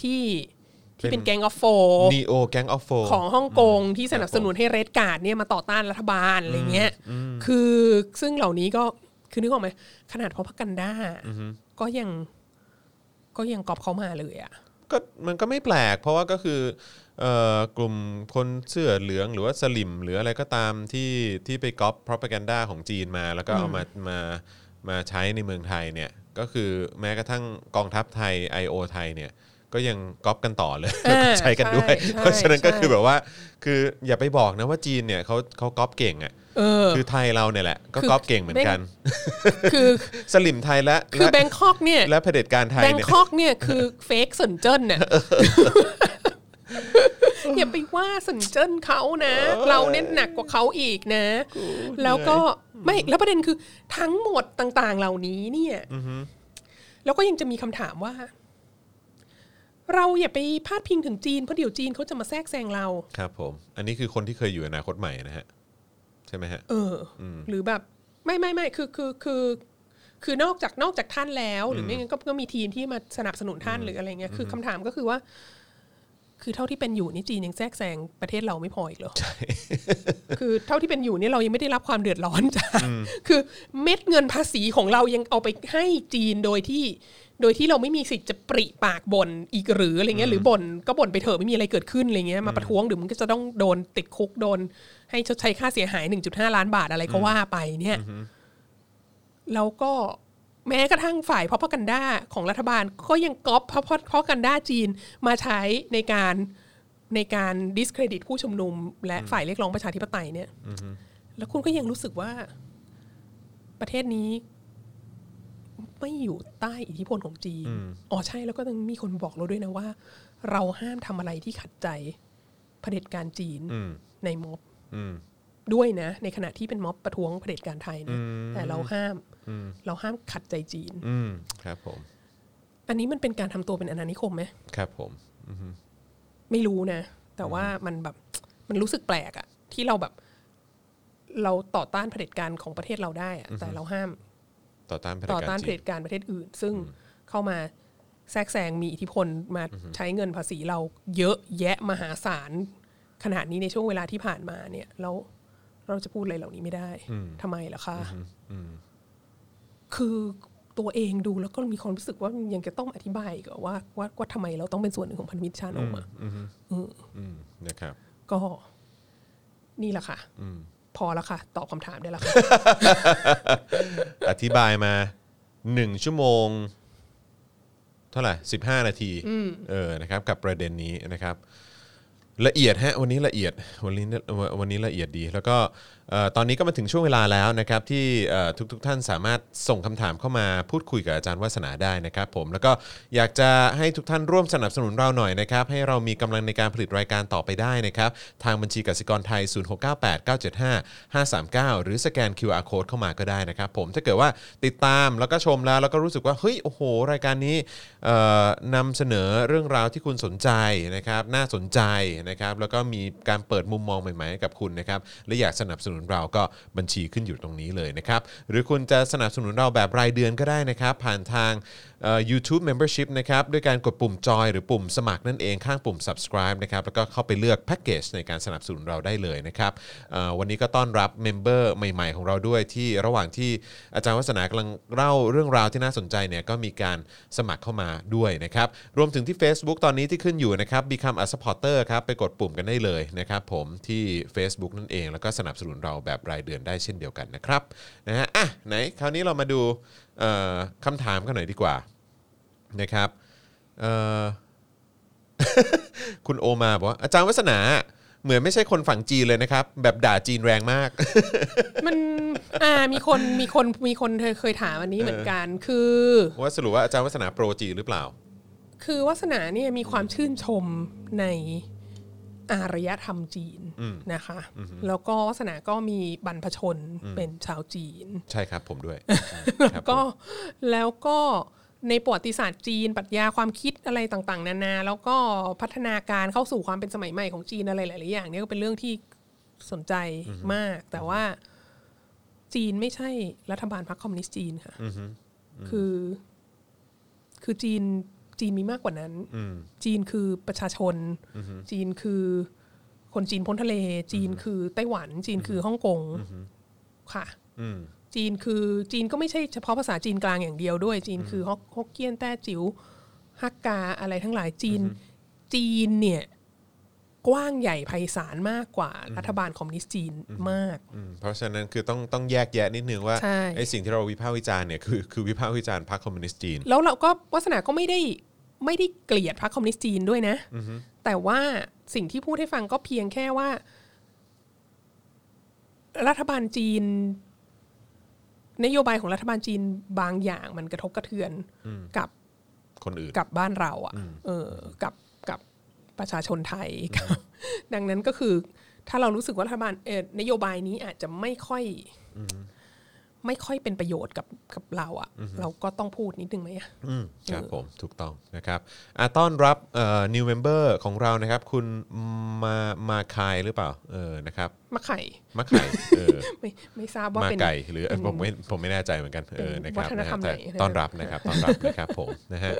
ที่ ที่เป็น Gang of Four นี่โอ Gang of Four ของฮ่องกงที่สนับสนุนให้ Red Guard เนี่ยมาต่อต้านรัฐบาลอะไรเงี้ยคือซึ่งเหล่านี้ก็คือนึกออกไหมขนาด propaganda ก็ยังก็ยังก๊อปเขามาเลยอะก็มันก็ไม่แปลก เพราะว่าก็คือเอ่อกลุ่มคนเสื้อเหลืองหรือว่าสลิมหรืออะไรก็ตามที่ที่ไปก๊อป propaganda ของจีนมา แล้วก็เอามามามาใช้ในเมืองไทยเนี่ยก็คือแม้กระทั่งกองทัพไทย I.O. ไทยเนี่ย ก็ยังก๊อปกันต่อเลยอ่าใช้กันด้วย ใช่เพราะฉะนั้นก็ใช่ คือแบบว่า คืออย่าไปบอกนะว่าจีนเนี่ยเขาเขาก๊อปเก่งอะเออ คือไทยเราเนี่ยแหละก็คือ ก๊อปเก่งเหมือนกัน คือสลิมไทยและคือและแบงคอกเนี่ยและเผด็จการไทยแบงเนี่ยคอกเนี่ยคือ fake เซินเจิ้นเนี่ยอย่าไปว่าสนเจิ้นเขานะ เราเน้นหนักกว่าเขาอีกนะ แล้วก็ไม่แล้วประเด็นคือทั้งหมดต่างๆเหล่านี้เนี่ยแล้วก็ยังจะมีคำถามว่า เราอย่าไปพาดพิงถึงจีนเพราะเดี๋ยวจีนเขาจะมาแทรกแซงเรา ครับผม อันนี้คือคนที่เคยอยู่อนาคตใหม่นะฮะ ใช่ไหมฮะเอออ หรือแบบไม่ไม่ไม่คือคือคือคือนอกจากนอกจากท่านแล้ว หรือไม่งั้นก็ก็มีทีมที่มาสนับสนุนท่านหรืออะไรเงี้ยคือคำถามก็คือว่า คือเท่าที่เป็นอยู่นี่จีนยังแทรกแซงประเทศเราไม่พออีกเหรอคือเท่าที่เป็นอยู่เนี่ยเรายังไม่ได้รับความเดือดร้อนจ้ะคือเม็ดเงินภาษีของเรายังเอาไปให้จีนโดยที่ โดยที่เราไม่มีสิทธิ์จะปริปากบ่นอีกหรืออะไรเงี้ยหรือบ่นก็บ่นไปเถอะไม่มีอะไรเกิดขึ้นอะไรเงี้ยมาประท้วงเดี๋ยวมันก็จะต้องโดนติดคุกโดน ให้ชดใช้ค่าเสียหาย 1.5 ล้านบาทอะไรก็ว่าไปเนี่ยแล้วก็แม้กระทั่งฝ่ายพ r o p a g a n d a ของรัฐบาลก็ยังก๊อปพ r o p a g a n d a จีนมาใช้ในการในการ discredit ผู้ชุมนุม และฝ่ายเรียกร้องประชาธิปไตยเนี่ยแล้วคุณก็ยังรู้สึกว่าประเทศนี้ ไม่อยู่ใต้อิทธิพลของจีน อ๋อใช่แล้วก็ต้องมีคนบอกเราด้วยนะว่า เราห้ามทำอะไรที่ขัดใจเผด็จการจีนอืมในม็อบอืมด้วยนะ ในขณะที่เป็นม็อบประท้วงเผด็จการไทยนะแต่เราห้ามเราห้ามขัดใจจีนอืมครับผม อันนี้มันเป็นการทำตัวเป็นอาณานิคมไหมครับผมไม่รู้นะ แต่ว่ามันแบบมันรู้สึกแปลกอะที่เราแบบ เราต่อต้านเผด็จการของประเทศเราได้อะแต่เราห้าม ต่อต้านเผด็จต่อการต้านเผจีด็น จการประเทศอื่น ซึ่งเข้ามาแทรกแซงมีอิทธิพลมาใช้เงินภาษีเราเยอะแยะมหาศาลขนาดนี้ในช่วงเวลาที่ผ่านมาเนี่ยแล้วเราจะพูดอะไรเหล่านี้ไม่ได้ทำไมล่ะคะคือตัวเองดูแล้วก็มีความรู้สึกว่ายังจะต้องอธิบายอีกเหรอว่าว่าว่าทำไมเราต้องเป็นส่วนหนึ่งของพันธมิตรชาติออกมา อืมนะครับ ก็นี่แหละค่ะ พอแล้วค่ะ ตอบคำถามได้แล้วค่ะ อธิบายมาหนึ่งชั่วโมง เท่าไหร่สิบห้านาทีเออนะครับ กับประเด็นนี้นะครับ ละเอียดฮะวันนี้ละเอียดวันนี้วันนี้ละเอียดดี แล้วก็เอ่อ ตอนนี้ก็มาถึงช่วงเวลาแล้วนะครับที่ทุกๆทท่านสามารถส่งคำถามเข้ามาพูดคุยกับอาจารย์วัฒนาได้นะครับผมแล้วก็อยากจะให้ทุกท่านร่วมสนับสนุนเราหน่อยนะครับให้เรามีกำลังในการผลิตรายการต่อไปได้นะครับทางบัญชีกสิกรไทย 0698975539 หรือสแกน QR Code เข้ามาก็ได้นะครับผมถ้าเกิดว่าติดตามแล้วก็ชมแล้วแล้วก็รู้สึกว่าเฮ้ยโอ้โห รายการนี้เอ่อนำเสนอเรื่องราวที่คุณสนใจนะครับน่าสนใจนะครับแล้วก็มีการเปิดมุมมองใหม่ๆให้กับคุณนะครับและอยากสนับสนุนเราก็บัญชีขึ้นอยู่ตรงนี้เลยนะครับ หรือคุณจะสนับสนุนเราแบบรายเดือนก็ได้นะครับ ผ่านทาง YouTube Membership นะครับด้วยการกดปุ่มจอยหรือปุ่มสมัครนั่นเองข้างปุ่ม subscribe นะครับแล้วก็เข้าไปเลือกแพ็กเกจในการสนับสนุนเราได้เลยนะครับวันนี้ก็ต้อนรับเมมเบอร์ใหม่ ๆ ของเราด้วยที่ระหว่างที่อาจารย์วัฒนากำลังเล่าเรื่องราวที่น่าสนใจเนี่ยก็มีการสมัครเข้ามาด้วยนะครับรวมถึงที่ Facebook ตอนนี้ที่ขึ้นอยู่นะครับ Become a supporter ครับไปกดปุ่มกันได้เลยนะครับผมที่ Facebook นั่นเอง แล้วก็สนับสนุนเราแบบรายเดือนได้เช่นเดียวกันนะครับนะฮะอะไหนคราวนี้เรามาดูคำถามกันหน่อยดีกว่า นะครับเอ่อคุณโอมาบอกว่าอาจารย์วัฒนาเหมือนไม่ใช่คนฝั่งจีนเลยนะครับ แบบด่าจีนแรงมาก มันอ่ามีคนมีคนมีคนเคยถามอันนี้เหมือนกัน คือว่าสรุปว่าอาจารย์วัฒนาโปรจีนหรือเปล่า คือวัสนาเนี่ยมีความชื่นชมในอารยธรรมจีนนะคะ แล้วก็วัสนาก็มีบรรพชนเป็นชาวจีน ใช่ครับผมด้วยครับก็แล้วก็ ในประวัติศาสตร์จีนปรัชญาความคิดอะไรต่างๆ นานา แล้วก็พัฒนาการเข้าสู่ความเป็นสมัยใหม่ของจีนอะไรหลายๆอย่างเนี่ยก็เป็นเรื่องที่สนใจมาก แต่ว่าจีนไม่ใช่รัฐบาลพรรคคอมมิวนิสต์จีนค่ะคือ คือจีนจีนมีมากกว่านั้น จีนคือประชาชน จีนคือคนจีนพ้นทะเล จีนคือไต้หวัน จีนคือฮ่องกงค่ะอืม จีนคือจีนก็ไม่ใช่เฉพาะภาษาจีนกลางอย่างเดียวด้วย จีนคือฮกฮกเกี้ยนแต้จิ๋วฮักกาอะไรทั้งหลายจีน จีนเนี่ยกว้างใหญ่ไพศาลมากกว่ารัฐบาลคอมมิวนิสต์จีนมากอืมเพราะฉะนั้นคือต้องต้องแยกแยะนิดนึงว่าใช่ไอ้สิ่งที่เราวิพากษ์วิจารณ์เนี่ยคือคือวิพากษ์วิจารณ์พรรคคอมมิวนิสต์จีน แล้วเราก็วัฒนาก็ไม่ได้ไม่ได้เกลียดพรรคคอมมิวนิสต์จีนด้วยนะ แต่ว่าสิ่งที่พูดให้ฟังก็เพียงแค่ว่า รัฐบาลจีน นโยบายของรัฐบาลจีนบางอย่างมันกระทบกระเทือนกับคนอื่นกับบ้านเราอะ่ะเออกับกับประชาชนไทยกับดังนั้นก็คือถ้าเรารู้สึกว่ารัฐบาลเออนโยบายนี้อาจจะไม่ค่อย ไม่ค่อยเป็นประโยชน์กับกับเราอะ่ะ เราก็ต้องพูดนิดนึงไหมอะอืมครับผมถูกต้องนะครับอะต้อนรับเอ่อ new member ของเรานะครับ คุณมามาคายหรือเปล่าเออนะครับมะไข่มะไข่เออไม่ไม่ทราบว่ามาเป็นไก่หรือเอ่อผมไม่ผมไม่แน่ใจเหมือนกันเออนะครับวัฒนธรรมนะฮะแต่ไหนต้อนรับนะครับต้อนรับนะครับผมนะฮะ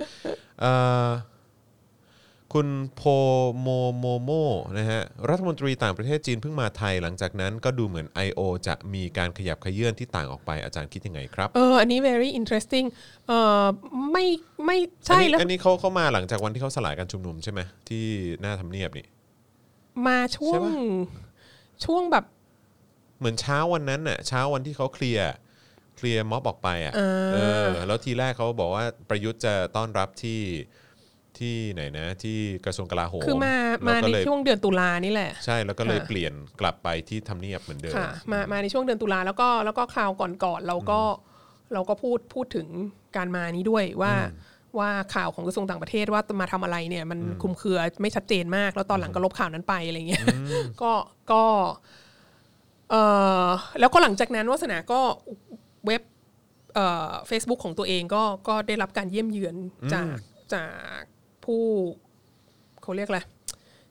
เอ่อ คุณโพโมโมโมนะฮะรัฐมนตรีต่างประเทศจีนเพิ่งมาไทยหลังจากนั้นก็ดูเหมือน I.O. จะมีการขยับขยื่นที่ต่างออกไปอาจารย์คิดยังไงครับ เอออันนี้ very interesting เออไม่ไม่อันใช่นี้แล้วอันนี้เขาเขามาหลังจากวันที่เขาสลายการชุมนุมใช่ไหมที่หน้าทำเนียบนี่ มาช่วใช่งปะช่วงแบบ เหมือนเช้าวันนั้นน่ะเช้าวันที่เขาเคลียร์เคลียร์ม็อบออกไปอะอ่าเออแล้วทีแรกเขาบอกว่าประยุทธ์จะต้อนรับที่ ที่ไหนนะที่กระทรวงกลาโหมคือมาแล้วมาก็ในเลยช่วงเดือนตุลานี่แหละ ใช่แล้วก็เลยค่ะเปลี่ยนกลับไปที่ทำเนียบเหมือนเดิมค่ะมามาในช่วงเดือนตุลาแล้วก็แล้วก็คราวก่อนๆเราก็เราก็พูดพูดถึงการมานี้ด้วยว่าว่าข่าวของกระทรวงต่างประเทศว่ามาทำอะไรเนี่ยมันคลุมเครือไม่ชัดเจนมาก แล้วตอนหลังก็ลบข่าวนั้นไปอะไรเงี้ยก็ก็เออแล้วก็หลังจากนั้นวัฒนาก็เว็บเอ่อ Facebook ของตัวเองก็ก็ได้รับการเยี่ยมเยือนจากจาก ผู้เขาเรียกอะไร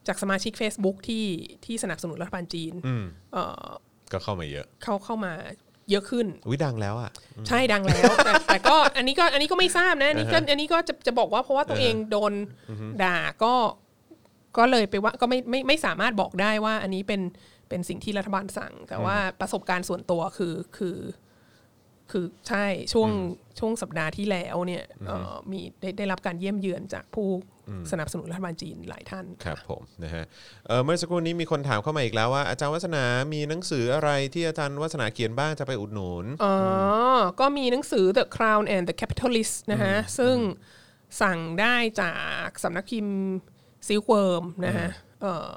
จากสมาชิก Facebook ที่ที่สนับสนุนรัฐบาลจีนอืมเอ่อก็เข้ามาเยอะ เข้าเข้ามาเยอะขึ้นอุ้ยดังแล้วอะใช่ดังแล้ว แต่แต่ก็อันนี้ก็อันนี้ก็ไม่ทราบนะอันนี้ก็อันนี้ก็จะจะบอกว่าเพราะว่าตัวเองโดนด่าก็ก็เลยไปว่าก็ไม่ไม่ไม่สามารถบอกได้ว่า อันนี้เป็นเป็นสิ่งที่รัฐบาลสั่ง แต่ว่าประสบการณ์ส่วนตัวคือคือ คือใช่ช่วงช่วงสัปดาห์ที่แล้วเนี่ยเอ่อมีได้ได้รับการเยี่ยมเยือนจากผู้สนับสนุนรัฐบาลจีนหลายท่านครับผมนะฮะเอ่อเมื่อสักครู่นี้มีคนถามเข้ามาอีกแล้วว่าอาจารย์วัฒนามีหนังสืออะไรที่อาจารย์วัฒนาเขียนบ้างจะไปอุดหนุนอ๋อก็มีหนังสือ The Crown and the Capitalist นะฮะซึ่งสั่งได้จากสำนักพิมพ์ Silkworm นะฮะเอ่อ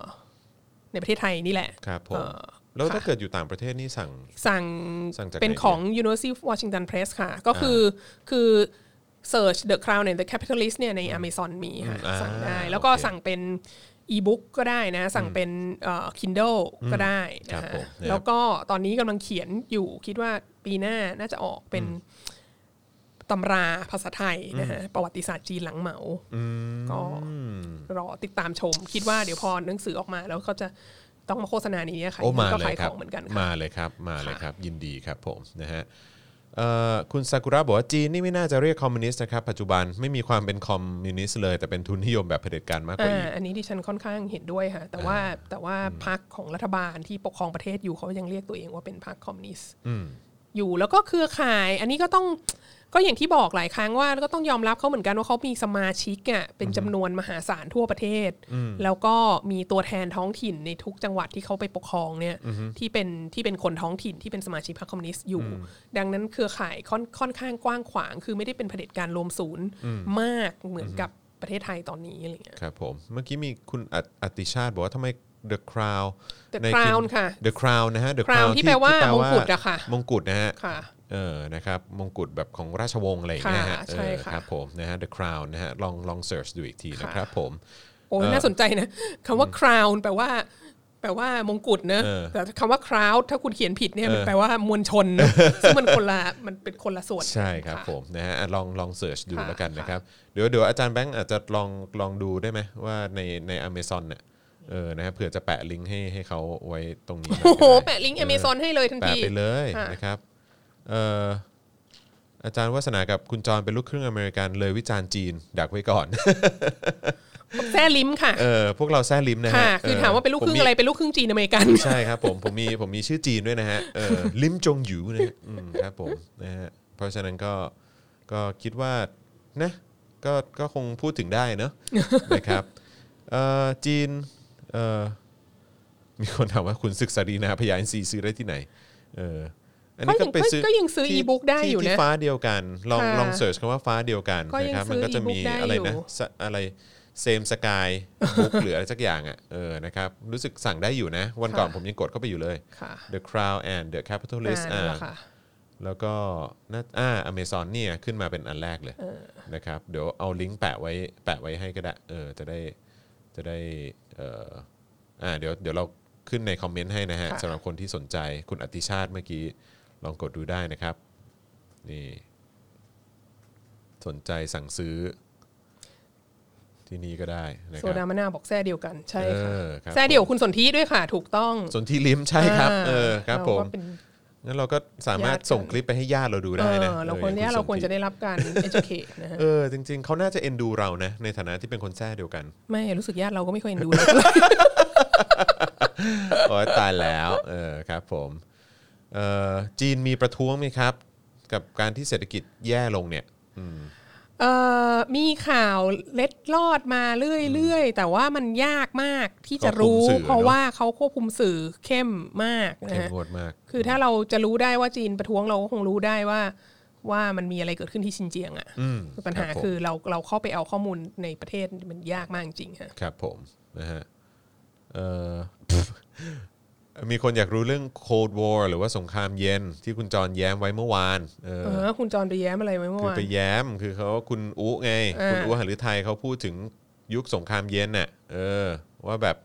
ในประเทศไทยนี่แหละครับผมเอ่อ แล้วถ้าค่ะเกิดอยู่ต่างประเทศนี่สั่ง สั่งสั่งจากเป็นไหนของ University of Washington Press ค่ะ ก็คือคือ search The Crown and the Capitalists เนี่ยใน Amazon มีค่ะอ่าสั่งได้ แล้วก็โอเคสั่งเป็นอีบุ๊กก็ได้นะ สั่งเป็นเอ่อ Kindle ก็ได้ครันะบฮะผมนะครับแล้วก็ตอนนี้กำลังเขียนอยู่คิดว่าปีหน้าน่าจะออกเป็นตำราภาษาไทยนะฮะประวัติศาสตร์จีนหลังเหมาก็รอติดตามชม คิดว่าเดี๋ยวพอหนังสือออกมาแล้วเขาจะ ต้องมาโฆษณาในนี้ค่ะโอ้มาก็เลขายยคขรับองเหมือนกันมาค่ะเลยครับมาเลยค่ะครับ ยินดีครับผมนะฮะเอ่อคุณซากุระบอกว่าจีนนี่ไม่น่าจะเรียกคอมมิวนิสต์นะครับ ปัจจุบันไม่มีความเป็นคอมมิวนิสต์เลย แต่เป็นทุนนิยมแบบเผด็จการมากกว่าอ่าอีกอันนี้ดิฉันค่อนข้างเห็นด้วยค่ะแต่ว่าแต่ว่าพรรคของรัฐบาลที่ปกครองประเทศอยู่เขายังเรียกตัวเองว่าเป็นพรรคคอมมิวนิสต์อืมอยู่แล้วก็เครือข่าย อันนี้ก็ต้อง ก็อย่างที่บอกหลายครั้งว่าก็ต้องยอมรับเขาเหมือนกันว่าเขามีสมาชิกอะเป็นจำนวนมหาศาลทั่วประเทศ แล้วก็มีตัวแทนท้องถิ่นในทุกจังหวัดที่เขาไปปกครองเนี่ยที่เป็นที่เป็นคนท้องถิ่นที่เป็นสมาชิกพรรคคอมมิวนิสต์อยู่ ดังนั้นเครือข่ายค่อนค่อนข้างกว้างขวาง คือไม่ได้เป็นเผด็จการรวมศูนย์มากเหมือนกับประเทศไทยตอนนี้อะไรเงี้ยครับผมเมื่อกี้มีคุณออติชาติบอกว่าทำไม The Crown The ใน Crown ค่ะ The Crown นะฮะ The Crown ที่แปลว่ามงกุฎอะค่ะมงกุฎนะฮะค่ะ เออนะครับมงกุฎแบบของราชวงศ์อะไรอย่างเงี้ยฮะค่ะใช่เออค่ะ ครับผมนะฮะ The Crown นะฮะลองลอง search ดูอีกทีนะครับผม โอ้ยน่าสนใจนะคำว่า crown แปลว่า แปลว่ามงกุฎเนอะเออแต่คำว่า crowd ถ้าคุณเขียนผิดเนี่ยมันเออแปลว่ามวลชนเนอะซึ่งมันคนละมันเป็นคนละส่วน ใช่ครับะผมนะฮะอะลองลอง search ดูค่ะแล้วกันค่ะนะครับ เดี๋ยวเดี๋ยวอาจารย์แบงค์อาจจะลองลองดูได้ไหมว่าในใน Amazon เนี่ยเออนะฮะเผื่อจะแปะลิงก์ให้ให้เขาไว้ตรงนี้หน่อยโอ้โหก็ได้แปะลิงก์ Amazon ให้เลยทันแปะทีไปเลยค่ะ นะครับเอ่ออาจารย์วัฒนากับคุณจรเป็นลูกครึ่งอเมริกันเลยวิจารณ์จีนดักไว้ก่อน แซ่ลิ้มค่ะเออพวกเราแซ่ลิ้มนะฮะค่ะคือถามว่าเป็นลูกครึ่งอะไรเป็นลูกครึ่งจีนอเมริกันใช่ครับผมผมมีผมมีชื่อจีนด้วยนะฮะเออลิมจงหยูนะฮะอืมครับผมนะฮะเพราะฉะนั้นก็ก็คิดว่านะก็ก็คงพูดถึงได้เนอะนะครับเอ่อจีนเอ่อมีคนถามว่าคุณศึกษาดีนาพยาอินทรีย์ซื้อได้ที่ไหนเออ อันนี้ก็ไปซื้อก็ยังซื้อที่ e-book ได้อยู่ที่นะที่ฟ้าเดียวกัน ลองค่ะลองเสิร์ชคำว่าฟ้าเดียวกันก็ยังนะครับซื้มัอก็จะมี e-book ได้อะไรอยู่นะสะอะไรเซมสกายบุ๊กหรืออะไรสักอย่างอะเออนะครับรู้สึกสั่งได้อยู่นะ วันก่อนผมยังกดเข้าไปอยู่เลยค่ะ The Crown and the Capitalist อ่านั่นแหอ่าละค่ะแล้วก็น่าอ่า Amazon เนี่ยขึ้นมาเป็นอันแรกเลยนะครับ เดี๋ยวเอาลิงก์แปะไว้แปะไว้ให้ก็ได้เออจะได้จะได้เอ่ออ่าเดี๋ยวเดี๋ยวเราขึ้นในคอมเมนต์ให้นะฮะค่ะสำหรับคนที่สนใจคุณอติชาติเมื่อกี้ ลองกดดูได้นะครับนี่สนใจสั่งซื้อ ที่นี่ก็ได้นะคโซรับ ดามะนาวบอกแซ่เดียวกันใช่ค่ะเออครับ แซ่เดียวคุณสนธิด้วยค่ะ ถูกต้องสนที่ลิมใช่ครับอ่าเออครับเาผมก็เป็น งั้นเราก็สามารถญาติกัน ส่งคลิปไปให้ญาติเราดูได้นะเออเราควรออเนี้ยณเราส่งควรลิปจะได้รับการ educate นะฮะเออจริง ๆเขาน่าจะเอ็นดูเรานะในฐานะที่เป็นคนแท้เดียวกันไม่รู้สึกญาติเราก็ไม่ค่อยเอ็นดูเราโอ้ยตายแล้วเออครับผมเอ่อ จีนมีประท้วงไหมครับ กับการที่เศรษฐกิจแย่ลงเนี่ยเอ่อมีข่าวเล็ดลอดมาเรื่อยๆ แต่ว่ามันยากมากที่จะรู้ควบคุมสื่อเพราะเนอะว่าเขาควบคุมสื่อเข้มมากนะเข้มฮะงวดมากคือถ้าเราจะรู้ได้ว่าจีนประท้วงเราก็คงรู้ได้ว่า ว่ามันมีอะไรเกิดขึ้นที่ชินเจียงอะอืมปัญหารับผมคือเราเราเข้าไปเอาข้อมูลในประเทศมันยากมากจริงๆฮะครับผมนะฮะเอ่อ มีคนอยากรู้เรื่อง Cold War หรือว่าสงครามเย็นที่คุณจรแย้มไว้เมื่อวาน เออเออคุณจรไปแย้มอะไรไว้เมื่อคือวาน ไปแย้มคือเขาคุณอุไง อ่า คุณอุหฤทัยเขาพูดถึงยุคสงครามเย็นน่ะเออ ว่าแบบ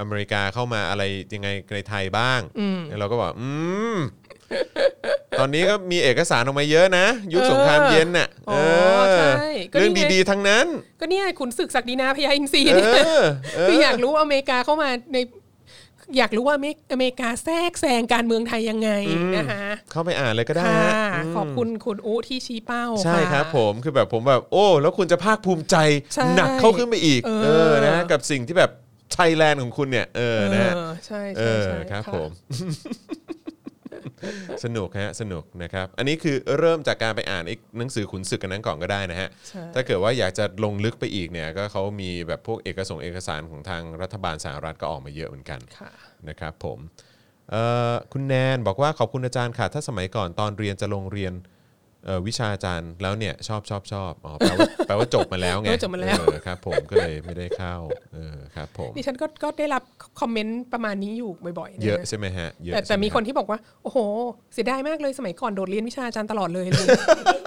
อเมริกาเข้ามาอะไรยังไงในไทยบ้างแล้วเราก็บอกอืม ตอนนี้ก็มีเอกสารออกมาเยอะนะ ยุคสงครามเย็นน่ะอ๋เอออใช่ก็นี่ไง เรื่องดีๆทั้งนั้น ก็เนี่ยขุนศึกศักดินาพญาอินทรีเอเนี่ยอเออ คืออยากรู้ว่าอเมริกาเข้ามาใน อยากรู้ว่าอเมริอเมริกาแทรกแซงการเมืองไทยยังไงนะคะเข้าไปอ่านเลยก็ได้ค่ะฮะมขอบคุณคุณอุที่ชี้เป้า ใช่ะครับผมคือแบบผมแบบโอ้ แล้วคุณจะภาคภูมิใจใช่หนักเข้าขึ้นไปอีกเออเออนะกับสิ่งที่แบบไทยแลนด์ของคุณเนี่ย เออเอนะฮะอใช่เอใช่อใช่ครับะผม สนุกฮะสนุกนะครับ อันนี้คือเริ่มจากการไปอ่านไอ้หนังสือขุนศึกกันนั้นก่อนก็ได้นะฮะ ใช่ ถ้าเกิดว่าอยากจะลงลึกไปอีกเนี่ยก็เขามีแบบพวกเอกสงค์เอกสารของทางรัฐบาลสหรัฐก็ออกมาเยอะเหมือนกัน ค่ะ นะครับผมเอ่อคุณแนนบอกว่าขอบคุณอาจารย์ค่ะ ถ้าสมัยก่อนตอนเรียนจะลงเรียนเอ่อ วิชาอาจารย์แล้วเนี่ยชอบชอบชอบอ๋อแปลว่าแปลว่าจบมาแล้วไงเออจบมาแล้วเออครับผมก็เลยไม่ได้เข้าเออครับผมดิฉันก็ก็ได้รับคอมเมนต์ประมาณนี้อยู่บ่อยๆนเยอะใช่ไหมฮะเยอะแต่แต่ใช่ไหมีคนที่บอกว่า โอ้โห เสียดายมากเลยสมัยก่อนโดดเรียนวิชาอาจารย์ตลอดเลยอะไรอย่างเลย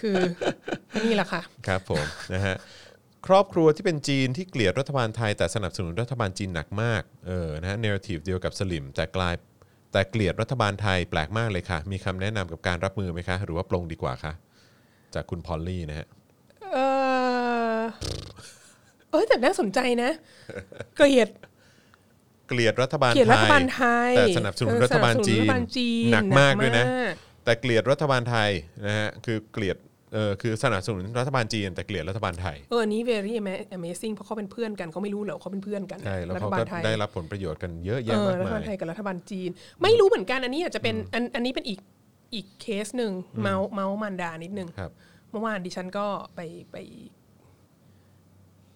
คือนี่แหละค่ะ ครับผมนะฮะครอบครัวที่เป็นจีนที่เกลียดรัฐบาลไทยแต่สนับสนุนรัฐบาลจีนหนักมากเออนะฮะเนอทีฟเดียวกับสลิมแต่กลาย แต่เกลียดรัฐบาลไทยแปลกมากเลยค่ะ มีคำแนะนำกับการรับมือไหมคะ หรือว่าปลงดีกว่าคะจากคุณพอลลี่นะฮะเออเออแต่น่าสนใจนะ เกลียดเกลียดรัฐบาลเกลียดไทรัฐยบาลไทยแต่สนับสนุนเออรัฐบาลจีนสนับสนุนรัฐบาลจีนหนักมากด้วยนะหกแต่เกลียดรัฐบาลไทยนะฮะคือเกลียด เออคือสนับสนุนรัฐบาลจีนแต่เกลียดรัฐบาลไทยเอออันนี้ very amazing เพราะเขาเป็นเพื่อนกันเขาไม่รู้เหรอเขาเป็นเพื่อนกันใช่แล้วรัฐเขาบาก็ลไทยได้รับผลประโยชน์กันเยอะเอแยะอมากรัฐมาบาลยไทยกับรัฐบาลจีน ไม่รู้เหมือนกันอันนี้อาจจะเป็นอันอันนี้เป็นอีกอีกเคสหนึ่งเมาส์เมาส์มันดานิดนึงครับเมื่อวานดิฉันก็ไปไป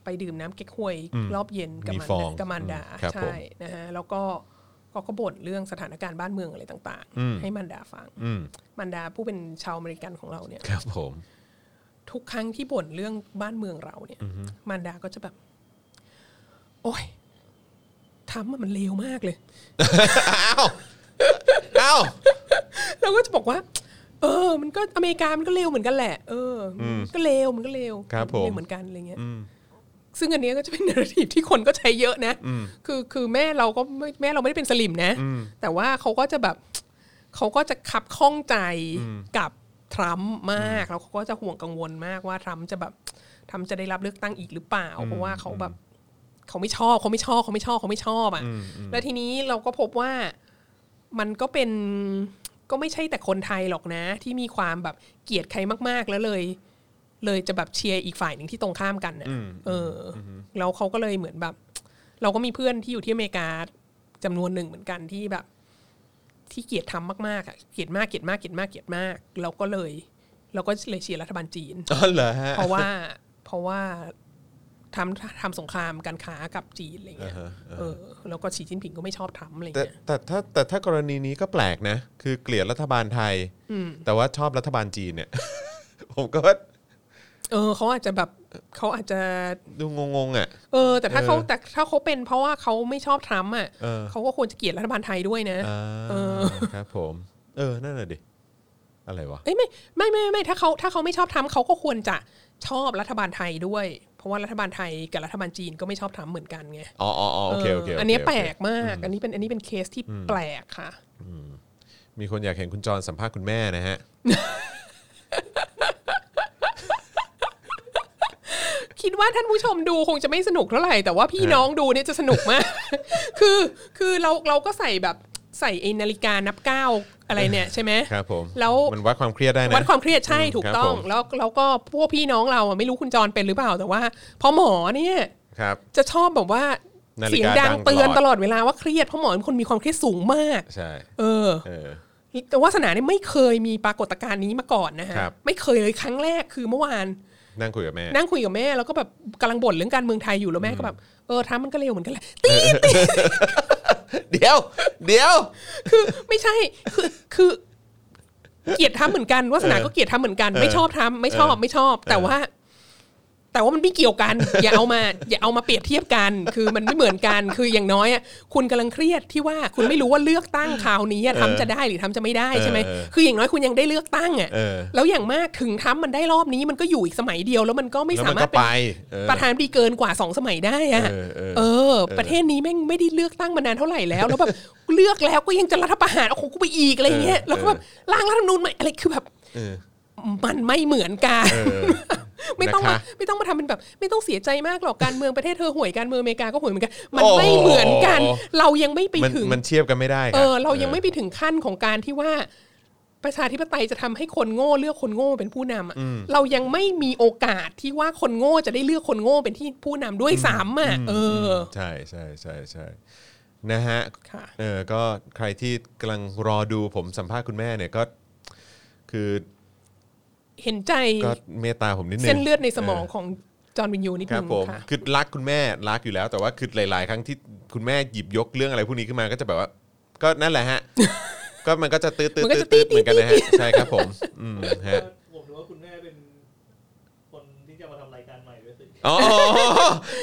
ไปดื่มน้ำเก๊กฮวยรอบเย็นกับมีมันฟองกับมันดาอืมครับผมใช่นะฮะแล้วก็ ก็ก็บ่นเรื่องสถานการณ์บ้านเมืองอะไรต่างอืมๆให้มันดาฟังอืมมันดาผู้เป็นชาวอเมริกันของเราเนี่ยครับผม ทุกครั้งที่บ่นเรื่องบ้านเมืองเราเนี่ย มันดาก็จะแบบ โอ้ยทำมันเลวมากเลยอ้าวอ้าวเราก็จะบอกว่า เออ มันก็อเมริกามันก็เลวเหมือนกันแหละ เอออก็เลวมันก็เลวครับผมเลวเหมือนกันอะไรเงี้ย ซึ่งอันเนี้ยก็จะเป็นนาทีที่คนก็ใช้เยอะนะ คือคือแม่เราก็ไม่แม่เราไม่ได้เป็นสลิมนะ แต่ว่าเขาก็จะแบบเขาก็จะขับข้องใจกับทรัมป์มาก แล้วเขาก็จะห่วงกังวลมากว่าทรัมป์จะแบบทรัมป์จะได้รับเลือกตั้งอีกหรือเปล่า เพราะว่าเขาแบบเขาไม่ชอบเขาไม่ชอบเขาไม่ชอบเขาไม่ชอบอะ แล้วทีนี้เราก็พบว่ามันก็เป็นก็ไม่ใช่แต่คนไทยหรอกนะ ที่มีความแบบเกลียดใครมาก ๆ แล้วเลย เลยจะแบบเชียร์อีกฝ่ายหนึ่งที่ตรงข้ามกันน่ะเอออแล้วเขาก็เลยเหมือนแบบ เราก็มีเพื่อนที่อยู่ที่อเมริกาจำนวนหนึ่งเหมือนกันที่แบบ ที่เกลียดทำมากๆอะเกลียดมากเกลียดมากเกลียดมากเกลียดมากเราก็เลย เราก็เลยเชียร์รัฐบาลจีนอ๋อเหรอฮะเพราะว่าเพราะว่าทำทำสงครามการค้ากับจีนอะไรเงี้ยอ่าฮะเออ แล้วก็สีจิ้นผิงก็ไม่ชอบทำอะไรแต่เงี้ย แต่ถ้าแต่ถ้ากรณีนี้ก็แปลกนะ คือเกลียดรัฐบาลไทย แต่ว่าชอบรัฐบาลจีนเนี่ย ผมก็ เออเขาอาจจะแบบเขาอาจจะดูงงๆอะ เออ แต่ถ้าเขาเออแต่ถ้าเขาเป็นเพราะว่าเขาไม่ชอบทรัมป์อะเออ เขาก็ควรจะเกลียดรัฐบาลไทยด้วยนะอ่าเออ ครับผม เออ นั่นแหละดิ อะไรวะ เอ้ยไม่ไม่ไม่ไม่ถ้าเขาถ้าเขาไม่ชอบทำเขาก็ควรจะชอบรัฐบาลไทยด้วย เพราะว่ารัฐบาลไทยกับรัฐบาลจีนก็ไม่ชอบทำเหมือนกันไงอ๋ออ๋ออ๋อโอเคโอเคเออโคอันเนี้ยโคแปลกมาก อันนี้เป็นอันนี้เป็นเคสที่แปลกค่ะ มีคนอยากเห็นคุณจรสัมภาษณ์คุณแม่นะฮะ คิดว่าท่านผู้ชมดูคงจะไม่สนุกเท่าไหร่แต่ว่าพี่น้องดูเนี่ยจะสนุกมาก คือคือเราเราก็ใส่แบบใส่ไอ้นาฬิกานับก้าวอะไรเนี่ยใช่ไหมครับผมแล้วมันวัดความเครียดได้นะวัดความเครียดใช่อืมถูกครับต้องผมแล้วแล้วก็พวกพี่น้องเราอะไม่รู้คุณจรเป็นหรือเปล่าแต่ว่าพอหมอเนี่ยครับ จะชอบแบบว่านาฬิกาเสียงดังดังเตือนตตลลออดดเวลาว่าเครียดเพราะหมอเป็นคนมีความเครียดสูงมากใช่เออเออแต่วาสนาเนี่ยไม่เคยมีปรากฏการณ์นี้มาก่อนนะฮะครับไม่เคยเลยครั้งแรกคือเมื่อวาน นั่งคุยกับแม่ นั่งคุยกับแม่แล้วก็แบบกำลังบ่นเรื่องการเมืองไทยอยู่แล้วแม่ก็แบบเออทรัมป์มันก็เร็วเหมือนกันแหละตีเดี๋ยว เดี๋ยว คือไม่ใช่คือคือเกลียดทำเหมือนกันวาสนาก็เกลียดทำเหมือนกัน ไม่ชอบทำไม่ชอบไม่ชอบ แต่ว่า แต่ว่ามันไม่เกี่ยวกัน อย่าเอามาอย่าเอามาเปรียบเทียบกัน คือมันไม่เหมือนกัน คืออย่างน้อยอะคุณกำลังเครียดที่ว่าคุณไม่รู้ว่าเลือกตั้งคราวนี้อะทำจะได้หรือทำจะไม่ได้ใช่ไหมเออคืออย่างน้อยคุณยังได้เลือกตั้งอะเออแล้วอย่างมากถึงทำมันได้รอบนี้มันก็อยู่อีกสมัยเดียว แล้วมันก็ไม่แล้วสามันมารก็ถเป็ไปนเออประธานาธิบดีเกินกว่าสองสมัยได้อะเออเออเออ ประเทศนี้แม่งไม่ได้เลือกตั้งมานานเท่าไหร่แล้วแล้วแบบเลือกแล้วก็ยังจะรัฐประหารโอ้โหกูไปอีกอะไรเงี้ยเออแล้วก็แบบร่างรัฐธรรมนูญใหม่อะไรคือแบบเออมันไม่เหมือนกันเออ ไม่ต้องมานะคะไม่ต้องมาทำเป็นแบบ ไม่ต้องเสียใจมากหรอกการเมืองประเทศเธอห่วยการเมืองอเมริกาก็ห่วยเหมือนกันมันโอ้โหไม่เหมือนกัน เรายังไม่ไปมันถึงมันเทียบกันไม่ได้คเอรับอเรายังไม่ไปถึงขั้นของการที่ว่าประชาธิปไตยจะทำให้คนโง่เลือกคนโง่เป็นผู้นำอะเรายังไม่มีโอกาสที่ว่าคนโง่จะได้เลือกคนโง่เป็นที่ผู้นำด้วยซ้ำอะเออใช่ใช่ใช่ใช่นะฮะค่ะเออก็ใครที่กำลังรอดูผมสัมภาษณ์คุณแม่เนี่ยก็ คือ เห็นใจก็เมตตาผมนิดนึงเส้นเลือดในสมองของจอห์นวินยูนิดครันึบงผมค่ะคือรักคุณแม่รักอยู่แล้ว แต่ว่าคือหลายๆ ครั้งที่คุณแม่หยิบยกเรื่องอะไรพวกนี้ขึ้นมาก็จะแบบว่า ก็นั่นแหละฮะ ก็มันก็จะตื้อตื้อมันก็ตื้อจะตื้อเหมือนกันนะฮะตี๊ดใช่ครับผม อืมฮะ อ๋อ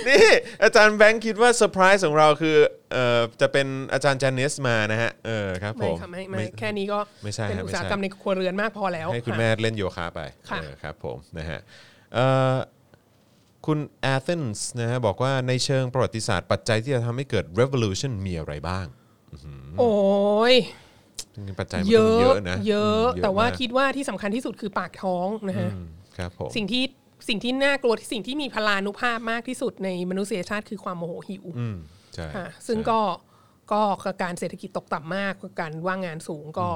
นี่อาจารย์แบงค์คิดว่าเซอร์ไพรส์ของเราคือเอ่อจะเป็นอาจารย์จานิสมานะฮะ เออครับผไม่ม ค่ะไม่ไม่แค่นี้ก็ไม่ใช่เป็นฮะอุไม่ตสาหใช่กรรมในครัวเรือนมากพอแล้ว ให้คุณค่ะแม่เล่นโยคะไปค่ะ เออครับผมนะฮะเอ่อคุณแอเธนส์นะฮะบอกว่าในเชิงประวัติศาสตร์ปัจจัยที่จะทำให้เกิด revolution มีอะไรบ้างโอ้ยจริงๆปัจจัยมันเยก็มีอะเยอะนะเยอะ มแต่ว่ามกคิดว่าที่สำคัญที่สุดคือปากท้องนะฮะ อืมครับผม สิ่งที่ สิ่งที่น่ากลัวที่สิ่งที่มีพลานุภาพมากที่สุดในมนุษยชาติคือความโมโหหิวอืมใช่ค่ะซึ่งก็ก็การเศรษฐกิจตกต่ำมากการว่างงานสูงก็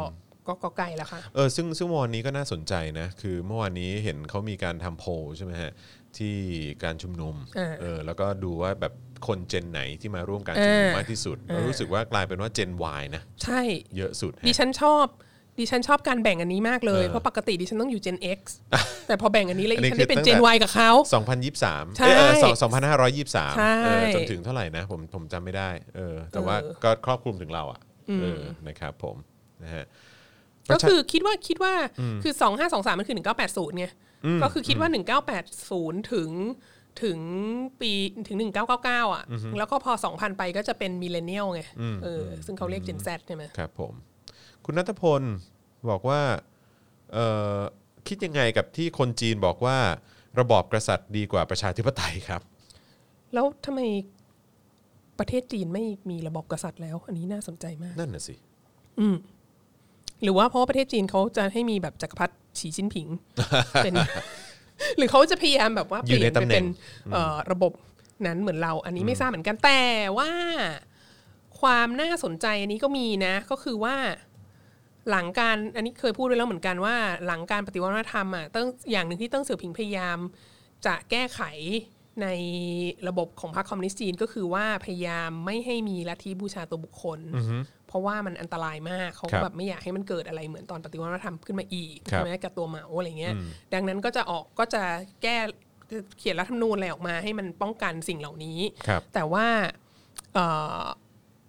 ก็ก็ใกล้แล้วค่ะเออซึ่งซึ่งเมื่อวานนี้ก็น่าสนใจนะคือเมื่อวานนี้เห็นเขามีการทำโพลใช่ไหมฮะที่การชุมนุมอ่าเออแล้วก็ดูว่าแบบคนเจนไหนที่มาร่วมการชุมนุมอ่ามมากที่สุดแล้วรู้สึกว่ากลายเป็นว่าเจน Y นะ ใช่เยอะสุดฮะดิฉันชอบ ดิฉันชอบการแบ่งอันนี้มากเลยเออเพราะปกติดิฉันต้องอยู่ Gen X แต่พอแบ่งอันนี้เลยอันดินี้ฉันได้เป็นคือตั้ง Gen แต่ Y กับเขา 2023 ใช่เอยเออสอง2523ใช่เออจนถึงเท่าไหร่นะ ผมผมจำไม่ได้เออแต่ว่าเออก็ครอบคลุมถึงเราอะเออนะครับผมนะฮะก็คือคิดว่าคิดว่าคือ 2523 มันคือ 1980ไงก็คือคิดว่า 1980 ถึงถึงปีถึง 1999 อะ แล้วก็พอ 2000 ไปก็จะเป็น millennial ไงเอออซึ่งเขาเรียก Gen Z ใช่ไหมครับผม คุณนัทพลบอกว่าเอ่อคิดยังไงกับที่คนจีนบอกว่า ระบอบกษัตริย์ดีกว่าประชาธิปไตยครับ แล้วทำไมประเทศจีนไม่มีระบบกษัตริย์แล้ว อันนี้น่าสนใจมาก นั่นน่ะสิหรือว่าเพราะว่าประเทศจีนเขาจะให้มีแบบจักรพรรดิฉีจิ้นผิงเป็นหรือเขาจะพยายามแบบว่าอเปยู่ลี่ยนในไปตำแหน่เป็งนเอ่อระบบนั้นเหมือนเรา อันนี้ไม่ทราบเหมือนกันแต่ว่าความน่าสนใจอันนี้ก็มีนะ ก็คือว่า หลังการอันนี้เคยพูดไว้แล้วเหมือนกันว่า หลังการปฏิวัติวัฒนธรรมอะตั้งอย่างหนึ่งที่ตั้งเสือผิงพยายาม จะแก้ไขในระบบของพรรคคอมมิวนิสต์จีนก็คือว่าพยายามไม่ให้มีลัทธิบูชาตัวบุคคล เพราะว่ามันอันตรายมากเขาครับแบบไม่อยากให้มันเกิดอะไรเหมือนตอนปฏิวัติวัฒนธรรมขึ้นมาอีกครับใช่ไหมกับตัวเหมาอะไรเงี้ย ดังนั้นก็จะออกก็จะแก้เขียนรัฐธรรมนูญอะไรออกมาให้มันป้องกันสิ่งเหล่านี้ครับแต่ว่าเอ่อ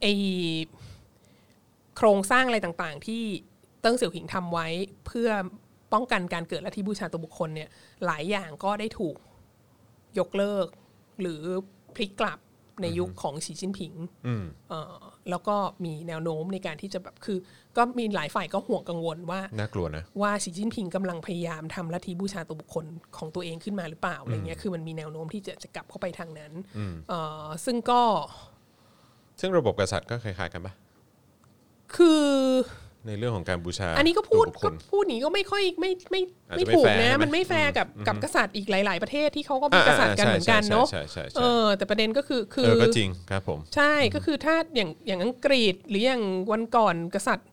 ไอ โครงสร้างอะไรต่างๆ ที่เติ้งเสี่ยวผิงทำไว้เพื่อป้องกันการเกิดลัทธิบูชาตัวบุคคลเนี่ยหลายอย่างก็ได้ถูกยกเลิก หรือพลิกกลับในยุคของสีจิ้นผิงอืมเอ่อแล้วก็มีแนวโน้มในการที่จะแบบคือ ก็มีหลายฝ่ายก็ห่วงกังวลว่าน่ากลัวนะว่าสีจิ้นผิงกำลังพยายามทำลัทธิบูชาตัวบุคคลของตัวเองขึ้นมาหรือเปล่าอะไรเงี้ยคือมันมีแนวโน้มที่จะจะกลับเข้าไปทางนั้นเอ่อซึ่งก็ ซึ่งระบบกษัตริย์ก็คล้ายๆกันปะ คือในเรื่องของการบูชา อันนี้ก็พูดตัวบุคคลก็พูดนี้ก็ไม่ค่อยไม่ไม่อาจไม่จะไม่ถูกแฟร์ใช่นะไหมมันไม่แฟร์กับอืมกับกษัตริย์อีกหลาย ๆ ประเทศที่เขาก็มีกษัตริย์กันเหมือนกันใช่เนาะใช่ใช่ใช่เออแต่ประเด็นก็คือคือเออก็จริงครับผม ใช่ก็คือถ้าอย่างอย่างอังกฤษหรืออย่างวันก่อนกษัตริย์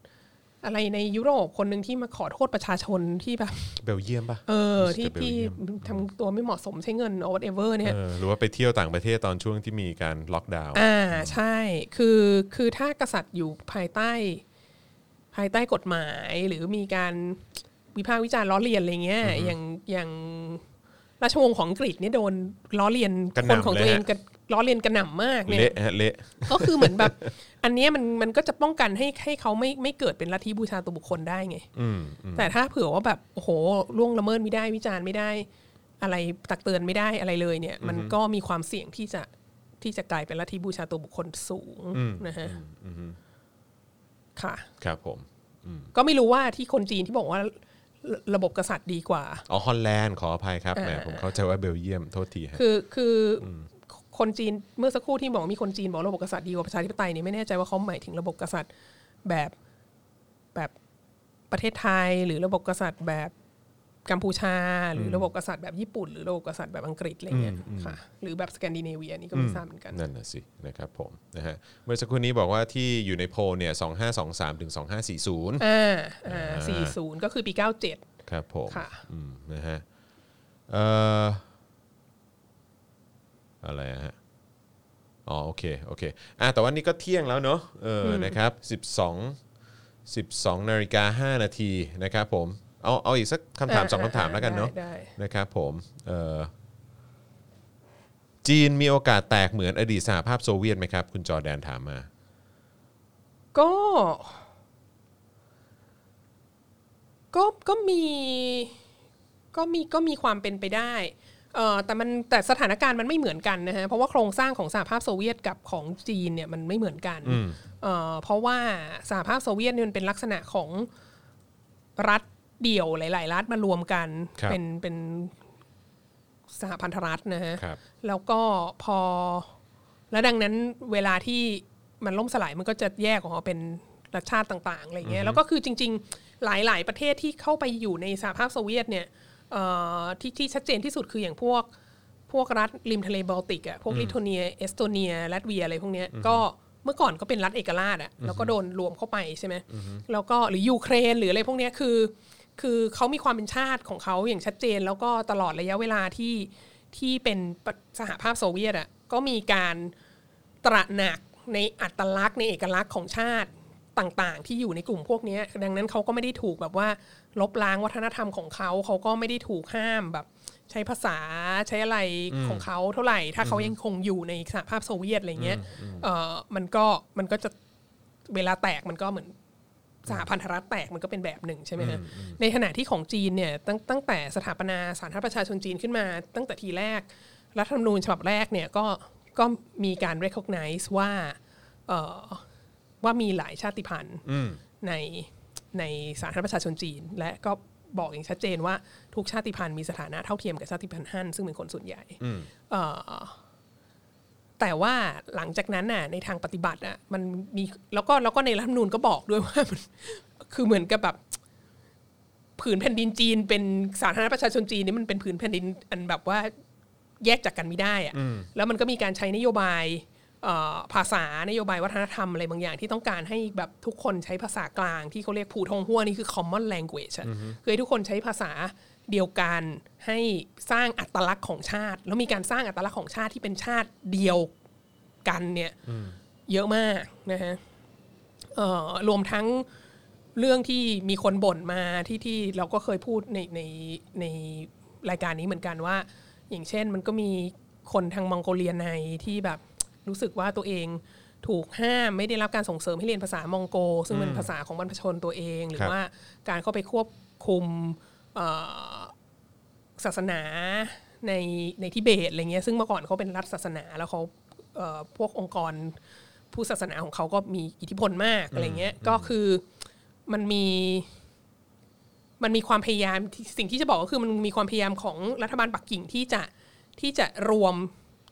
อะไรในยุโรปคนหนึ่งที่มาขอโทษประชาชนที่แบบเบลเยียมปะเออรู้สึที่กจะเบลที่เยียมทำตัวไม่เหมาะสมใช้เงิน or whatever เนี่ยเออหรือว่าไปเที่ยวต่างประเทศตอนช่วงที่มีการล็อกดาวน์อ่าใช่คือคือถ้ากษัตริย์อยู่ภายใต้ ภายใต้กฎหมายหรือมีการวิพากษ์วิจารณ์ล้อเลียนอะไรเงี้ยอย่างอย่างราชวงศ์ของอังกฤษเนี่ยโดนล้อเลียนกระหคนน่ำของเลยตัวเองฮะกัน ล้อเลียนกระหน่ำมากเนี่ยเละฮะเละก็คือเหมือนแบบ อันเนี้ยมันมันก็จะป้องกันให้ให้เขาไม่ไม่เกิดเป็นลัทธิบูชาตัวบุคคลได้ไงอืมอืมแต่ถ้าเผื่อว่าแบบโอ้โหล่วงละเมิดไม่ได้วิจารณ์ไม่ได้ อะไรตักเตือนไม่ได้อะไรเลยเนี่ย มันก็มีความเสี่ยงที่จะที่จะกลายเป็นลัทธิบูชาตัวบุคคลสูงนะฮะค่ะ ครับผมก็ไม่รู้ว่าที่คนจีนที่บอกว่าระระบบกษัตริย์ดีกว่า อ๋อ ฮอลแลนด์ขออภัยครับ แหมอ่าผมเข้าใจว่าเบลเยียม โทษทีฮะคือคืออ คนจีนเมื่อสักครู่ที่บอกว่ามีคนจีนบอกระบบกษัตริย์ดีกว่าประชาธิปไตยเนี่ยไม่แน่ใจว่าเขาหมายถึงระบบกษัตริย์แบบแบบประเทศไทย หรือระบบกษัตริย์แบบกัมพูชา หรือระบบกษัตริย์แบบญี่ปุ่น หรือระบบกษัตริย์แบบอังกฤษอะไรเงี้ยค่ะหรือแบบสแกนดิเนเวียนี่ก็ไม่ทราบเหมือนกันนั่นน่ะสินะครับผมนะฮะเมื่อสักครู่นี้บอกว่าที่อยู่ในโพลเนี่ยสองห้าสองสามถึงสองห้าสี่ศูนย์อ่าอ่าสี่ศูนย์ก็คือปีเก้าเจ็ดครับผมค่ะอืมนะฮะเอ่อ อะไรฮะอ๋อโอเคโอเคอะแต่ว่านี่ก็เที่ยงแล้วเนอะเอออนะครับ12 12นาฬิกา5นาทีนะครับผมเอาเอาอีกสักคำถามสองคำถามแล้วกันเนาะได้ได้ นะครับผมเอ่อจีนมีโอกาสแตกเหมือนอดีตสหภาพโซเวียตไหมครับ คุณจอแดนถามมา ก็ ก็ก็มี ก็มีก็มีความเป็นไปได้ เอ่อแต่มันแต่สถานการณ์มันไม่เหมือนกันนะฮะเพราะว่าโครงสร้างของสหภาพโซเวียตกับของจีนเนี่ยมันไม่เหมือนกันเอ่อเพราะว่าสหภาพโซเวียตเนี่ยมันเป็นลักษณะของรัฐเดี่ยวหลาย ๆ รัฐมารวมกันครับเป็นเป็นสหพันธรัฐนะฮะครับแล้วก็พอ แล้วดังนั้นเวลาที่มันล่มสลายมันก็จะแยกออกมาเป็นรัฐชาติต่าง ๆอะไรเงี้ยแล้วก็คือจริง ๆ หลาย ๆ ประเทศที่เข้าไปอยู่ในสหภาพโซเวียตเนี่ยเอ่อ ที่ที่ชัดเจนที่สุดคืออย่างพวกพวกรัฐริมทะเลบอลติกอะพวกลิทัวเนียเอสโตเนียลัตเวียอะไรพวกเนี้ยก็เมื่อก่อนก็เป็นรัฐเอกราชอะแล้วก็โดนรวมเข้าไปใช่ไหมแล้วก็หรือยูเครนหรืออะไรพวกเนี้ยคือ คือเขามีความเป็นชาติของเขาอย่างชัดเจน แล้วก็ตลอดระยะเวลาที่ที่เป็นสหภาพโซเวียตอะก็มีการตระหนักในอัตลักษณ์ในเอกลักษณ์ของชาติต่างๆ ที่อยู่ในกลุ่มพวกเนี้ยดังนั้นเขาก็ไม่ได้ถูกแบบว่า ลบล้างวัฒนธรรมของเขาเขาก็ไม่ได้ถูกห้ามแบบ ใช้ภาษาใช้อะไรของเขาเท่าไหร่ ถ้าเขายังคงอยู่ในสหภาพโซเวียตอะไรเงี้ยเออมันก็มันก็จะเวลาแตกมันก็เหมือนสหพันธรัฐแตกมันก็เป็นแบบหนึ่งใช่ไหมฮะในขณะที่ของจีนเนี่ยตั้งตั้งแต่สถาปนาสาธารณรัฐประชาชนจีนขึ้นมา ตั้งแต่ทีแรกรัฐธรรมนูญฉบับแรกเนี่ยก็ก็มีการ recognize ว่าเอ่อว่ามีหลายชาติพันธุ์ใน ในสาธารณรัฐประชาชนจีน และก็บอกอย่างชัดเจนว่าทุกชาติพันธุ์มีสถานะเท่าเทียมกับชาติพันธุ์ฮั่นซึ่งเป็นคนส่วนใหญ่เอ่อแต่ว่าหลังจากนั้นน่ะในทางปฏิบัติอะมันมีแล้วก็แล้วก็ในรัฐธรรมนูญก็บอกด้วยว่ามันคือเหมือนกับแบบผืนแผ่นดินจีน เป็นสาธารณรัฐประชาชนจีนนี่มันเป็นผืนแผ่นดินอันแบบว่าแยกจากกันไม่ได้อะแล้วมันก็มีการใช้นโยบายเอ่อ ภาษานโยบายวัฒนธรรมอะไรบางอย่างที่ต้องการให้แบบทุกคนใช้ภาษากลางที่เขาเรียกผูทงหัวนี่คือ common language อะคือให้ทุกคนใช้ภาษาเดียวกันให้สร้างอัตลักษณ์ของชาติ แล้วมีการสร้างอัตลักษณ์ของชาติที่เป็นชาติเดียวกันเนี่ยเยอะมากนะฮะเอ่อรวมทั้งเรื่องที่มีคนบ่นมาที่ที่เราก็เคยพูดในในในรายการนี้เหมือนกันว่า อย่างเช่นมันก็มีคนทางมองโกเลียในที่แบบ รู้สึกว่าตัวเองถูกห้ามไม่ได้รับการส่งเสริมให้เรียนภาษามองโก ซึ่งเป็นภาษาของบรรพชนตัวเอง หรืครัอบว่าการเข้าไปควบคุมเอ่อศาสนาในในทิเบตอะไรเงี้ยซึ่งเมื่อก่อนเขาเป็นรัฐศาสนาแล้วเขาเอ่อพวกองค์กรผู้ศาสนาของเขาก็มีอิทธิพลมากอะไรเงี้ยก็คือมันมีมันมีความพยายามที่สิ่งที่จะบอกก็คือมันมีความพยายามของรัฐบาลปักกิ่งที่จะที่จะรวม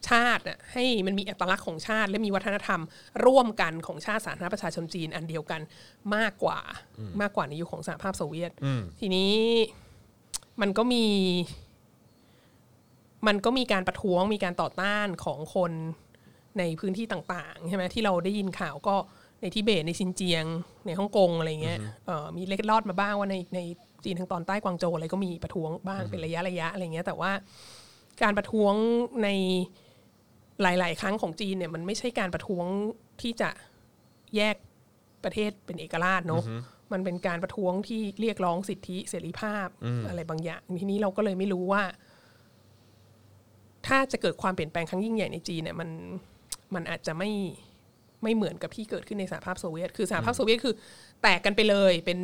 ชาติน่ะให้มันมีอัตลักษณ์ของชาติ และมีวัฒนธรรม ร่วมกันของชาติสาธารณรัฐประชาชนจีนอันเดียวกันมากกว่ามากกว่าในยุคของสหภาพโซเวียต ทีนี้มันก็มี มันก็มีการประท้วงมีการต่อต้านของคนในพื้นที่ต่างๆใช่ไหมที่เราได้ยินข่าวก็ในทิเบตในซินเจียง ในฮ่องกงอะไรเงี้ยเอ่อมีเล็ดลอดมาบ้างว่าในในจีนทางตอนใต้กวางโจวอะไรก็มีประท้วงบ้างเป็นระยะระยะอะไรเงี้ยแต่ว่าการประท้วงใน หลาย ๆ ครั้งของจีนเนี่ยมันไม่ใช่การประท้วงที่จะแยกประเทศเป็นเอกราชเนอะมันเป็นการประท้วงที่เรียกร้องสิทธิเสรีภาพอะไรบางอย่างทีนี้เราก็เลยไม่รู้ว่า ถ้าจะเกิดความเปลี่ยนแปลงครั้งยิ่งใหญ่ในจีนเนี่ยมันมันอาจจะไม่ไม่เหมือนกับที่เกิดขึ้นในสหภาพโซเวียต คือสหภาพโซเวียตคือ แตกกันไปเลยเป็น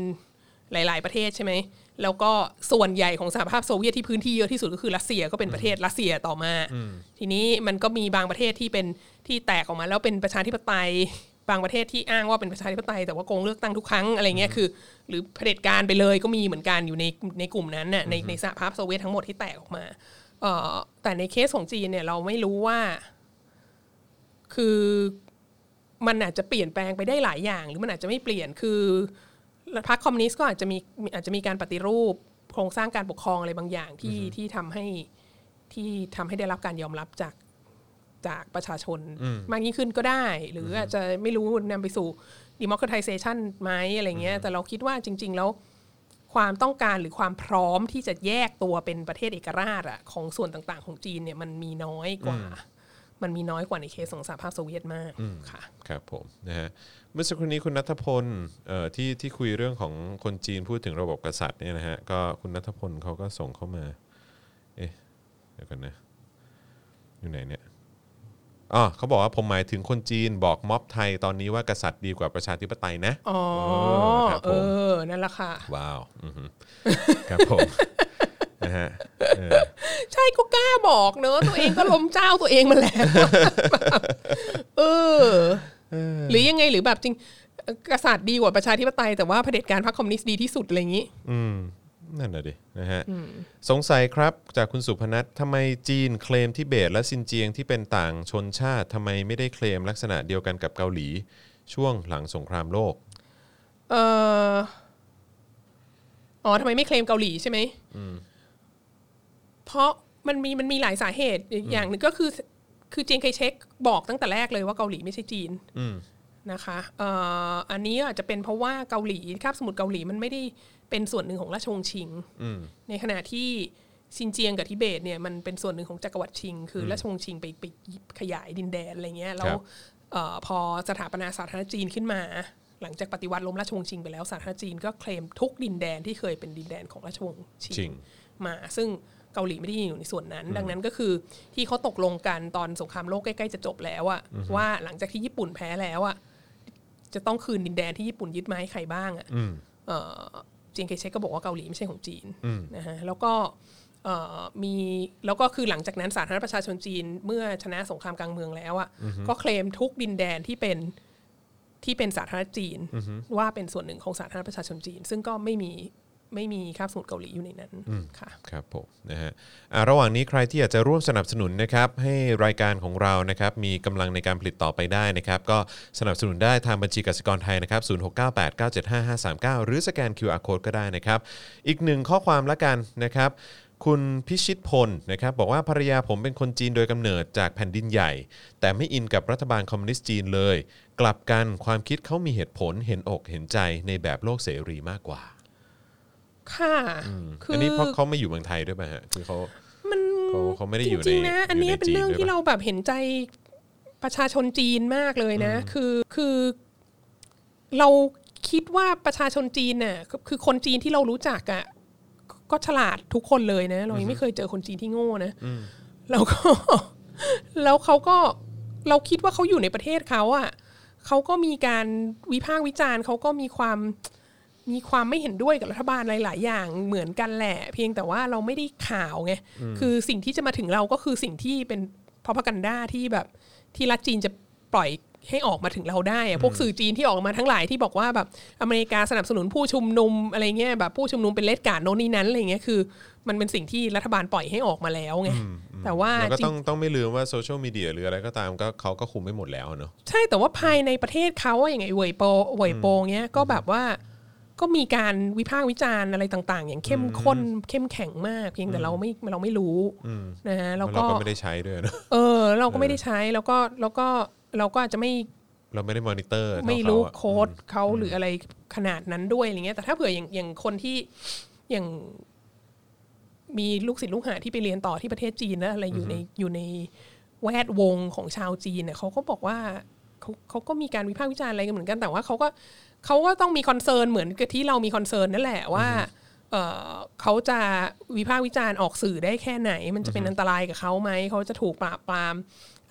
หลาย ๆ ประเทศใช่ไหมแล้วก็ส่วนใหญ่ของสหภาพโซเวียตที่พื้นที่เยอะที่สุดก็คือรัสเซียก็เป็นประเทศรัสเซียต่อมา ทีนี้มันก็มีบางประเทศที่เป็นที่แตกออกมาแล้วเป็นประชาธิปไตย บางประเทศที่อ้างว่าเป็นประชาธิปไตยแต่ว่าโกงเลือกตั้งทุกครั้งอะไรเงี้ยคือ หรือเผด็จการไปเลยก็มีเหมือนกันอยู่ในในกลุ่มนั้นน่ะในในสหภาพโซเวียตทั้งหมดที่แตกออกมาเอ่อแต่ในเคสของจีนเนี่ยเราไม่รู้ว่า คือมันอาจจะเปลี่ยนแปลงไปได้หลายอย่าง หรือมันอาจจะไม่เปลี่ยนคือ พรรคคอมมิวนิสต์ก็อาจจะมีอาจจะมีการปฏิรูปโครงสร้างการปกครองอะไรบางอย่างที่ที่ทำให้ที่ทำให้ได้รับการยอมรับจากจากประชาชนมากยิ่งขึ้นก็ได้ หรืออาจจะไม่รู้นำไปสู่ democratization ไหมอะไรเงี้ยแต่เราคิดว่าจริง ๆ แล้วความต้องการหรือความพร้อมที่จะแยกตัวเป็นประเทศเอกราชอะของส่วนต่างๆ ของจีนเนี่ยมันมีน้อยกว่า มันมีน้อยกว่าในเคสของสหภาพโซเวียตมากค่ะ ครับผมนะฮะ เมื่อสักครู่นี้คุณนัทพลเอ่อที่ที่คุยเรื่องของคนจีนพูดถึงระบบกษัตริย์เนี่ยนะฮะก็คุณนัทพลเขาก็ส่งเข้ามา เอ๊ะเดี๋ยวกันนะ อยู่ไหนเนี่ยอ๋อเขาบอกว่าผมหมายถึงคนจีนบอกม็อบไทยตอนนี้ว่ากษัตริย์ดีกว่าประชาธิปไตยนะ อ๋อครับเอผมอนั่นแหละค่ะ ว้าวอือฮึครับผมนะฮะเออใช่ก็กล้าบอกเนอะตัวเองก็ล้มเจ้าตัวเองมาแล้วเออ หรือยังไงหรือแบบจริงกษัตริย์ดีกว่าประชาธิปไตยแต่ว่าเผด็จการพรรคคอมมิวนิสต์ดีที่สุดอะไรอย่างนี้ อืมนั่นน่ะดินะฮะสงสัยครับจากคุณสุพนัททำไมจีนเคลมทิเบตและซินเจียงที่เป็นต่างชนชาติทำไมไม่ได้เคลมลักษณะเดียวกันกับเกาหลี ช่วงหลังสงครามโลกเอออ๋อทำไมไม่เคลมเกาหลีใช่ไหมเพราะมันมีมันมีหลายสาเหตุอย่างหนึ่งก็คือ คือเจียงไคเชกบอกตั้งแต่แรกเลยว่าเกาหลีไม่ใช่จีนอืมนะคะเอ่ออันนี้อาจจะเป็นเพราะว่าเกาหลีคาบสมุทรเกาหลีมันไม่ได้เป็นส่วนหนึ่งของราชวงศ์ชิงอืมในขณะที่ซินเจียงกับทิเบตเนี่ยมันเป็นส่วนหนึ่งของจักรวรรดิชิง คือราชวงศ์ชิงไปไปขยายดินแดนอะไรเงี้ยแล้วเออพอสถาปนาสาธารณจีนขึ้นมา หลังจากปฏิวัติล้มราชวงศ์ชิงไปแล้วสาธารณจีนก็เคลมทุกดินแดนที่เคยเป็นดินแดนของราชวงศ์ชิชิงมา ซึ่ง เกาหลีไม่ได้อยู่ในส่วนนั้น ดังนั้นก็คือที่เขาตกลงกันตอนสงครามโลกใกล้ๆจะจบแล้วอะว่าหลังจากที่ญี่ปุ่นแพ้แล้วอะจะต้องคืนดินแดนที่ญี่ปุ่นยึดมาให้ใครบ้างอะอืมเอ่อเจียงไคเชกก็บอกว่าเกาหลีไม่ใช่ของจีนนะฮะแล้วก็เอ่อมีแล้วก็คือหลังจากนั้นสาธารณรัฐประชาชนจีนเมื่อชนะสงครามกลางเมืองแล้วอะก็เคลมทุกดินแดนที่เป็นที่เป็นสาธารณรัฐจีนว่าเป็นส่วนหนึ่งของสาธารณรัฐประชาชนจีน ซึ่งก็ไม่มี ไม่มีคาบสมุทรเกาหลีอยู่ในนั้นค่ะครับผมนะฮะอ่าระหว่างนี้ใครที่อยากจะร่วมสนับสนุนนะครับให้รายการของเรานะครับมีกำลังในการผลิตต่อไปได้นะครับ ก็สนับสนุนได้ทางบัญชีกสิกรไทยนะครับ0698975539หรือสแกน QR Code ก็ได้นะครับ อีกหนึ่งข้อความละกันนะครับคุณพิชิตพลนะครับบอกว่าภรรยาผมเป็นคนจีนโดยกำเนิดจากแผ่นดินใหญ่ แต่ไม่อินกับรัฐบาลคอมมิวนิสต์จีนเลย กลับกันความคิดเขามีเหตุผลเห็นอกเห็นใจในแบบโลกเสรีมากกว่า ค่ะคืออัอนนี้เพราะเขาไม่อยู่เมืองไทยด้วยป่ะฮะคือเขามันเขาเขาไม่ได้อยู่ในจริงๆนะอันนี้ยู่ใเป็นเรื่องจีที่ด้วยปะเราแบบเห็นใจประชาชนจีนมากเลยนะ คือคือเราคิดว่าประชาชนจีนน่ะคือคือคนจีนที่เรารู้จักอะก็ฉลาดทุกคนเลยนะ เรายังไม่เคยเจอคนจีนที่โง่นะแล้วก็แล้วเขาก็เราคิดว่าเขาอยู่ในประเทศเขาอะเขาก็มีการวิพากษ์วิจารณ์เขาก็มีความ มีความไม่เห็นด้วยกับรัฐบาลหลาย ๆ อย่างเหมือนกันแหละ เพียงแต่ว่าเราไม่ได้ข่าวไงคือสิ่งที่จะมาถึงเราก็คือสิ่งที่เป็นพ r o p a g a n d a ที่แบบที่รัฐจีนจะปล่อยให้ออกมาถึงเราได้อะพวกสื่อจีนที่ออกมาทั้งหลายที่บอกว่าแบบอเมริกาสนับสนุนผู้ชุมนุมอะไรเงี้ยแบบผู้ชุมนุมเป็นเลดการ์ดโน่นนี่นั้นอะไรเงี้ยคือ มันเป็นสิ่งที่รัฐบาลปล่อยให้ออกมาแล้วไงแต่ว่าแล้วก็จริต้องงต้องไม่ลืมว่าโซเชียลมีเดียหรืออะไรก็ตามก็เขาก็คุมไม่หมดแล้วเนอะใช่แต่ว่าภายในประเทศเขาอะอย่างไงเวยโปเวยโปเงี้ยก็แบบว่า ก็มีการวิพากษ์วิจารณ์อะไรต่างๆ อย่างเข้มข้นเข้มแข็งมากเพียงแต่เราไม่เราไม่รู้นะฮะแล้วเราก็ก็ไม่ได้ใช้ด้วยเนอะเออ เราก็ไม่ได้ใช้แล้วก็แล้วก็เราก็อาจจะไม่เราไม่ได้มอนิเตอร์ ไม่รู้โค้ดเขาหรืออะไรขนาดนั้นด้วยอะไรเงี้ยแต่ถ้าเผื่ออย่างอย่างคนที่อย่างมีลูกศิษย์ลูกหาที่ไปเรียนต่อที่ประเทศจีนแล้วอะไรอยู่ในอยู่ในแวดวงของชาวจีนเนี่ยเขาก็บอกว่าเขาเขาก็มีการวิพากษ์วิจารณ์อะไรกันเหมือนกันแต่ว่าเขาก็ เขาก็ต้องมี concern เหมือนกับที่เรามี concern นั่นแหละว่าเออเขาจะวิพากษ์วิจารณ์ออกสื่อได้แค่ไหน มันจะเป็นอันตรายกับเขาไหมเขาจะถูกปราบปราม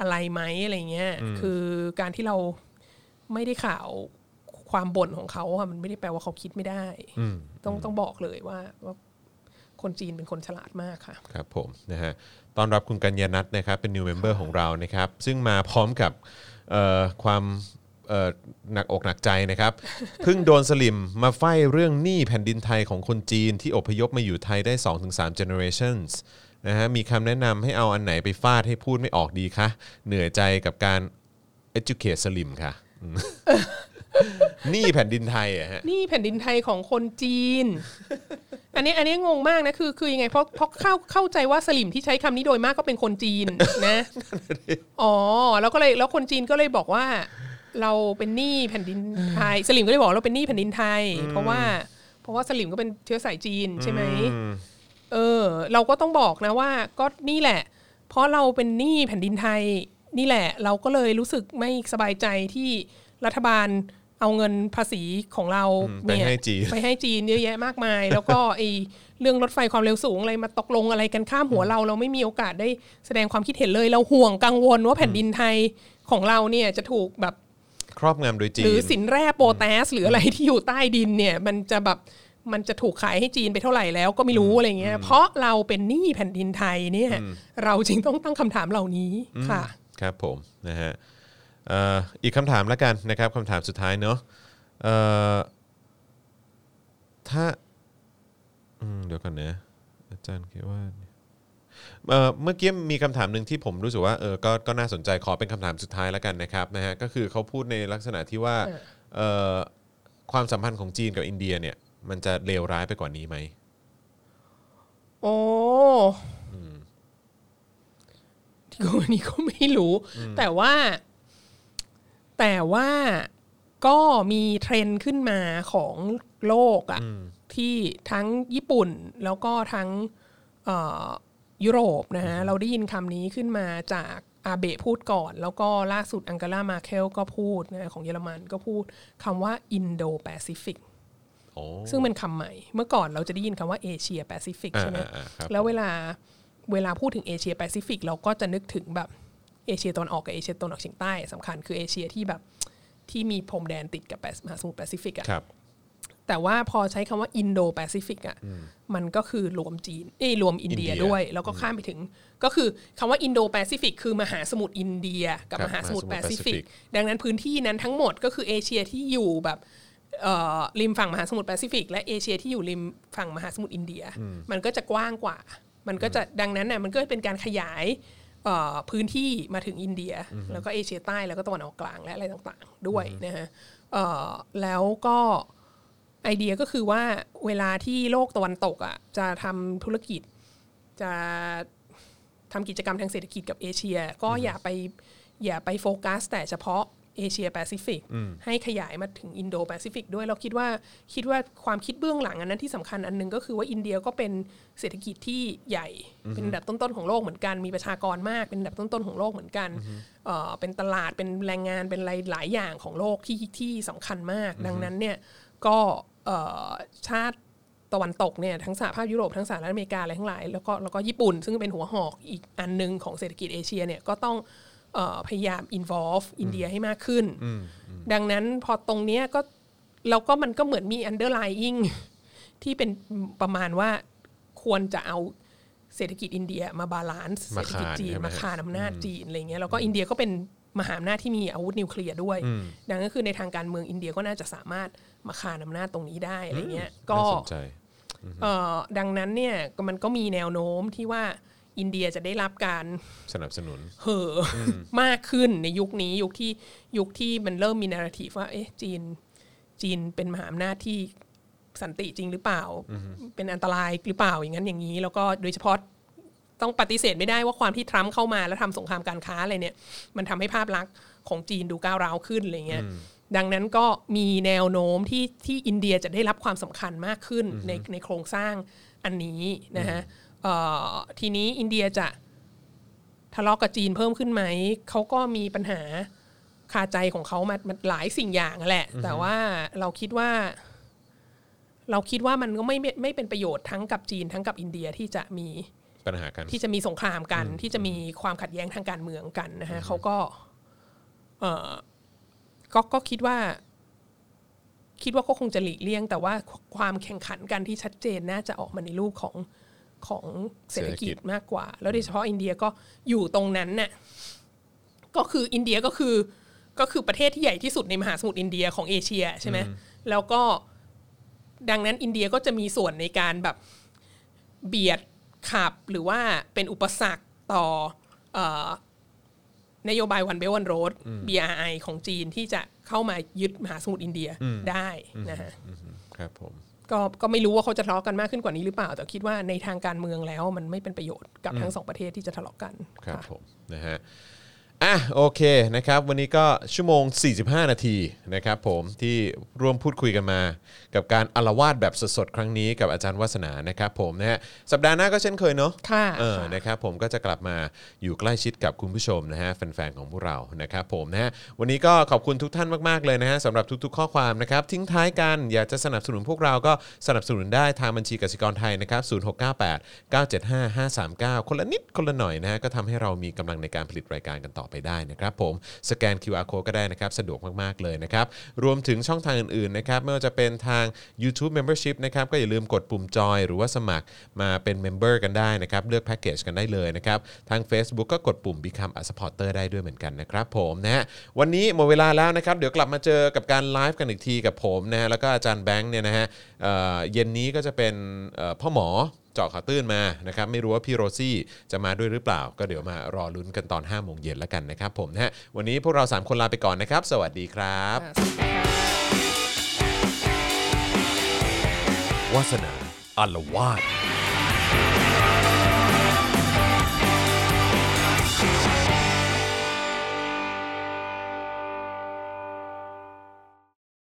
อะไรไหมอะไรเงี้ยคือการที่เราไม่ได้ข่าวความบ่นของเขาอะมันไม่ได้แปลว่าเขาคิดไม่ได้ต้องต้องบอกเลยว่าว่าคนจีนเป็นคนฉลาดมากค่ะครับผมนะฮะต้อนรับคุณกัญญานัทนะครับเป็น new member ของเรานะครับ ซึ่งมาพร้อมกับเอ่อความเอ่อ หนักอกหนักใจนะครับ เพิ่งโดนสลิมมาไฟเรื่องหนี้แผ่นดินไทยของคนจีนที่อพยพมาอยู่ไทยได้ 2-3 generations นะฮะมีคำแนะนำให้เอาอันไหนไปฟาดให้พูดไม่ออกดีคะเหนื่อยใจกับการ educate สลิมค่ะอืมหนี้แผ่นดินไทยอะฮะนี่แผ่นดินไทยของคนจีน อันนี้อันนี้งงมากนะคือคือยังไงเพราะเพราะเข้าเข้าใจว่าสลิมที่ใช้คำนี้โดยมากก็เป็นคนจีนนะ อ๋อ แล้วก็เลยแล้วคนจีนก็เลยบอกว่า เราเป็นหนี้แผ่นดินไทยสลิมก็เลยบอกเราเป็นหนี้แผ่นดินไทย เพราะว่า เพราะว่าสลิมก็เป็นเชื้อสายจีนใช่ไหมเออ เราก็ต้องบอกนะว่า ก็นี่แหละ เพราะเราเป็นหนี้แผ่นดินไทย นี่แหละ เราก็เลยรู้สึกไม่สบายใจที่รัฐบาลเอาเงินภาษีของเราอืมไปเนี่ยให้จีนไปให้จีนเยอะแยะมากมาย แล้วก็ไอเรื่องรถไฟความเร็วสูงอะไรมาตกลงอะไรกันข้ามหัวเรา เราไม่มีโอกาสได้แสดงความคิดเห็นเลย เราห่วงกังวลว่าแผ่นดินไทยของเราเนี่ยจะถูกแบบ ครอบงำโดยจีนหรือสินแร่โปรแทสหรืออะไรที่อยู่ใต้ดินเนี่ยมันจะแบบมันจะถูกขายให้จีนไปเท่าไหร่แล้วก็ไม่รู้อะไรเงี้ย เพราะเราเป็นหนี้แผ่นดินไทยเนี่ยเราจึงต้องตั้งคำถามเหล่านี้ค่ะ ครับผมนะฮะเอ่ออีกคำถามแล้วกันนะครับคำถามสุดท้ายเนาะเอ่อถ้าอืมเดี๋ยวก่อนนะอาจารย์คิดว่า เอ่อเมื่อกี้มีคำถามหนึ่งที่ผมรู้สึกว่าเออก็ก็น่าสนใจขอเป็นคำถามสุดท้ายแล้วกันนะครับนะฮะก็คือเขาพูดในลักษณะที่ว่าเออเอ่อความสัมพันธ์ของจีนกับอินเดียเนี่ยมันจะเลวร้ายไปกว่านี้ไหมโอ้ที่ก็อันนี้ก็ไม่รู้ แต่ว่า แต่ว่าก็มีเทรนด์ขึ้นมาของโลกอะที่ทั้งญี่ปุ่นแล้วก็ทั้งเอ่อ ยุโรปนะฮะเราได้ยินคำนี้ขึ้นมาจากอาเบะพูดก่อน แล้วก็ล่าสุดอังเกลาแมร์เคิลก็พูดนะของเยอรมันก็พูดคำว่าอินโดแปซิฟิกโอ้ซึ่งเป็นคำใหม่ เมื่อก่อนเราจะได้ยินคำว่าเอเชียแปซิฟิกอ่าใช่ไหมอ่าอ่าครับแล้วเวลาเวลาพูดถึงเอเชียแปซิฟิกเราก็จะนึกถึงแบบเอเชียตะวันออกกับเอเชียตะวันออกเฉียงใต้สำคัญคือเอเชียที่แบบที่มีพรมแดนติดกับแปซิมหาสมุทรแปซิฟิกอะครับ แต่ว่าพอใช้คำว่าอินโดแปซิฟิกอะมันก็คือรวมจีนเอ้ยรวมอินเดียอินเดียด้วย แล้วก็ข้ามไปถึง ก็คือคำว่าอินโดแปซิฟิกคือมหาสมุทรอินเดีย กับครับมหาสมุทรมหาสมุทรซิฟิกแปซิฟิกดังนั้นพื้นที่นั้นทั้งหมดก็คือเอเชียที่อยู่แบบเอ่อริมฝั่งมหาสมุทรแปซิฟิกและเอเชียที่อยู่ริมฝั่งมหาสมุทรอินเดีย มันก็จะกว้างกว่า มันก็จะดังนั้นน่ะมันก็เป็นการขยายเอ่อพื้นที่มาถึงอินเดีย แล้วก็เอเชียใต้แล้วก็ตะวันออกกลางและอะไรต่างๆ ด้วยนะฮะเอ่อแล้วก็ ไอเดียก็คือว่าเวลาที่โลกตะวันตกอะจะทำธุรกิจ จะทำกิจกรรมทางเศรษฐกิจกับเอเชีย ก็อย่าไปอย่าไปโฟกัส แต่เฉพาะเอเชียแปซิฟิกให้ขยายมาถึงอินโดแปซิฟิกด้วยเราคิดว่าคิดว่าความคิดเบื้องหลังอันนั้นที่สำคัญอันหนึ่งก็คือว่าอินเดียก็เป็นเศรษฐกิจที่ใหญ่ เป็นอันดับต้นๆของโลกเหมือนกันมีประชากรมากเป็นอันดับต้นๆของโลกเหมือนกันเอ่อเป็นตลาดเป็นแรงงานเป็นอะไรหลายอย่างของโลกที่ที่สำคัญมาก ดังนั้นเนี่ยก็เอ่อ ชาติตะวันตกเนี่ยทั้งสหภาพยุโรปทั้งสหรัฐอเมริกาอะไรทั้งหลายแล้วก็แล้วก็ญี่ปุ่น ซึ่งเป็นหัวหอกอีกอันหนึ่งของเศรษฐกิจเอเชียเนี่ยก็ต้องเอ่อพยายาม involve อินเดียให้มากขึ้น ดังนั้นพอตรงเนี้ยก็เราก็มันก็เหมือนมี underlying ที่เป็นประมาณว่าควรจะเอาเศรษฐกิจอินเดียมา balance เศรษฐกิจมาคานจีนใช่ไหมมาคานอำนาจจีนอะไรเงี้ยแล้วก็อินเดียก็เป็นมหาอำนาจที่มีอาวุธนิวเคลียร์ด้วย ดังนั้นคือในทางการเมืองอินเดียก็น่าจะสามารถ มาคานอำนาจตรงนี้ได้อะไรเงี้ยก็น่าสนใจเอ่อดังนั้นเนี่ยก็มันก็มีแนวโน้มที่ว่าอินเดียจะได้รับการสนับสนุนเห่อะมากขึ้นในยุคนี้ยุคที่ยุคที่มันเริ่มมีนาราทีฟว่า เอ๊ะจีนจีนเป็นมหาอำนาจที่สันติจริงหรือเปล่า เป็นอันตรายหรือเปล่าอย่างนั้นอย่างนี้ แล้วก็โดยเฉพาะต้องปฏิเสธไม่ได้ว่าความที่ทรัมป์เข้ามาแล้วทำสงครามการค้าอะไรเนี่ย มันทำให้ภาพลักษณ์ของจีนดูก้าวร้าวขึ้นอะไรเงี้ย ดังนั้นก็มีแนวโน้มที่ที่อินเดียจะได้รับความสำคัญมากขึ้นในในโครงสร้างอันนี้นะฮะเอ่อทีนี้อินเดียจะทะเลาะกับจีนเพิ่มขึ้นไหม เขาก็มีปัญหาคาใจของเขามามาหลายสิ่งอย่างแหละ แต่ว่าเราคิดว่า เราคิดว่ามันก็ไม่ไม่ไม่เป็นประโยชน์ทั้งกับจีนทั้งกับอินเดียที่จะมีปัญหากันที่จะมีสงครามกัน ที่จะมีความขัดแย้งทางการเมืองกันนะฮะเขาก็เออ ก็ก็คิดว่า คิดว่าก็คงจะหลีกเลี่ยง แต่ว่าความแข่งขันกันที่ชัดเจนน่าจะออกมาในรูปของของเศรษฐกิจเศรษฐกิจมากกว่า แล้วโดยเฉพาะอินเดียก็อยู่ตรงนั้นน่ะก็คืออินเดียก็คือก็คือประเทศที่ใหญ่ที่สุดในมหาสมุทรอินเดียของเอเชียใช่ไหมแล้วก็ดังนั้นอินเดียก็จะมีส่วนในการแบบเบียดขับหรือว่าเป็นอุปสรรคต่อเออ นโยบาย One Belt One Road BRI ของจีนที่จะเข้ามายึดมหาสมุทรอินเดียได้นะฮะครับผมก็ก็ไม่รู้ว่าเขาจะทะเลาะกันมากขึ้นกว่านี้หรือเปล่า แต่คิดว่าในทางการเมืองแล้วมันไม่เป็นประโยชน์กับทั้งสองประเทศที่จะทะเลาะกันครับค่ะผมนะฮะ อะโอเคนะครับวันนี้ก็ชั่วโมง 45 นาทีนะครับผมที่ร่วมพูดคุยกันมา กับการอารวาสแบบสดๆครั้งนี้กับอาจารย์วัฒนานะครับผมนะฮะสัปดาห์หน้าก็เช่นเคยเนาะค่ะเออค่ะนะครับผมก็จะกลับมาอยู่ใกล้ชิดกับคุณผู้ชมนะฮะแฟนๆของพวกเรานะครับผมนะฮะวันนี้ก็ขอบคุณทุกท่านมากๆเลยนะฮะสำหรับทุกๆ ข้อความนะครับทิ้งท้ายกันอยากจะสนับสนุนพวกเราก็สนับสนุนได้ทางบัญชีกสิกรไทยนะครับ0698 975 539 คนละนิดคนละหน่อยนะฮะก็ทำให้เรามีกำลังในการผลิตรายการกันต่อไปได้นะครับผมสแกน QR code ก็ได้นะครับสะดวกมากๆเลยนะครับรวมถึงช่องทางอื่นๆนะครับไม่ว่าจะเป็นทาง YouTube Membership นะครับก็อย่าลืมกดปุ่มจอยหรือว่าสมัครมาเป็น Member กันได้นะครับเลือกแพ็กเกจกันได้เลยนะครับทาง Facebook ก็กดปุ่ม Become a supporter ได้ด้วยเหมือนกันนะครับผมนะฮะวันนี้หมดเวลาแล้วนะครับเดี๋ยวกลับมาเจอกับการไลฟ์กันอีกทีกับผมนะฮะแล้วก็อาจารย์แบงค์เนี่ยนะฮะเย็นนี้ก็จะเป็นพ่อหมอ เจาะข่าวตื้นมานะครับไม่รู้ว่าพี่โรซี่จะมาด้วยหรือเปล่า ก็เดี๋ยวมารอลุ้นกันตอน5โมงเย็นแล้วกันนะครับผมนะฮะวันนี้พวกเรา 3 คนลาไปก่อนนะครับ สวัสดีครับค่ะสวัสดีค่ะวาสนาอารวาส